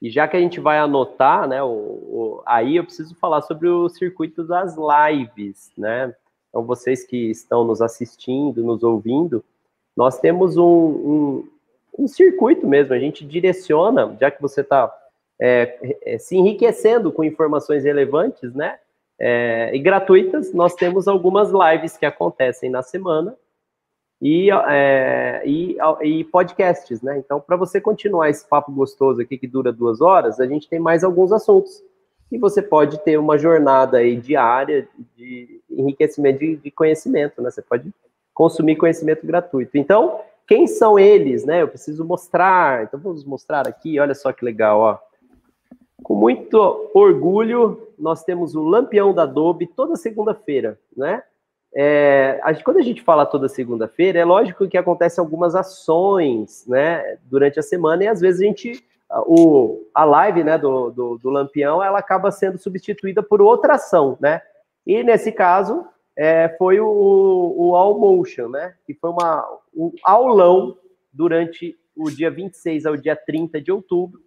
Speaker 2: E já que a gente vai anotar, né, o, o, aí eu preciso falar sobre o circuito das lives, né? Então, vocês que estão nos assistindo, nos ouvindo, nós temos um, um, um circuito mesmo, a gente direciona, já que você está é, é, se enriquecendo com informações relevantes, né? É, e gratuitas, nós temos algumas lives que acontecem na semana, e, é, e, e, podcasts, né? Então, para você continuar esse papo gostoso aqui que dura duas horas, a gente tem mais alguns assuntos. E você pode ter uma jornada aí diária de enriquecimento de, de conhecimento, né? Você pode consumir conhecimento gratuito. Então, quem são eles, né? Eu preciso mostrar. Então, vamos mostrar aqui. Olha só que legal, ó. Com muito orgulho, nós temos o Lampião da Adobe toda segunda-feira, né? É, a quando a gente fala toda segunda-feira, é lógico que acontecem algumas ações, né, durante a semana, e às vezes a gente, o, a live, né, do, do, do Lampião, ela acaba sendo substituída por outra ação, né, E nesse caso, é, foi o, o All Motion, né? Que foi uma, um aulão durante o dia 26 ao dia 30 de outubro,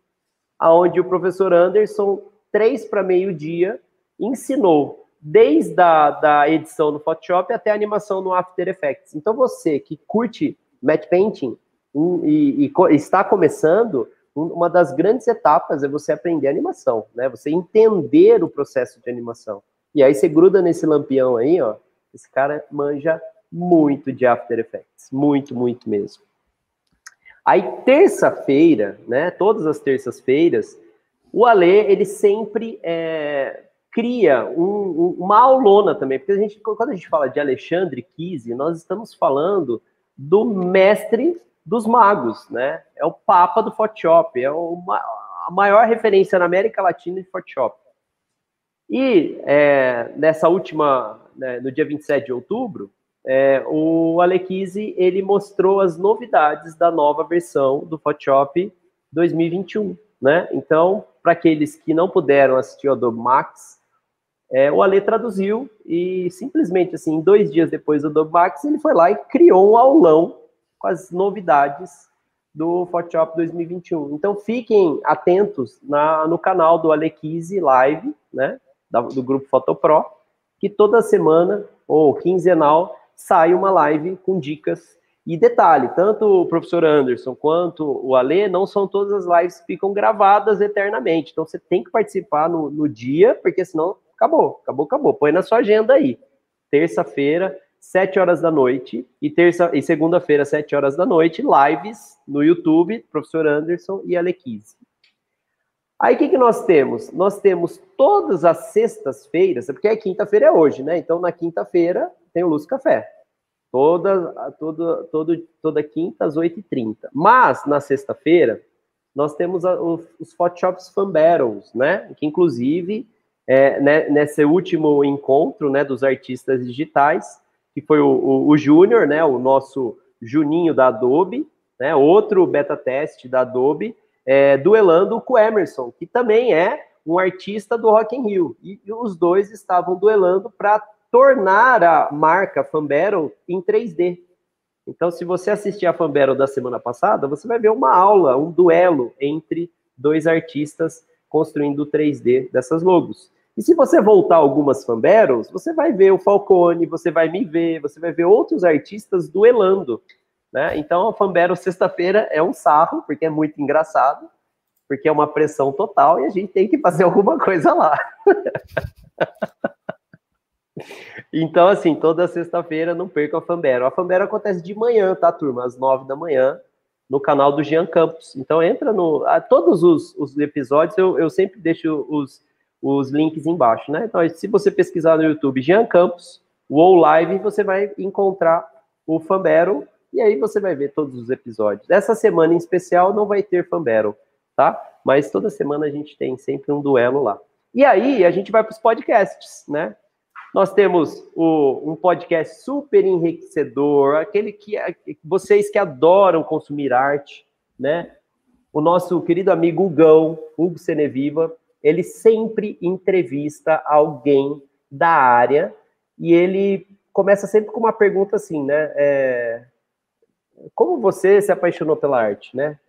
Speaker 2: aonde o professor Anderson, três para meio-dia, ensinou desde a da edição no Photoshop até a animação no After Effects. Então, você que curte matte painting um, e, e, está começando, uma das grandes etapas é você aprender animação, né? Você entender o processo de animação. E aí você gruda nesse lampião aí, ó. Esse cara manja muito de After Effects, muito, muito mesmo. Aí terça-feira, né? Todas as terças-feiras, o Ale ele sempre é, cria um, um, uma aulona também, porque a gente, quando a gente fala de Alexandre Kise, nós estamos falando do mestre dos magos, né? É o papa do Photoshop, é uma, a maior referência na América Latina de Photoshop. E é, nessa última, né, no dia 27 de outubro, é, o Alequise ele mostrou as novidades da nova versão do Photoshop 2021, né? Então, para aqueles que não puderam assistir o Adobe Max, é, o Ale traduziu e simplesmente assim, dois dias depois do Max, ele foi lá e criou um aulão com as novidades do Photoshop 2021. Então, fiquem atentos na, no canal do Alequise Live, né? do grupo Fotopro, que toda semana ou quinzenal sai uma live com dicas. E detalhe, tanto o professor Anderson quanto o Ale, não são todas as lives que ficam gravadas eternamente. Então você tem que participar no, no dia, porque senão acabou, acabou, acabou. Põe na sua agenda aí. Terça-feira, sete horas da noite, e terça e segunda-feira, sete horas da noite, lives no YouTube, professor Anderson e Ale Kise. Aí o que, que nós temos? Nós temos todas as sextas-feiras, porque a quinta-feira é hoje, né? Então na quinta-feira tem o Luz Café. Toda, toda, toda, toda quinta às 8h30. Mas na sexta-feira nós temos a, os, os Photoshops Fan Battles, né? Que inclusive é, né, nesse último encontro né, dos artistas digitais, que foi o, o, o Júnior, né? O nosso Juninho da Adobe, né? Outro beta teste da Adobe é, duelando com o Emerson, que também é um artista do Rock in Rio. E, e os dois estavam duelando para tornar a marca Battle em 3D. Então, se você assistir a Battle da semana passada, você vai ver uma aula, um duelo entre dois artistas construindo 3D dessas logos. E se você voltar algumas Fan Battles, você vai ver o Falcone, você vai me ver, você vai ver outros artistas duelando. Né? Então, a Fambero sexta-feira é um sarro, porque é muito engraçado, porque é uma pressão total e a gente tem que fazer alguma coisa lá. então, assim, toda sexta-feira não perca a Fambero. A Fambero acontece de manhã, tá, turma? Às nove da manhã, no canal do Jean Campos. Então, entra no. A, todos os, os episódios, eu, eu sempre deixo os, os links embaixo, né? Então, se você pesquisar no YouTube Jean Campos, o Live, você vai encontrar o Fambero e aí você vai ver todos os episódios. Essa semana em especial não vai ter Battle, tá? Mas toda semana a gente tem sempre um duelo lá. E aí a gente vai para os podcasts, né? Nós temos o, um podcast super enriquecedor, aquele que vocês que adoram consumir arte, né? O nosso querido amigo Hugão, Hugo Seneviva, ele sempre entrevista alguém da área e ele começa sempre com uma pergunta assim, né? É, como você se apaixonou pela arte, né?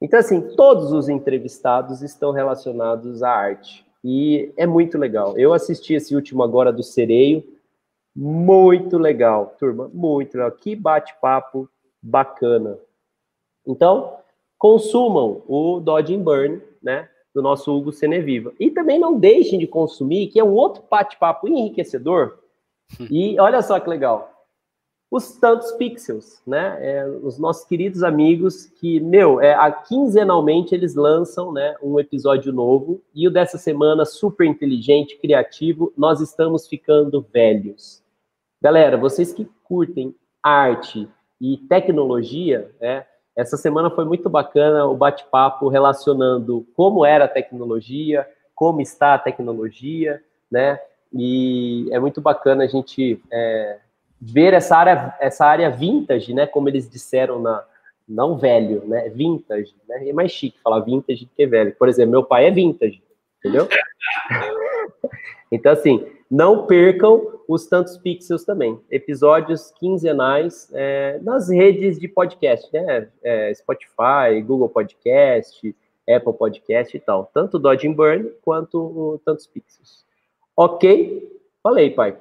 Speaker 2: Então, assim, todos os entrevistados estão relacionados à arte. E é muito legal. Eu assisti esse último agora do Sereio. Muito legal, turma. Muito legal. Que bate-papo bacana. Então, consumam o Dodge Burn, né? Do nosso Hugo Seneviva. E também não deixem de consumir, que é um outro bate-papo enriquecedor. E olha só que legal os tantos pixels, né? É, os nossos queridos amigos que, meu, é, a, quinzenalmente eles lançam né, um episódio novo e o dessa semana, super inteligente, criativo, nós estamos ficando velhos. Galera, vocês que curtem arte e tecnologia, né? Essa semana foi muito bacana o bate-papo relacionando como era a tecnologia, como está a tecnologia, né? E é muito bacana a gente é, ver essa área, essa área vintage, né? Como eles disseram na não velho, né? Vintage, né? É mais chique falar vintage do que velho. Por exemplo, meu pai é vintage, entendeu? então assim, não percam os Tantos Pixels também. Episódios quinzenais é, nas redes de podcast, né? É, Spotify, Google Podcast, Apple Podcast e tal. Tanto o Dodge Burn quanto o Tantos Pixels. Ok? Falei, pai.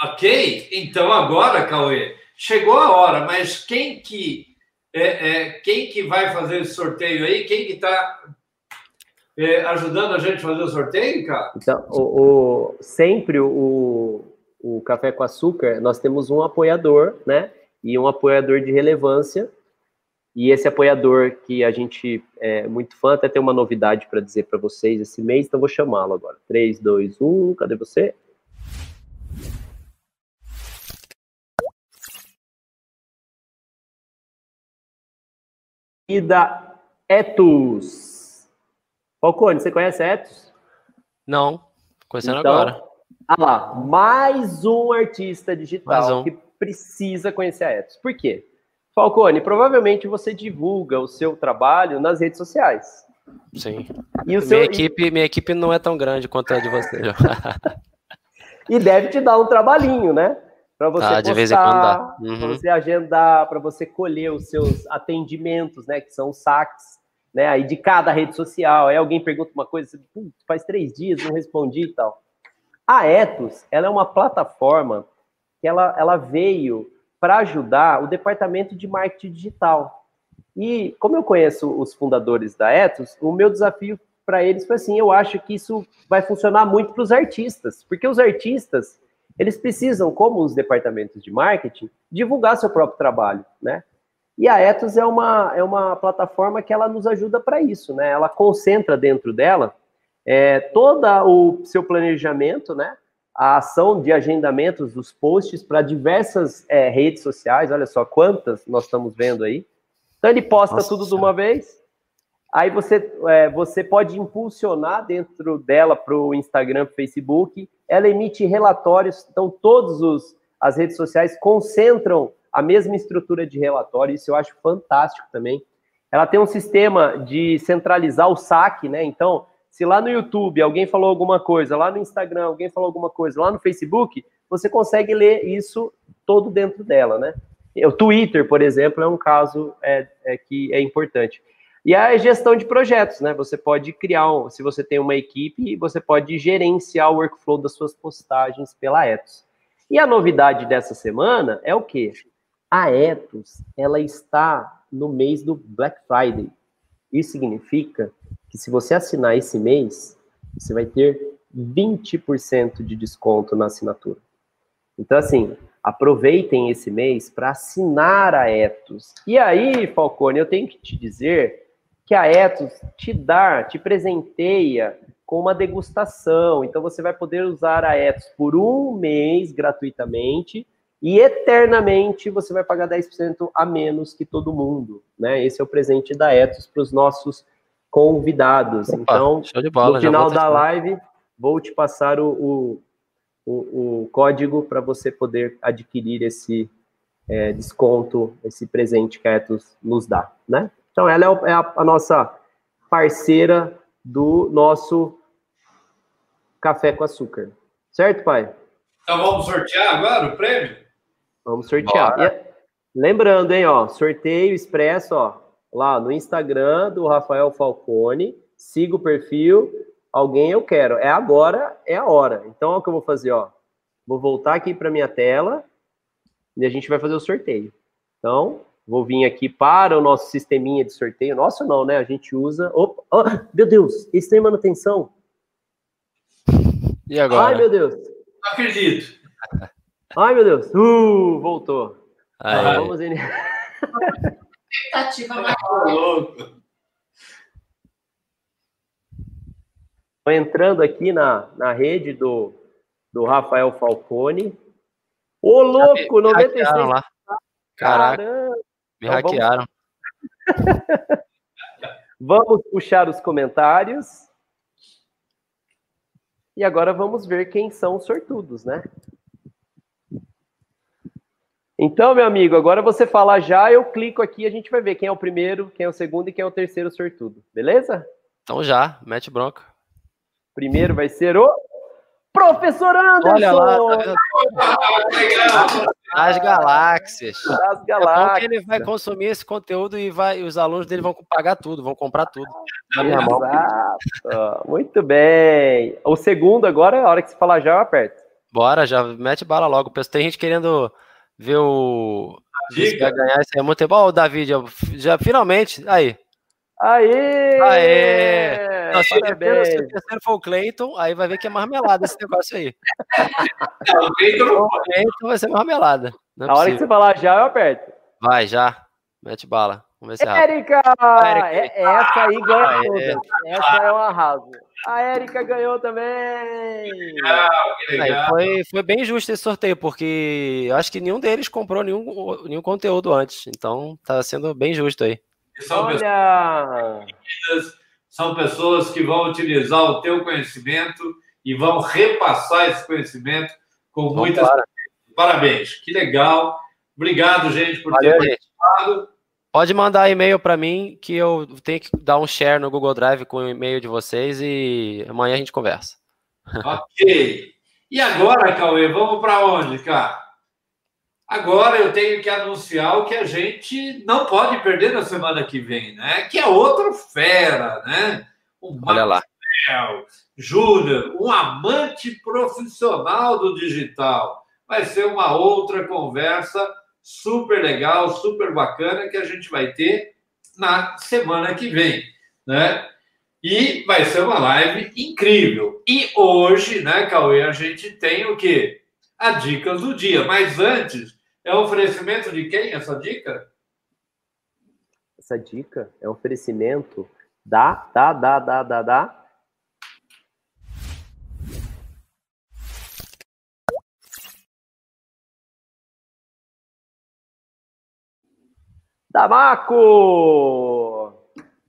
Speaker 1: Ok? Então agora, Cauê, chegou a hora, mas quem que é, é quem que vai fazer esse sorteio aí? Quem que está é, ajudando a gente a fazer o sorteio, cara?
Speaker 2: Então, o, o, sempre o, o Café com Açúcar, nós temos um apoiador, né? E um apoiador de relevância. E esse apoiador que a gente é muito fã, até tem uma novidade para dizer para vocês esse mês, então vou chamá-lo agora. 3, 2, 1, cadê você? Ida Etus. Falcone, você conhece Etos?
Speaker 4: Não, conhecendo então, agora.
Speaker 2: Ah lá, mais um artista digital um. que precisa conhecer a Etos. Por quê? Falcone, provavelmente você divulga o seu trabalho nas redes sociais.
Speaker 4: Sim. E o seu... minha, equipe, minha equipe não é tão grande quanto a de você.
Speaker 2: e deve te dar um trabalhinho, né? Para você ah, postar,
Speaker 4: de vez em quando dá.
Speaker 2: Uhum. para você agendar, para você colher os seus atendimentos, né? Que são saques né? Aí de cada rede social, aí alguém pergunta uma coisa, você, faz três dias, não respondi e tal. A Etos, ela é uma plataforma que ela, ela veio para ajudar o departamento de marketing digital. E como eu conheço os fundadores da Etos, o meu desafio para eles foi assim, eu acho que isso vai funcionar muito para os artistas, porque os artistas, eles precisam, como os departamentos de marketing, divulgar seu próprio trabalho, né? E a Ethos é uma, é uma plataforma que ela nos ajuda para isso, né? Ela concentra dentro dela é, todo o seu planejamento, né? A ação de agendamentos dos posts para diversas é, redes sociais, olha só quantas nós estamos vendo aí. Então ele posta Nossa, tudo de uma vez, aí você, é, você pode impulsionar dentro dela para o Instagram, Facebook, ela emite relatórios, então todas as redes sociais concentram a mesma estrutura de relatório, isso eu acho fantástico também. Ela tem um sistema de centralizar o saque, né? Então, se lá no YouTube alguém falou alguma coisa, lá no Instagram alguém falou alguma coisa, lá no Facebook, você consegue ler isso todo dentro dela, né? O Twitter, por exemplo, é um caso é, é que é importante. E a gestão de projetos, né? Você pode criar, um, se você tem uma equipe, você pode gerenciar o workflow das suas postagens pela Ethos. E a novidade dessa semana é o quê? A Ethos, ela está no mês do Black Friday. Isso significa que se você assinar esse mês, você vai ter 20% de desconto na assinatura. Então, assim, aproveitem esse mês para assinar a Ethos. E aí, Falcone, eu tenho que te dizer que a Ethos te dá, te presenteia com uma degustação. Então, você vai poder usar a Ethos por um mês gratuitamente e eternamente você vai pagar 10% a menos que todo mundo, né? Esse é o presente da Etos para os nossos convidados. Opa, então, bola, no final da live, vou te passar o, o, o, o código para você poder adquirir esse é, desconto, esse presente que a Etos nos dá, né? Então, ela é, é a, a nossa parceira do nosso café com açúcar. Certo, pai?
Speaker 1: Então vamos sortear agora o prêmio?
Speaker 2: Vamos sortear. E, lembrando, hein, ó, sorteio expresso, ó, lá no Instagram do Rafael Falcone. Siga o perfil. Alguém eu quero. É agora, é a hora. Então, o que eu vou fazer, ó. Vou voltar aqui para minha tela e a gente vai fazer o sorteio. Então, vou vir aqui para o nosso sisteminha de sorteio. Nosso não, né? A gente usa. Opa, oh, meu Deus, esse tem manutenção.
Speaker 4: E agora?
Speaker 2: Ai, meu Deus.
Speaker 1: Não acredito.
Speaker 2: Ai, meu Deus. Uh, voltou. Ah, vamos in...
Speaker 3: Expectativa maior.
Speaker 2: Entrando aqui na, na rede do, do Rafael Falcone. Ô, louco, me 96.
Speaker 4: Hackearam lá. Caraca. Caramba. Me hackearam.
Speaker 2: Vamos... vamos puxar os comentários. E agora vamos ver quem são os sortudos, né? Então, meu amigo, agora você fala já, eu clico aqui, a gente vai ver quem é o primeiro, quem é o segundo e quem é o terceiro sortudo, beleza?
Speaker 4: Então já, mete bronca.
Speaker 2: Primeiro vai ser o Professor Anderson! Olha lá,
Speaker 4: tá As galáxias.
Speaker 2: As galáxias. É
Speaker 4: ele vai consumir esse conteúdo e vai, os alunos dele vão pagar tudo, vão comprar tudo.
Speaker 2: Exato. Muito bem. O segundo agora, a hora que você falar já, eu aperto.
Speaker 4: Bora, já mete bala logo. Tem gente querendo ver o. Vai ganhar esse é muito tempo. Ó, o David, já finalmente. Aí.
Speaker 2: Aê!
Speaker 4: Aê! Não, se, o terceiro, se o terceiro for o Cleiton, aí vai ver que é marmelada esse negócio aí. Não, o Cleiton vai ser marmelada.
Speaker 2: É a hora que você falar já, eu aperto.
Speaker 4: Vai, já. Mete bala.
Speaker 2: Vamos ver se é Érica! É, essa aí ganha todas. Essa é um arraso. A Érica ganhou também!
Speaker 4: Legal, legal. Aí, foi, foi bem justo esse sorteio, porque eu acho que nenhum deles comprou nenhum, nenhum conteúdo antes. Então tá sendo bem justo aí.
Speaker 1: São Olha! Pessoas, são pessoas que vão utilizar o teu conhecimento e vão repassar esse conhecimento com muitas. Parabéns, que legal. Obrigado, gente, por Valeu, ter participado.
Speaker 4: Pode mandar e-mail para mim que eu tenho que dar um share no Google Drive com o e-mail de vocês e amanhã a gente conversa.
Speaker 1: Ok. E agora, Cauê, vamos para onde, cara? Agora eu tenho que anunciar o que a gente não pode perder na semana que vem, né? Que é outro fera, né?
Speaker 4: O Olha lá.
Speaker 1: Júnior, um amante profissional do digital. Vai ser uma outra conversa super legal, super bacana que a gente vai ter na semana que vem, né? E vai ser uma live incrível. E hoje, né, Cauê, a gente tem o quê? A dicas do dia. Mas antes, é oferecimento de quem essa dica?
Speaker 2: Essa dica é oferecimento da, da, da, da, da, da Damaco!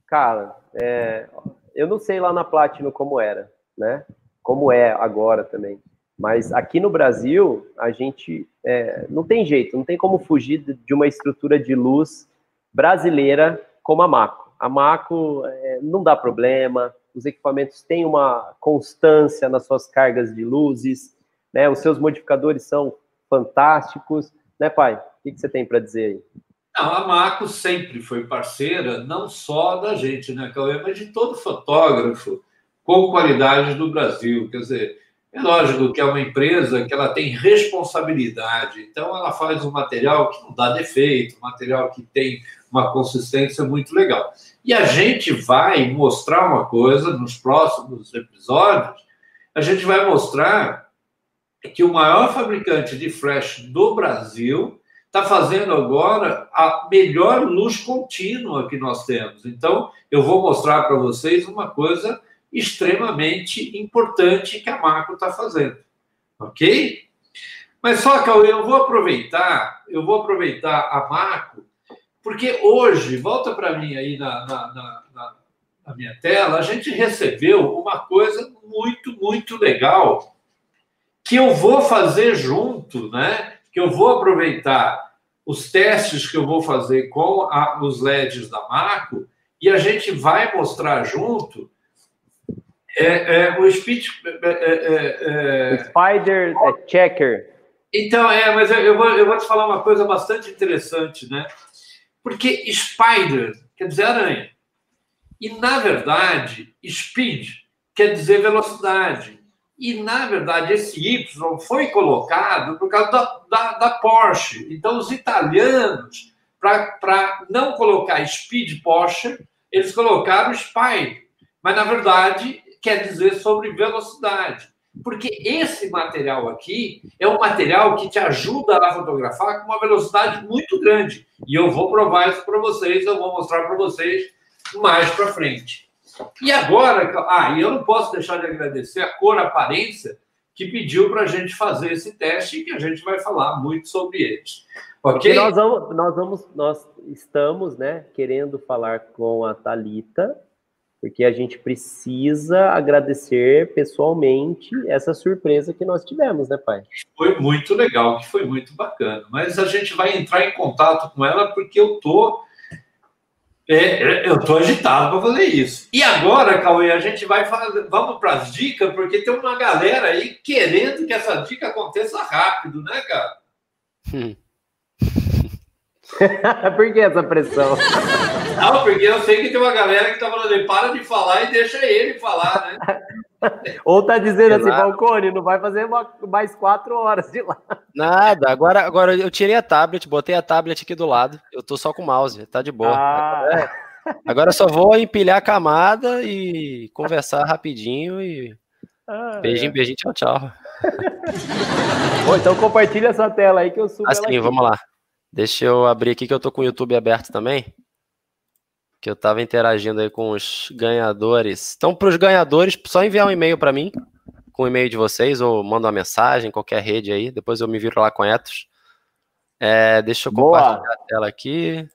Speaker 2: Cara, é, eu não sei lá na Platinum como era, né? Como é agora também. Mas aqui no Brasil, a gente é, não tem jeito, não tem como fugir de uma estrutura de luz brasileira como a Maco. A Maco é, não dá problema, os equipamentos têm uma constância nas suas cargas de luzes, né? Os seus modificadores são fantásticos, né, pai? O que, que você tem para dizer aí?
Speaker 1: A Maco sempre foi parceira, não só da gente, né, Cauê, mas de todo fotógrafo com qualidade do Brasil. Quer dizer, é lógico que é uma empresa que ela tem responsabilidade, então ela faz um material que não dá defeito, um material que tem uma consistência muito legal. E a gente vai mostrar uma coisa nos próximos episódios, a gente vai mostrar que o maior fabricante de flash do Brasil está fazendo agora a melhor luz contínua que nós temos. Então, eu vou mostrar para vocês uma coisa extremamente importante que a Macro está fazendo. Ok? Mas só, Cauê, eu vou aproveitar, eu vou aproveitar a Macro, porque hoje, volta para mim aí na, na, na, na minha tela, a gente recebeu uma coisa muito, muito legal que eu vou fazer junto, né? Que eu vou aproveitar os testes que eu vou fazer com a, os LEDs da Marco e a gente vai mostrar junto é, é, o speed. É,
Speaker 2: é, é Spider Checker.
Speaker 1: Então, é, mas eu, vou, eu vou te falar uma coisa bastante interessante, né? Porque Spider quer dizer aranha. E, na verdade, speed quer dizer velocidade. E, na verdade, esse Y foi colocado por causa da, da, da Porsche. Então, os italianos, para não colocar Speed Porsche, eles colocaram Spy. Mas, na verdade, quer dizer sobre velocidade. Porque esse material aqui é um material que te ajuda a fotografar com uma velocidade muito grande. E eu vou provar isso para vocês, eu vou mostrar para vocês mais para frente. E agora, ah, e eu não posso deixar de agradecer a Cor Aparência, que pediu para a gente fazer esse teste e que a gente vai falar muito sobre eles. Ok?
Speaker 2: nós vamos, nós vamos, nós estamos, né, querendo falar com a Talita, porque a gente precisa agradecer pessoalmente essa surpresa que nós tivemos, né, pai?
Speaker 1: Foi muito legal, que foi muito bacana. Mas a gente vai entrar em contato com ela porque eu tô É, é, eu tô agitado para fazer isso. E agora, Cauê, a gente vai fazer, vamos para as dicas, porque tem uma galera aí querendo que essa dica aconteça rápido, né, cara? Hum.
Speaker 2: Por que essa pressão?
Speaker 1: Não, porque eu sei que tem uma galera que tá falando, para de falar e deixa ele falar, né?
Speaker 2: Ou tá dizendo assim, Falcone, não vai fazer mais quatro horas de lá.
Speaker 4: Nada, agora, agora eu tirei a tablet, botei a tablet aqui do lado, eu tô só com o mouse, tá de boa. Ah. Agora, agora só vou empilhar a camada e conversar rapidinho e. Ah, beijinho, é. beijinho, tchau, tchau.
Speaker 2: Bom, então compartilha essa tela aí que eu subo.
Speaker 4: Assim, vamos lá. Deixa eu abrir aqui que eu tô com o YouTube aberto também. Que eu tava interagindo aí com os ganhadores. Então, para os ganhadores, só enviar um e-mail para mim, com o e-mail de vocês, ou manda uma mensagem, qualquer rede aí. Depois eu me viro lá com Etos. É, deixa eu compartilhar Boa. a tela aqui.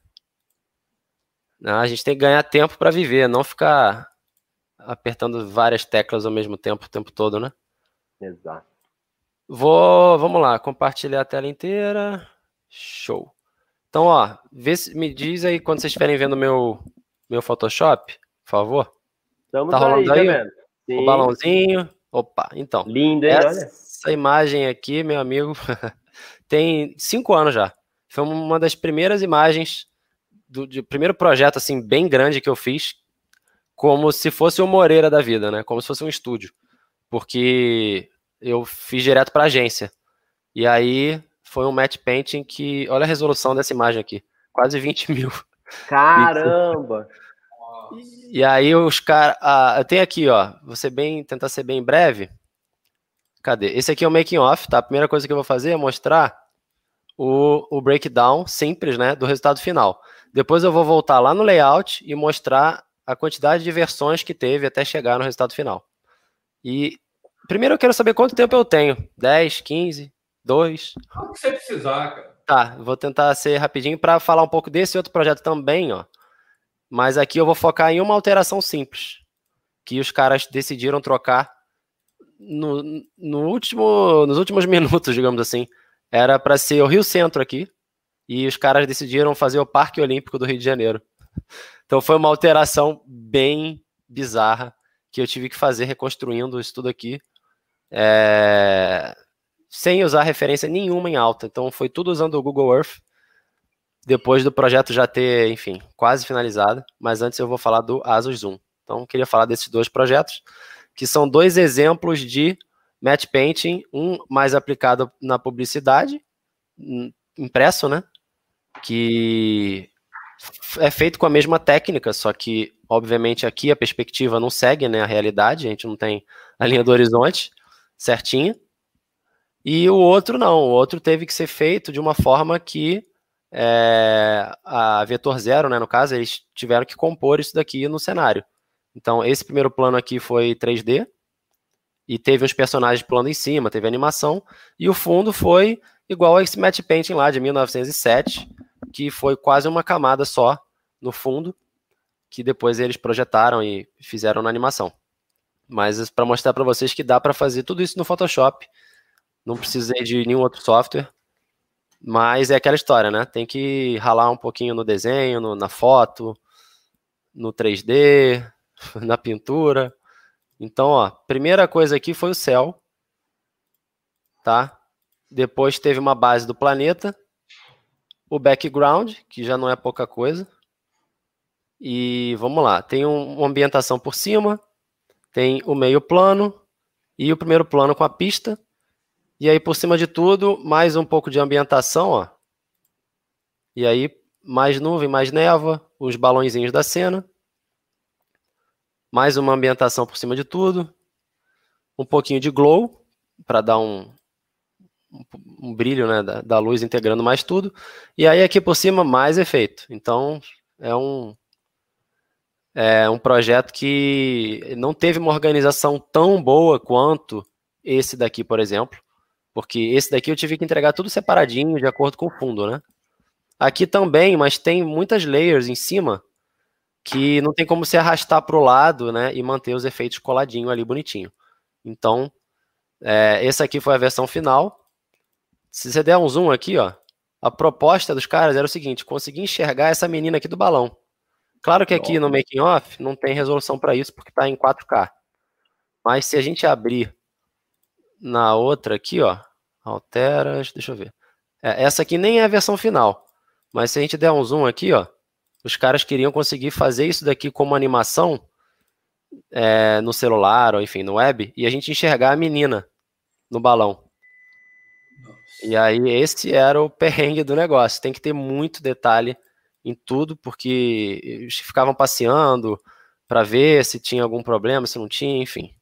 Speaker 4: Não, a gente tem que ganhar tempo para viver, não ficar apertando várias teclas ao mesmo tempo, o tempo todo, né?
Speaker 2: Exato.
Speaker 4: Vou, vamos lá, compartilhar a tela inteira. Show. Então, ó, vê se, me diz aí quando vocês estiverem vendo meu meu Photoshop, por favor.
Speaker 2: Estamos tá rolando aí,
Speaker 4: aí tá o balãozinho. Opa, então.
Speaker 2: Lindo, hein?
Speaker 4: Essa. Essa imagem aqui, meu amigo, tem cinco anos já. Foi uma das primeiras imagens do primeiro projeto assim bem grande que eu fiz, como se fosse o Moreira da vida, né? Como se fosse um estúdio, porque eu fiz direto para agência. E aí foi um match painting que. Olha a resolução dessa imagem aqui. Quase 20 mil.
Speaker 2: Caramba!
Speaker 4: E, e aí os caras. Ah, eu tenho aqui, ó. Você bem tentar ser bem breve. Cadê? Esse aqui é o making off, tá? A primeira coisa que eu vou fazer é mostrar o, o breakdown simples, né, do resultado final. Depois eu vou voltar lá no layout e mostrar a quantidade de versões que teve até chegar no resultado final. E primeiro eu quero saber quanto tempo eu tenho. 10, 15, dois.
Speaker 1: O que você precisar, cara.
Speaker 4: Tá, vou tentar ser rapidinho para falar um pouco desse outro projeto também, ó. Mas aqui eu vou focar em uma alteração simples que os caras decidiram trocar no, no último, nos últimos minutos, digamos assim. Era para ser o Rio Centro aqui e os caras decidiram fazer o Parque Olímpico do Rio de Janeiro. Então foi uma alteração bem bizarra que eu tive que fazer reconstruindo isso tudo aqui. É sem usar referência nenhuma em alta. Então foi tudo usando o Google Earth. Depois do projeto já ter, enfim, quase finalizado. Mas antes eu vou falar do Asus Zoom. Então queria falar desses dois projetos, que são dois exemplos de match painting, um mais aplicado na publicidade, hum, impresso, né? Que é feito com a mesma técnica, só que, obviamente, aqui a perspectiva não segue né, a realidade, a gente não tem a linha do horizonte certinha. E o outro não, o outro teve que ser feito de uma forma que é, a Vetor Zero, né, no caso, eles tiveram que compor isso daqui no cenário. Então, esse primeiro plano aqui foi 3D, e teve uns personagens pulando em cima, teve animação, e o fundo foi igual a esse Match Painting lá de 1907, que foi quase uma camada só no fundo, que depois eles projetaram e fizeram na animação. Mas para mostrar para vocês que dá para fazer tudo isso no Photoshop, não precisei de nenhum outro software. Mas é aquela história, né? Tem que ralar um pouquinho no desenho, no, na foto, no 3D, na pintura. Então, ó, primeira coisa aqui foi o céu, tá? Depois teve uma base do planeta, o background, que já não é pouca coisa. E vamos lá, tem um, uma ambientação por cima, tem o meio plano e o primeiro plano com a pista e aí, por cima de tudo, mais um pouco de ambientação, ó. E aí, mais nuvem, mais névoa, os balãozinhos da cena. Mais uma ambientação por cima de tudo. Um pouquinho de glow, para dar um, um, brilho né, da, da luz integrando mais tudo. E aí, aqui por cima, mais efeito. Então, é um, é um projeto que não teve uma organização tão boa quanto esse daqui, por exemplo. Porque esse daqui eu tive que entregar tudo separadinho, de acordo com o fundo, né? Aqui também, mas tem muitas layers em cima que não tem como se arrastar para o lado, né? E manter os efeitos coladinho ali bonitinho. Então, é, essa aqui foi a versão final. Se você der um zoom aqui, ó, a proposta dos caras era o seguinte: conseguir enxergar essa menina aqui do balão. Claro que aqui no making off não tem resolução para isso porque está em 4K. Mas se a gente abrir na outra aqui, ó, alteras, deixa eu ver. É, essa aqui nem é a versão final, mas se a gente der um zoom aqui, ó, os caras queriam conseguir fazer isso daqui como animação é, no celular ou enfim no web e a gente enxergar a menina no balão. Nossa. E aí esse era o perrengue do negócio. Tem que ter muito detalhe em tudo porque eles ficavam passeando para ver se tinha algum problema, se não tinha, enfim.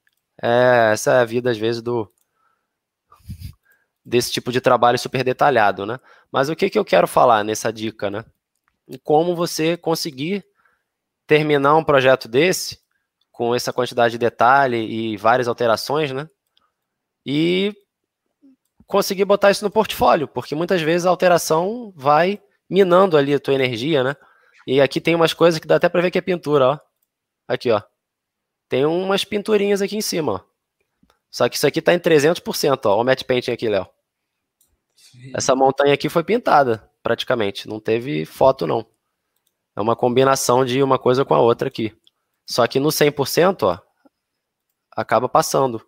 Speaker 4: É, essa é a vida às vezes do desse tipo de trabalho super detalhado, né? Mas o que, que eu quero falar nessa dica, né? Como você conseguir terminar um projeto desse com essa quantidade de detalhe e várias alterações, né? E conseguir botar isso no portfólio, porque muitas vezes a alteração vai minando ali a tua energia, né? E aqui tem umas coisas que dá até para ver que é pintura, ó. Aqui, ó. Tem umas pinturinhas aqui em cima, ó. Só que isso aqui tá em 300%, ó. O matte painting aqui, Léo. Essa montanha aqui foi pintada, praticamente. Não teve foto, não. É uma combinação de uma coisa com a outra aqui. Só que no 100%, ó, acaba passando.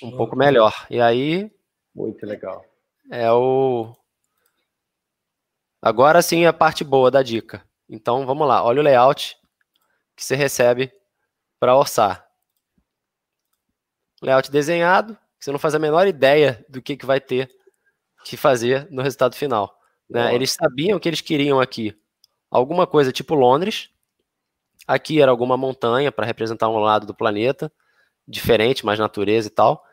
Speaker 4: Um pouco melhor. E aí...
Speaker 2: Muito legal.
Speaker 4: É o... Agora sim a parte boa da dica. Então, vamos lá. Olha o layout que você recebe para orçar layout desenhado, você não faz a menor ideia do que, que vai ter que fazer no resultado final. Né? Eles sabiam que eles queriam aqui alguma coisa tipo Londres, aqui era alguma montanha para representar um lado do planeta, diferente, mais natureza e tal.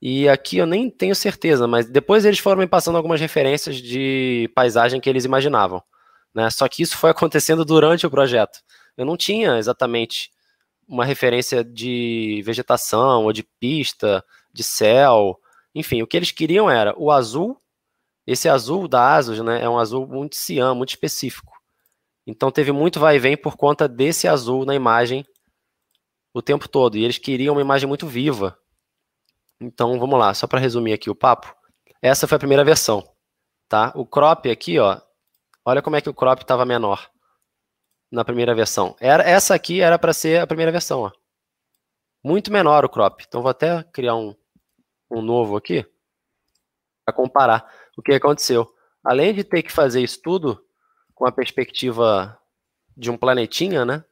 Speaker 4: E aqui eu nem tenho certeza, mas depois eles foram me passando algumas referências de paisagem que eles imaginavam. Né? Só que isso foi acontecendo durante o projeto. Eu não tinha exatamente uma referência de vegetação ou de pista, de céu, enfim, o que eles queriam era o azul, esse azul da Asus, né, é um azul muito cian, muito específico. Então teve muito vai e vem por conta desse azul na imagem o tempo todo, e eles queriam uma imagem muito viva. Então, vamos lá, só para resumir aqui o papo. Essa foi a primeira versão, tá? O crop aqui, ó, olha como é que o crop estava menor na primeira versão. Era, essa aqui era para ser a primeira versão. Ó. Muito menor o crop. Então vou até criar um, um novo aqui para comparar o que aconteceu. Além de ter que fazer isso tudo com a perspectiva de um planetinha, né?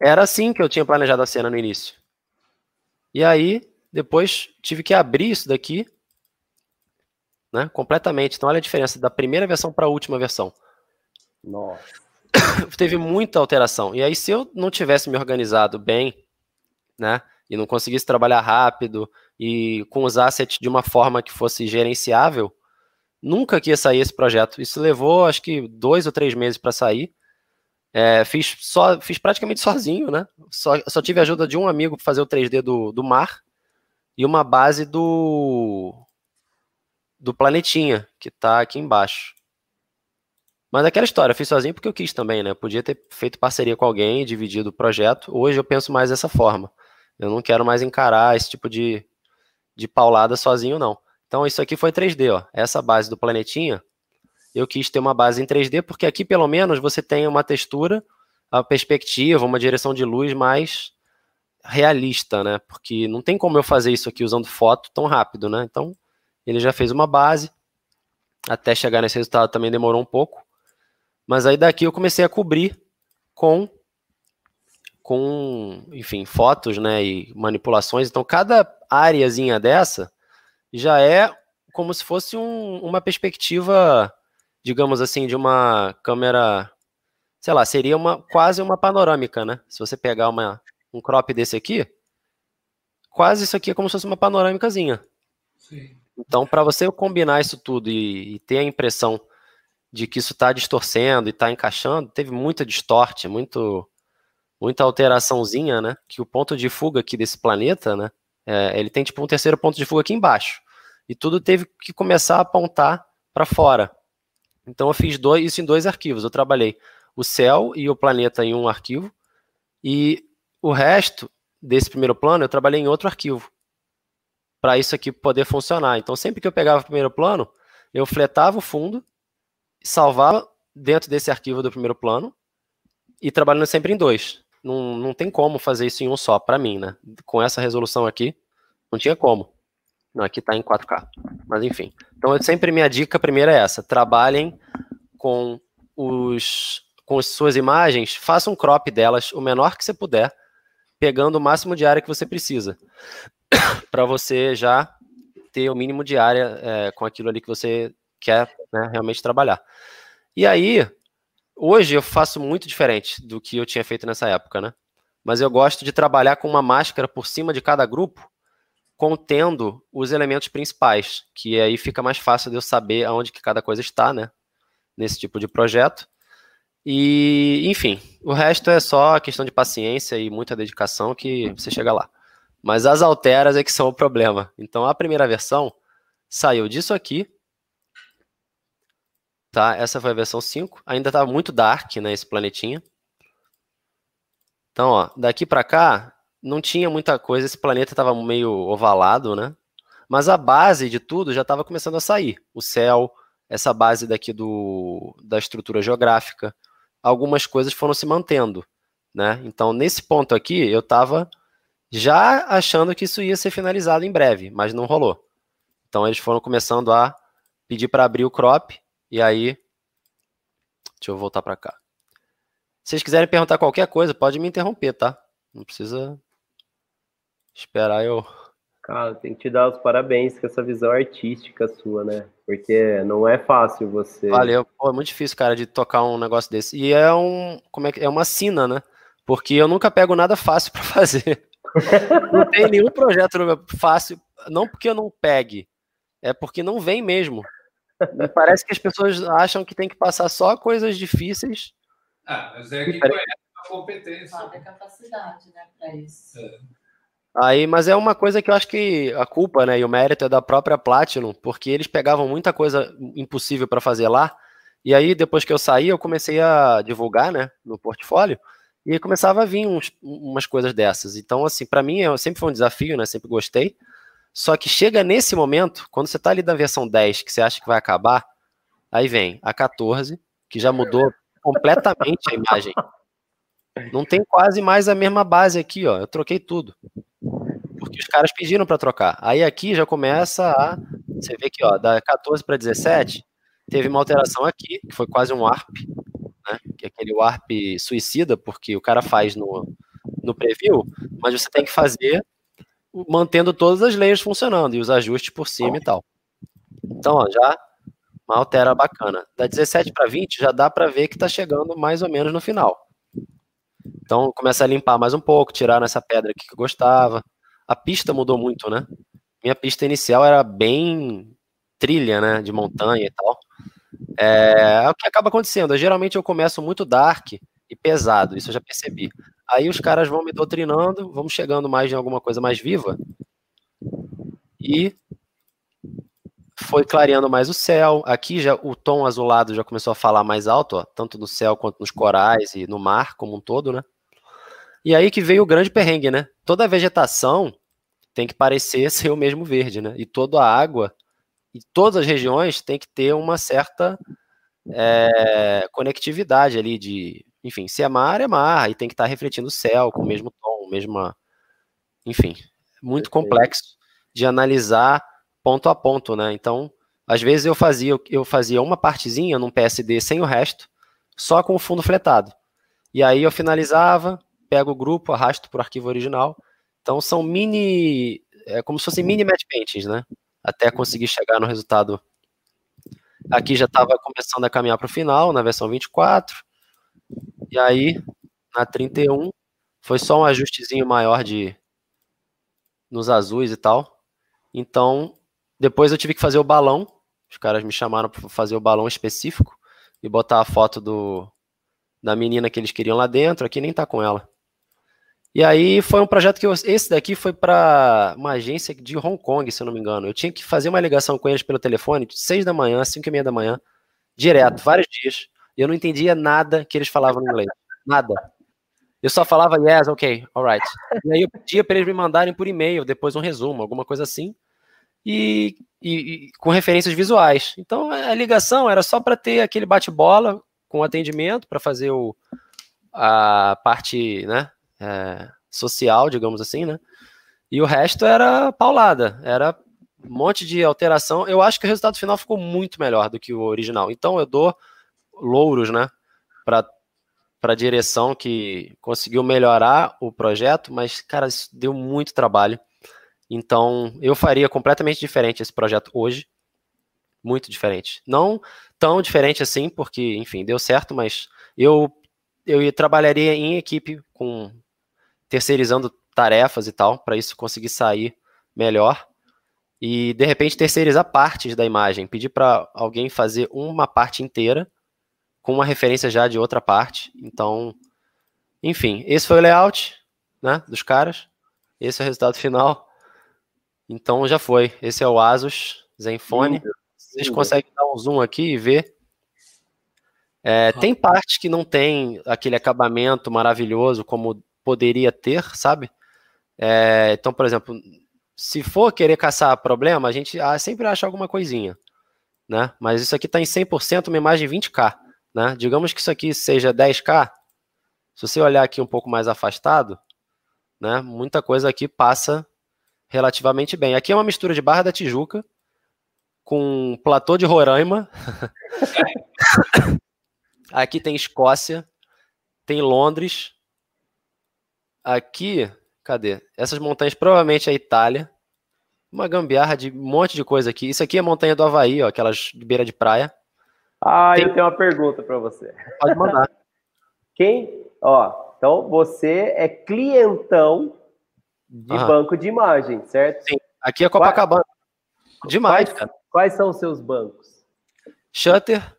Speaker 4: Era assim que eu tinha planejado a cena no início. E aí, depois tive que abrir isso daqui, né? Completamente. Então olha a diferença da primeira versão para a última versão.
Speaker 2: Nossa.
Speaker 4: Teve muita alteração. E aí, se eu não tivesse me organizado bem, né? E não conseguisse trabalhar rápido e com os assets de uma forma que fosse gerenciável, nunca que ia sair esse projeto. Isso levou, acho que, dois ou três meses para sair. É, fiz, só, fiz praticamente sozinho, né? Só, só tive a ajuda de um amigo para fazer o 3D do, do mar e uma base do, do planetinha, que está aqui embaixo. Mas aquela história, eu fiz sozinho porque eu quis também, né? Eu podia ter feito parceria com alguém, dividido o projeto. Hoje eu penso mais dessa forma. Eu não quero mais encarar esse tipo de, de paulada sozinho, não. Então isso aqui foi 3D, ó. Essa base do planetinha, eu quis ter uma base em 3D, porque aqui pelo menos você tem uma textura, a perspectiva, uma direção de luz mais realista, né? Porque não tem como eu fazer isso aqui usando foto tão rápido, né? Então ele já fez uma base, até chegar nesse resultado também demorou um pouco. Mas aí daqui eu comecei a cobrir com com, enfim, fotos, né, e manipulações. Então cada áreazinha dessa já é como se fosse um, uma perspectiva, digamos assim, de uma câmera, sei lá, seria uma quase uma panorâmica, né? Se você pegar uma, um crop desse aqui, quase isso aqui é como se fosse uma panorâmicazinha. Então, para você combinar isso tudo e, e ter a impressão de que isso está distorcendo e está encaixando, teve muita distorte, muito, muita alteraçãozinha, né? Que o ponto de fuga aqui desse planeta, né? É, ele tem tipo um terceiro ponto de fuga aqui embaixo. E tudo teve que começar a apontar para fora. Então eu fiz dois, isso em dois arquivos. Eu trabalhei o céu e o planeta em um arquivo. E o resto desse primeiro plano eu trabalhei em outro arquivo. Para isso aqui poder funcionar. Então sempre que eu pegava o primeiro plano, eu fletava o fundo salvava dentro desse arquivo do primeiro plano e trabalhando sempre em dois. Não, não tem como fazer isso em um só, para mim, né? Com essa resolução aqui, não tinha como. Não, aqui está em 4K. Mas enfim. Então, eu sempre minha dica primeira é essa: trabalhem com os com as suas imagens, faça um crop delas o menor que você puder, pegando o máximo de área que você precisa, para você já ter o mínimo de área é, com aquilo ali que você quer né, realmente trabalhar. E aí, hoje eu faço muito diferente do que eu tinha feito nessa época, né? Mas eu gosto de trabalhar com uma máscara por cima de cada grupo, contendo os elementos principais, que aí fica mais fácil de eu saber aonde que cada coisa está, né? Nesse tipo de projeto. E, enfim, o resto é só questão de paciência e muita dedicação que você chega lá. Mas as alteras é que são o problema. Então, a primeira versão saiu disso aqui, tá? Essa foi a versão 5. Ainda estava muito dark, né, esse planetinha. Então, ó, daqui para cá não tinha muita coisa, esse planeta estava meio ovalado, né? Mas a base de tudo já estava começando a sair. O céu, essa base daqui do, da estrutura geográfica, algumas coisas foram se mantendo, né? Então, nesse ponto aqui, eu estava já achando que isso ia ser finalizado em breve, mas não rolou. Então, eles foram começando a pedir para abrir o crop, e aí, deixa eu voltar para cá. Se vocês quiserem perguntar qualquer coisa, pode me interromper, tá? Não precisa esperar eu.
Speaker 2: Cara, tem que te dar os parabéns com essa visão artística sua, né? Porque não é fácil você.
Speaker 4: Valeu. Pô, é muito difícil, cara, de tocar um negócio desse. E é um. Como é que. É uma sina, né? Porque eu nunca pego nada fácil para fazer. não tem nenhum projeto fácil. Não porque eu não pegue. É porque não vem mesmo. Me parece que as pessoas acham que tem que passar só coisas difíceis
Speaker 1: ah, mas é que conhece a competência. Sabe
Speaker 3: a capacidade, né, para isso. É.
Speaker 4: Aí, mas é uma coisa que eu acho que a culpa, né, e o mérito é da própria Platinum, porque eles pegavam muita coisa impossível para fazer lá. E aí, depois que eu saí, eu comecei a divulgar, né, no portfólio, e começava a vir uns, umas coisas dessas. Então, assim, para mim sempre foi um desafio, né, sempre gostei. Só que chega nesse momento, quando você tá ali da versão 10, que você acha que vai acabar, aí vem a 14, que já mudou completamente a imagem. Não tem quase mais a mesma base aqui, ó. Eu troquei tudo. Porque os caras pediram para trocar. Aí aqui já começa a. Você vê que, ó, da 14 para 17, teve uma alteração aqui, que foi quase um warp, né? Que é aquele warp suicida, porque o cara faz no, no preview, mas você tem que fazer mantendo todas as layers funcionando e os ajustes por cima e tal. Então, ó, já uma altera bacana. Da 17 para 20 já dá para ver que está chegando mais ou menos no final. Então começa a limpar mais um pouco, tirar essa pedra aqui que eu gostava. A pista mudou muito, né? Minha pista inicial era bem trilha, né? De montanha e tal. É, é o que acaba acontecendo. Geralmente eu começo muito dark e pesado, isso eu já percebi. Aí os caras vão me doutrinando, vamos chegando mais em alguma coisa mais viva. E foi clareando mais o céu. Aqui já o tom azulado já começou a falar mais alto, ó, tanto no céu quanto nos corais e no mar como um todo, né? E aí que veio o grande perrengue, né? Toda a vegetação tem que parecer ser o mesmo verde, né? E toda a água e todas as regiões tem que ter uma certa é, conectividade ali de, enfim, se é mar é mar e tem que estar tá refletindo o céu com o mesmo tom, mesma, enfim, muito complexo de analisar ponto a ponto, né? Então, às vezes eu fazia, eu fazia uma partezinha num PSD sem o resto, só com o fundo fletado. E aí eu finalizava, pego o grupo, arrasto para o arquivo original. Então são mini, é como se fossem mini match paintings, né? Até conseguir chegar no resultado. Aqui já estava começando a caminhar para o final, na versão 24. E aí, na 31, foi só um ajustezinho maior de nos azuis e tal. Então, depois eu tive que fazer o balão. Os caras me chamaram para fazer o balão específico e botar a foto do, da menina que eles queriam lá dentro. Aqui nem tá com ela. E aí foi um projeto que eu, esse daqui foi para uma agência de Hong Kong, se eu não me engano. Eu tinha que fazer uma ligação com eles pelo telefone, 6 da manhã, 5 e meia da manhã, direto, vários dias. Eu não entendia nada que eles falavam em inglês. Nada. Eu só falava yes, ok, alright. E aí eu pedia para eles me mandarem por e-mail depois um resumo, alguma coisa assim e, e, e com referências visuais. Então a ligação era só para ter aquele bate-bola com atendimento para fazer o, a parte né, é, social, digamos assim, né? E o resto era paulada, era um monte de alteração. Eu acho que o resultado final ficou muito melhor do que o original. Então eu dou louros, né, para a direção que conseguiu melhorar o projeto, mas cara, isso deu muito trabalho. Então, eu faria completamente diferente esse projeto hoje. Muito diferente. Não tão diferente assim, porque, enfim, deu certo, mas eu eu trabalharia em equipe com terceirizando tarefas e tal, para isso conseguir sair melhor. E de repente terceirizar partes da imagem, pedir para alguém fazer uma parte inteira com uma referência já de outra parte. Então, enfim, esse foi o layout né, dos caras. Esse é o resultado final. Então já foi. Esse é o Asus Zenfone. Vocês conseguem dar um zoom aqui e ver. É, tem partes que não tem aquele acabamento maravilhoso como poderia ter, sabe? É, então, por exemplo, se for querer caçar problema, a gente ah, sempre acha alguma coisinha, né? Mas isso aqui está em 100%, uma imagem 20K. Né? Digamos que isso aqui seja 10K, se você olhar aqui um pouco mais afastado, né, muita coisa aqui passa relativamente bem. Aqui é uma mistura de Barra da Tijuca com platô de Roraima. aqui tem Escócia, tem Londres. Aqui, cadê? Essas montanhas provavelmente é Itália. Uma gambiarra de um monte de coisa aqui. Isso aqui é a montanha do Havaí, ó, aquelas de beira de praia.
Speaker 2: Ah, Tem... eu tenho uma pergunta para você.
Speaker 4: Pode mandar.
Speaker 2: Quem, ó, então você é clientão de Aham. banco de imagem, certo?
Speaker 4: Sim. Aqui é Copacabana. Quais, Demais,
Speaker 2: quais, cara. Quais são os seus bancos?
Speaker 4: Shutter,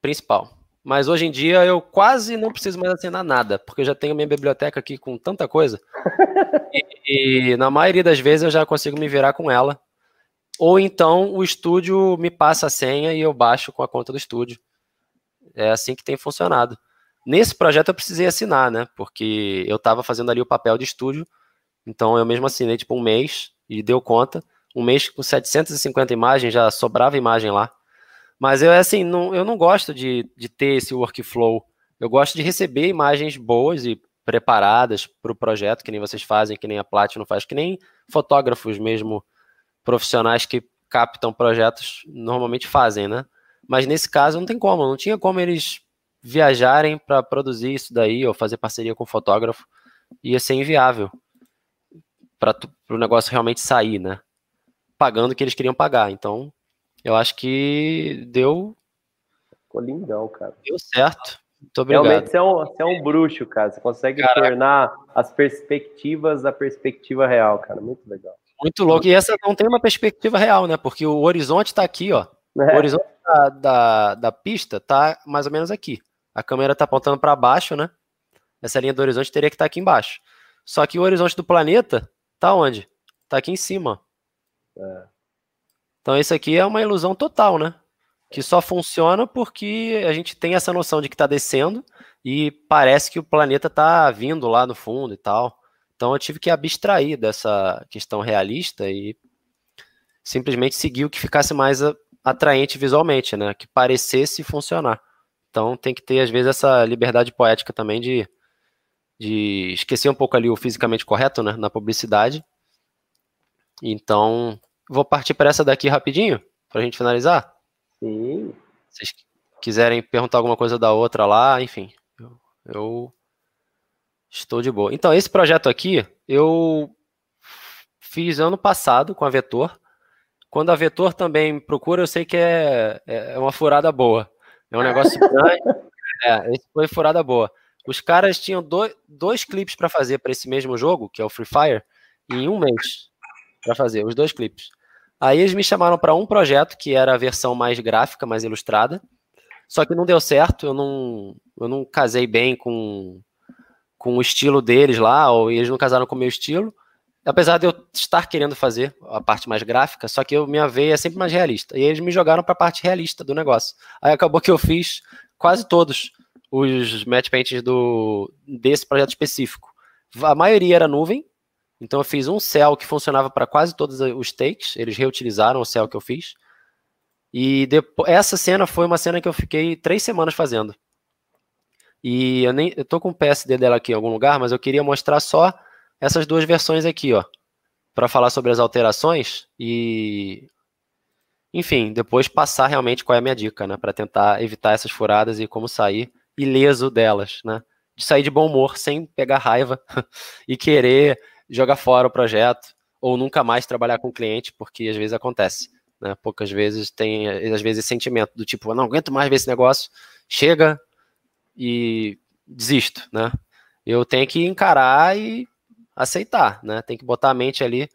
Speaker 4: principal. Mas hoje em dia eu quase não preciso mais assinar nada, porque eu já tenho minha biblioteca aqui com tanta coisa. e, e, na maioria das vezes eu já consigo me virar com ela. Ou então o estúdio me passa a senha e eu baixo com a conta do estúdio. É assim que tem funcionado. Nesse projeto eu precisei assinar, né? Porque eu estava fazendo ali o papel de estúdio, então eu mesmo assinei tipo um mês e deu conta. Um mês com 750 imagens, já sobrava imagem lá. Mas eu, assim, não, eu não gosto de, de ter esse workflow. Eu gosto de receber imagens boas e preparadas para o projeto, que nem vocês fazem, que nem a Platinum faz, que nem fotógrafos mesmo profissionais que captam projetos normalmente fazem, né? Mas nesse caso não tem como, não tinha como eles viajarem para produzir isso daí ou fazer parceria com o fotógrafo, ia ser inviável para o negócio realmente sair, né? Pagando o que eles queriam pagar. Então, eu acho que deu.
Speaker 2: Ficou lindão, cara.
Speaker 4: Deu certo. Muito obrigado.
Speaker 2: Realmente você é um, você é um bruxo, cara. Você consegue Caraca. tornar as perspectivas da perspectiva real, cara. Muito legal.
Speaker 4: Muito louco. E essa não tem uma perspectiva real, né? Porque o horizonte está aqui, ó. É. O horizonte da, da, da, pista está mais ou menos aqui. A câmera está apontando para baixo, né? Essa linha do horizonte teria que estar tá aqui embaixo. Só que o horizonte do planeta está onde? Está aqui em cima. É. Então isso aqui é uma ilusão total, né? Que só funciona porque a gente tem essa noção de que está descendo e parece que o planeta está vindo lá no fundo e tal. Então eu tive que abstrair dessa questão realista e simplesmente seguir o que ficasse mais atraente visualmente, né? Que parecesse funcionar. Então tem que ter, às vezes, essa liberdade poética também de, de esquecer um pouco ali o fisicamente correto, né? Na publicidade. Então, vou partir para essa daqui rapidinho, para a gente finalizar.
Speaker 2: Sim.
Speaker 4: Se vocês quiserem perguntar alguma coisa da outra lá, enfim, eu, eu Estou de boa. Então, esse projeto aqui, eu fiz ano passado com a Vetor. Quando a Vetor também procura, eu sei que é, é uma furada boa. É um negócio grande. É, esse foi furada boa. Os caras tinham dois, dois clipes para fazer para esse mesmo jogo, que é o Free Fire, em um mês para fazer os dois clipes. Aí eles me chamaram para um projeto que era a versão mais gráfica, mais ilustrada. Só que não deu certo, eu não, eu não casei bem com com o estilo deles lá, ou eles não casaram com o meu estilo. Apesar de eu estar querendo fazer a parte mais gráfica, só que eu, minha veia é sempre mais realista. E eles me jogaram para a parte realista do negócio. Aí acabou que eu fiz quase todos os match paints do, desse projeto específico. A maioria era nuvem, então eu fiz um céu que funcionava para quase todos os takes, eles reutilizaram o céu que eu fiz. E depois, essa cena foi uma cena que eu fiquei três semanas fazendo. E eu nem eu tô com o PSD dela aqui em algum lugar, mas eu queria mostrar só essas duas versões aqui, ó, para falar sobre as alterações e enfim, depois passar realmente qual é a minha dica, né, para tentar evitar essas furadas e como sair ileso delas, né? De sair de bom humor sem pegar raiva e querer jogar fora o projeto ou nunca mais trabalhar com o cliente, porque às vezes acontece. Né? Poucas vezes tem, às vezes, sentimento do tipo, não aguento mais ver esse negócio, chega e desisto, né? Eu tenho que encarar e aceitar, né? Tem que botar a mente ali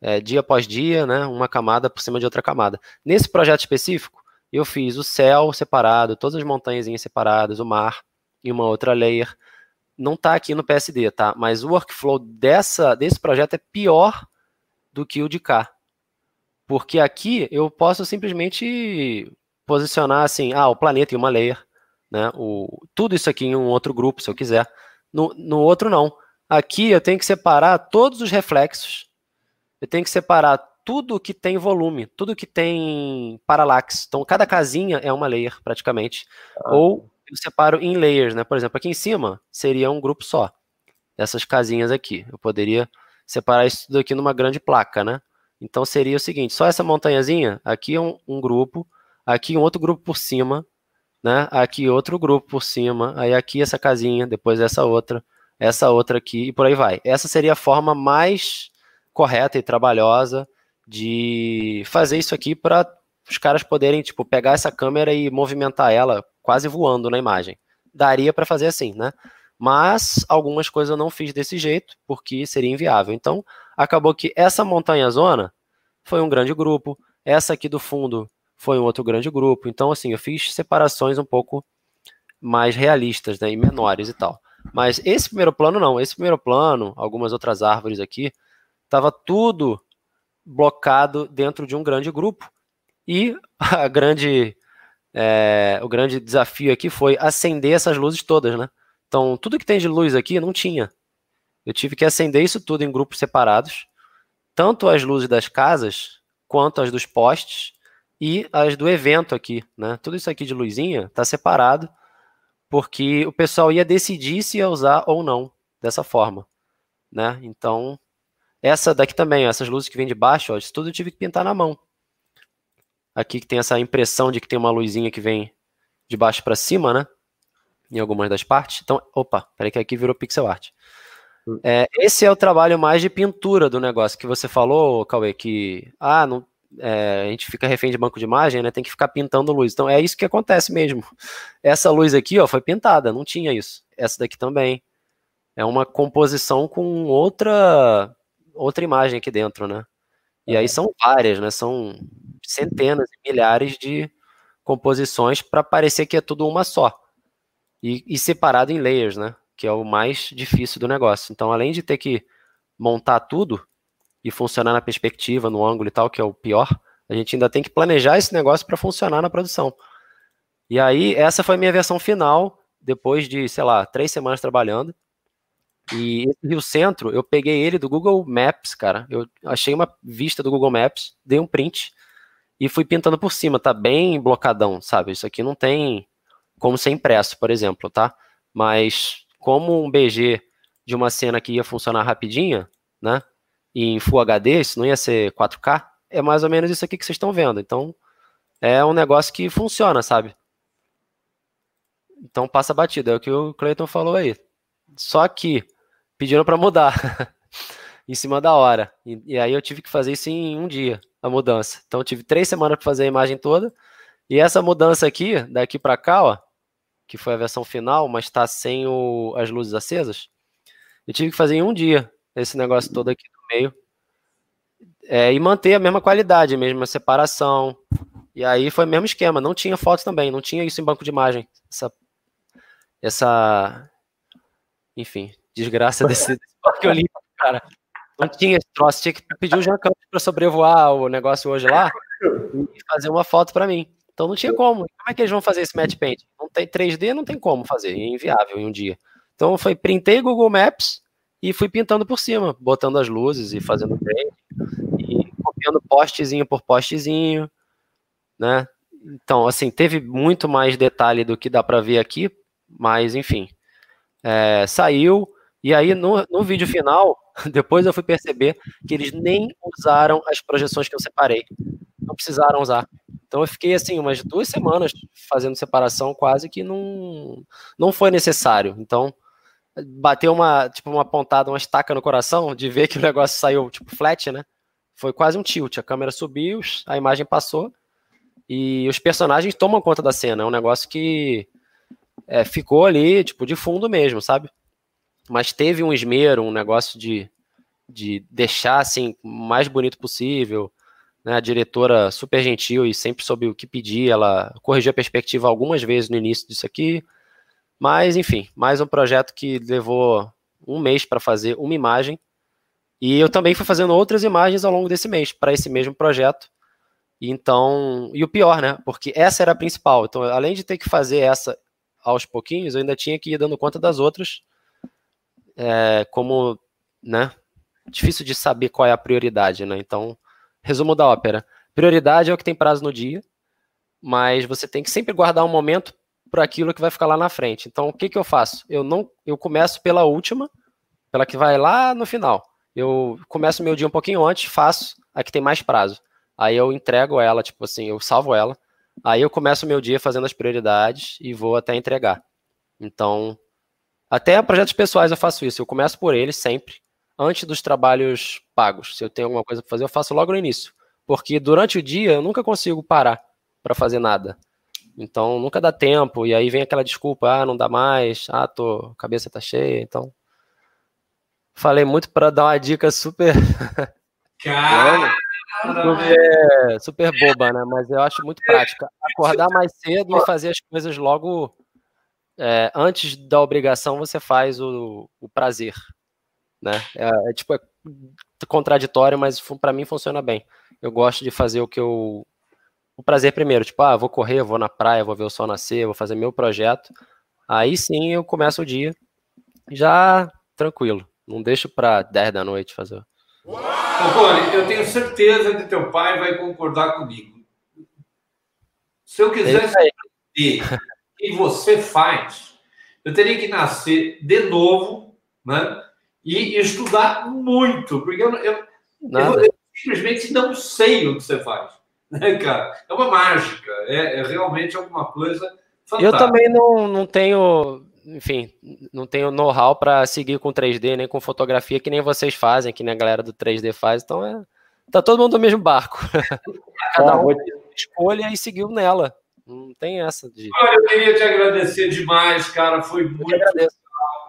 Speaker 4: é, dia após dia, né? Uma camada por cima de outra camada. Nesse projeto específico, eu fiz o céu separado, todas as montanhas separadas, o mar e uma outra layer. Não está aqui no PSD, tá? Mas o workflow dessa, desse projeto é pior do que o de cá. Porque aqui eu posso simplesmente posicionar assim, ah, o planeta em uma layer, né? O, tudo isso aqui em um outro grupo, se eu quiser. No, no outro, não. Aqui eu tenho que separar todos os reflexos, eu tenho que separar tudo que tem volume, tudo que tem parallax. Então, cada casinha é uma layer, praticamente. Ah. Ou eu separo em layers, né? Por exemplo, aqui em cima seria um grupo só. Essas casinhas aqui. Eu poderia separar isso tudo aqui numa grande placa, né? Então seria o seguinte: só essa montanhazinha, aqui é um, um grupo, aqui um outro grupo por cima, né? Aqui outro grupo por cima, aí aqui essa casinha, depois essa outra, essa outra aqui e por aí vai. Essa seria a forma mais correta e trabalhosa de fazer isso aqui para os caras poderem tipo pegar essa câmera e movimentar ela quase voando na imagem. Daria para fazer assim, né? Mas algumas coisas eu não fiz desse jeito, porque seria inviável. Então, acabou que essa montanha zona foi um grande grupo, essa aqui do fundo foi um outro grande grupo. Então, assim, eu fiz separações um pouco mais realistas né, e menores e tal. Mas esse primeiro plano não, esse primeiro plano, algumas outras árvores aqui, estava tudo blocado dentro de um grande grupo. E a grande, é, o grande desafio aqui foi acender essas luzes todas, né? Então, tudo que tem de luz aqui não tinha. Eu tive que acender isso tudo em grupos separados, tanto as luzes das casas, quanto as dos postes e as do evento aqui, né? Tudo isso aqui de luzinha está separado, porque o pessoal ia decidir se ia usar ou não dessa forma, né? Então, essa daqui também, essas luzes que vêm de baixo, ó, isso tudo eu tive que pintar na mão. Aqui que tem essa impressão de que tem uma luzinha que vem de baixo para cima, né? em algumas das partes. Então, opa, peraí que aqui virou pixel art. Hum. É, esse é o trabalho mais de pintura do negócio que você falou, Cauê, que ah, não, é, a gente fica refém de banco de imagem, né? Tem que ficar pintando luz. Então é isso que acontece mesmo. Essa luz aqui, ó, foi pintada, não tinha isso. Essa daqui também. É uma composição com outra outra imagem aqui dentro, né? E aí são várias, né? São centenas e milhares de composições para parecer que é tudo uma só e, e separado em layers, né? Que é o mais difícil do negócio. Então, além de ter que montar tudo e funcionar na perspectiva, no ângulo e tal, que é o pior, a gente ainda tem que planejar esse negócio para funcionar na produção. E aí, essa foi a minha versão final, depois de, sei lá, três semanas trabalhando. E esse Rio Centro, eu peguei ele do Google Maps, cara. Eu achei uma vista do Google Maps, dei um print e fui pintando por cima. Tá bem blocadão, sabe? Isso aqui não tem como ser impresso, por exemplo, tá? Mas como um BG de uma cena que ia funcionar rapidinha, né? Em Full HD, isso não ia ser 4K, é mais ou menos isso aqui que vocês estão vendo. Então, é um negócio que funciona, sabe? Então passa batida, é o que o Clayton falou aí. Só que pediram para mudar em cima da hora. E, e, aí eu tive que fazer isso em um dia, a mudança. Então tive três semanas para fazer a imagem toda. E essa mudança aqui, daqui para cá, ó, que foi a versão final, mas está sem o, as luzes acesas. Eu tive que fazer em um dia esse negócio todo aqui no meio. É, e manter a mesma qualidade, a mesma separação. E aí foi o mesmo esquema. Não tinha fotos também, não tinha isso em banco de imagem. Essa. essa enfim, desgraça desse, parque olímpico, cara. Não tinha esse troço. Tinha que pedir o Jean Campos para sobrevoar o negócio hoje lá e fazer uma foto para mim. Então não tinha como. Como é que eles vão fazer esse match paint? Não tem 3D, não tem como fazer, é inviável em um dia. Então foi printei Google Maps e fui pintando por cima, botando as luzes e fazendo bem e copiando postezinho por postezinho, né? Então, assim, teve muito mais detalhe do que dá para ver aqui, Mas, enfim, é, saiu. E aí, no, no vídeo final, depois eu fui perceber que eles nem usaram as projeções que eu separei. Não precisaram usar. Então eu fiquei assim umas duas semanas fazendo separação, quase que não, não foi necessário. Então bateu uma tipo uma pontada, uma estaca no coração de ver que o negócio saiu tipo flat, né? Foi quase um tilt. A câmera subiu, a imagem passou e os personagens tomam conta da cena. É um negócio que é, ficou ali tipo de fundo mesmo, sabe? Mas teve um esmero, um negócio de, de deixar assim o mais bonito possível né, a diretora super gentil e sempre soube o que pedir, ela corrigiu a perspectiva algumas vezes no início disso aqui, mas enfim, mais um projeto que levou um mês para fazer uma imagem, e eu também fui fazendo outras imagens ao longo desse mês, para esse mesmo projeto, então, e o pior, né, porque essa era a principal, então além de ter que fazer essa aos pouquinhos, eu ainda tinha que ir dando conta das outras, é, como, né, difícil de saber qual é a prioridade, né, então Resumo da ópera. Prioridade é o que tem prazo no dia, mas você tem que sempre guardar um momento para aquilo que vai ficar lá na frente. Então, o que, que eu faço? Eu não, eu começo pela última, pela que vai lá no final. Eu começo meu dia um pouquinho antes, faço a que tem mais prazo. Aí eu entrego ela, tipo assim, eu salvo ela. Aí eu começo meu dia fazendo as prioridades e vou até entregar. Então, até projetos pessoais eu faço isso. Eu começo por eles sempre antes dos trabalhos pagos. Se eu tenho alguma coisa para fazer, eu faço logo no início. Porque durante o dia eu nunca consigo parar para fazer nada. Então nunca dá tempo, e aí vem aquela desculpa, ah, não dá mais, ah, tô, cabeça tá cheia, então. Falei muito para dar uma dica super.
Speaker 1: Cara!
Speaker 4: super, super boba, né? Mas eu acho muito prática. Acordar mais cedo e fazer as coisas logo é, antes da obrigação, você faz o, o prazer né? É, é tipo é contraditório, mas para mim funciona bem. Eu gosto de fazer o que eu o prazer primeiro, tipo, ah, vou correr, vou na praia, vou ver o sol nascer, vou fazer meu projeto. Aí sim eu começo o dia já tranquilo. Não deixo para 10 da noite fazer.
Speaker 1: Ô, eu tenho certeza que teu pai vai concordar comigo. Se eu quisesse saber o que você faz, eu teria que nascer de novo, né? e estudar muito, porque eu, eu, eu, eu simplesmente não sei o que você faz. Né, cara? É uma mágica, é, é realmente alguma coisa fantástica.
Speaker 4: Eu também não, não tenho, enfim, não tenho know-how para seguir com 3D, nem com fotografia, que nem vocês fazem, que nem a galera do 3D faz, então é. Tá todo mundo no mesmo barco. Cada um escolha e seguiu nela. Não tem essa de.
Speaker 1: Olha, eu queria te agradecer demais, cara. Foi muito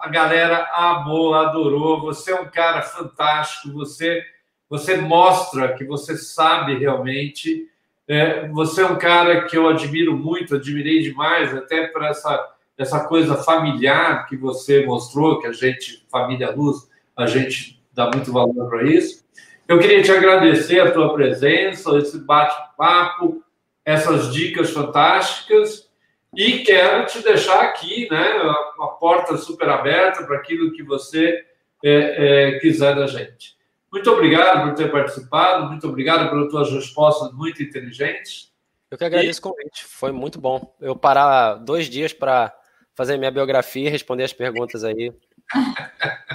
Speaker 1: a galera amou, adorou. Você é um cara fantástico. Você, você mostra que você sabe realmente. É, você é um cara que eu admiro muito, admirei demais, até por essa, essa coisa familiar que você mostrou, que a gente, família Luz, a gente dá muito valor para isso. Eu queria te agradecer a tua presença, esse bate-papo, essas dicas fantásticas. E quero te deixar aqui, né, uma porta super aberta para aquilo que você é, é, quiser da gente. Muito obrigado por ter participado, muito obrigado pelas tuas respostas muito inteligentes.
Speaker 4: Eu que agradeço e... o convite, foi muito bom. Eu parar dois dias para fazer minha biografia e responder as perguntas aí.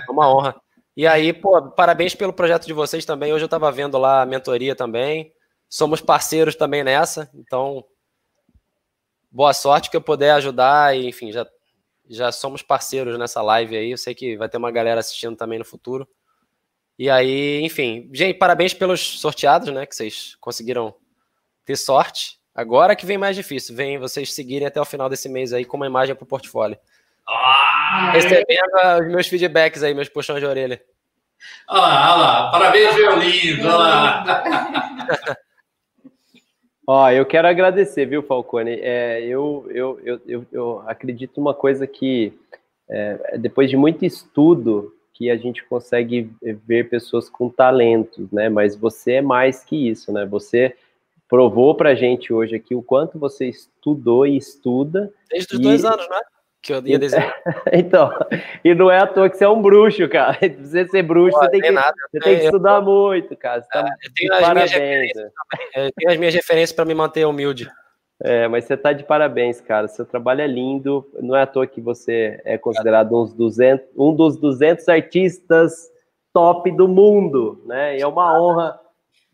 Speaker 4: É uma honra. E aí, pô, parabéns pelo projeto de vocês também. Hoje eu estava vendo lá a mentoria também. Somos parceiros também nessa, então boa sorte que eu puder ajudar e, enfim, já, já somos parceiros nessa live aí. Eu sei que vai ter uma galera assistindo também no futuro. E aí, enfim, gente, parabéns pelos sorteados, né? Que vocês conseguiram ter sorte. Agora que vem mais difícil, vem vocês seguirem até o final desse mês aí com uma imagem para o portfólio. Ah, Recebendo é. os meus feedbacks aí, meus puxões de orelha.
Speaker 1: Olha lá, olha lá. Parabéns, meu lindo. Olha lá.
Speaker 2: Ó, eu quero agradecer, viu, Falcone? É, eu, eu, eu, eu, eu acredito uma coisa que, é, depois de muito estudo, que a gente consegue ver pessoas com talentos, né? Mas você é mais que isso, né? Você provou pra gente hoje aqui o quanto você estudou e estuda.
Speaker 4: Desde os e... dois anos, né? que eu ia
Speaker 2: desenhar. então, e não é à toa que você é um bruxo, cara. Pra você ser bruxo, Pô, você, tem que, nada, você tem que estudar muito, cara. Você tá
Speaker 4: é, eu, tenho minhas referências, eu tenho as minhas referências para me manter humilde.
Speaker 2: É, mas você tá de parabéns, cara. Seu trabalho é lindo. Não é à toa que você é considerado uns 200, um dos 200 artistas top do mundo, né? E é uma honra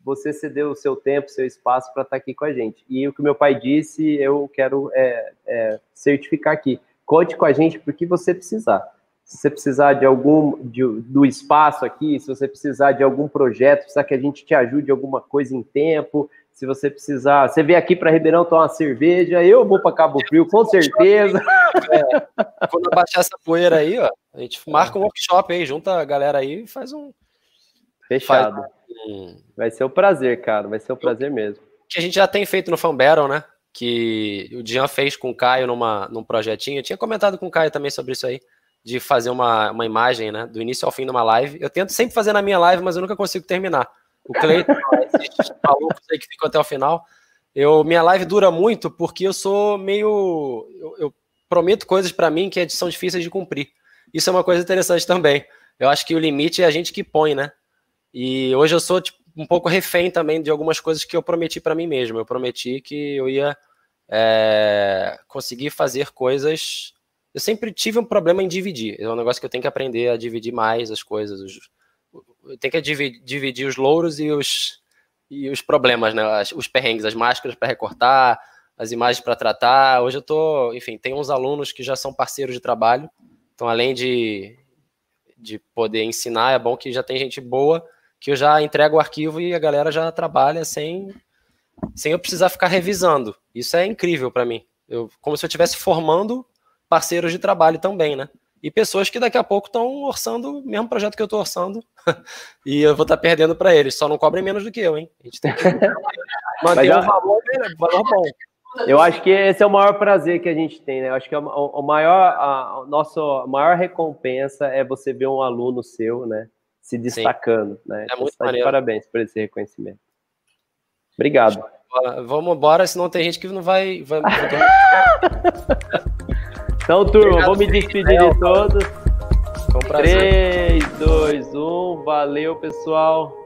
Speaker 2: você ceder o seu tempo, seu espaço para estar tá aqui com a gente. E o que meu pai disse, eu quero é, é, certificar aqui. Conte com a gente porque você precisar. Se você precisar de algum de, do espaço aqui, se você precisar de algum projeto, precisar que a gente te ajude alguma coisa em tempo, se você precisar, você vem aqui para Ribeirão tomar uma cerveja, eu vou para Cabo Frio, com certeza.
Speaker 4: É, quando baixar essa poeira aí, ó, a gente marca um workshop aí, junta a galera aí e faz um.
Speaker 2: Fechado. Faz um... Vai ser um prazer, cara, vai ser um prazer mesmo.
Speaker 4: Que a gente já tem feito no Fan Battle, né? Que o Jean fez com o Caio numa, num projetinho. Eu tinha comentado com o Caio também sobre isso aí, de fazer uma, uma imagem, né? Do início ao fim de uma live. Eu tento sempre fazer na minha live, mas eu nunca consigo terminar. O Cleiton, malucos aí que ficam até o final. Eu, minha live dura muito porque eu sou meio. Eu, eu prometo coisas para mim que são difíceis de cumprir. Isso é uma coisa interessante também. Eu acho que o limite é a gente que põe, né? E hoje eu sou tipo, um pouco refém também de algumas coisas que eu prometi para mim mesmo. Eu prometi que eu ia é, conseguir fazer coisas. Eu sempre tive um problema em dividir. É um negócio que eu tenho que aprender a dividir mais as coisas, os, tem que dividir os louros e os, e os problemas, né? Os perrengues, as máscaras para recortar, as imagens para tratar. Hoje eu tô, enfim, tem uns alunos que já são parceiros de trabalho. Então, além de, de poder ensinar, é bom que já tem gente boa que eu já entrego o arquivo e a galera já trabalha sem, sem eu precisar ficar revisando. Isso é incrível para mim. Eu, como se eu estivesse formando parceiros de trabalho também, né? E pessoas que daqui a pouco estão orçando o mesmo projeto que eu estou orçando e eu vou estar tá perdendo para eles. Só não cobrem menos do que eu, hein? A gente tem que
Speaker 2: manter um valor, valor bom. Eu acho que esse é o maior prazer que a gente tem, né? Eu acho que é o maior, a, nossa maior recompensa é você ver um aluno seu, né, se destacando, Sim. né? É então, muito tá parabéns por esse reconhecimento. Obrigado.
Speaker 4: Vamos embora, senão tem gente que não vai. vai...
Speaker 2: Então, turma, Obrigado, vou me despedir de todos. Foi um prazer. 3, 2, 1. Valeu, pessoal.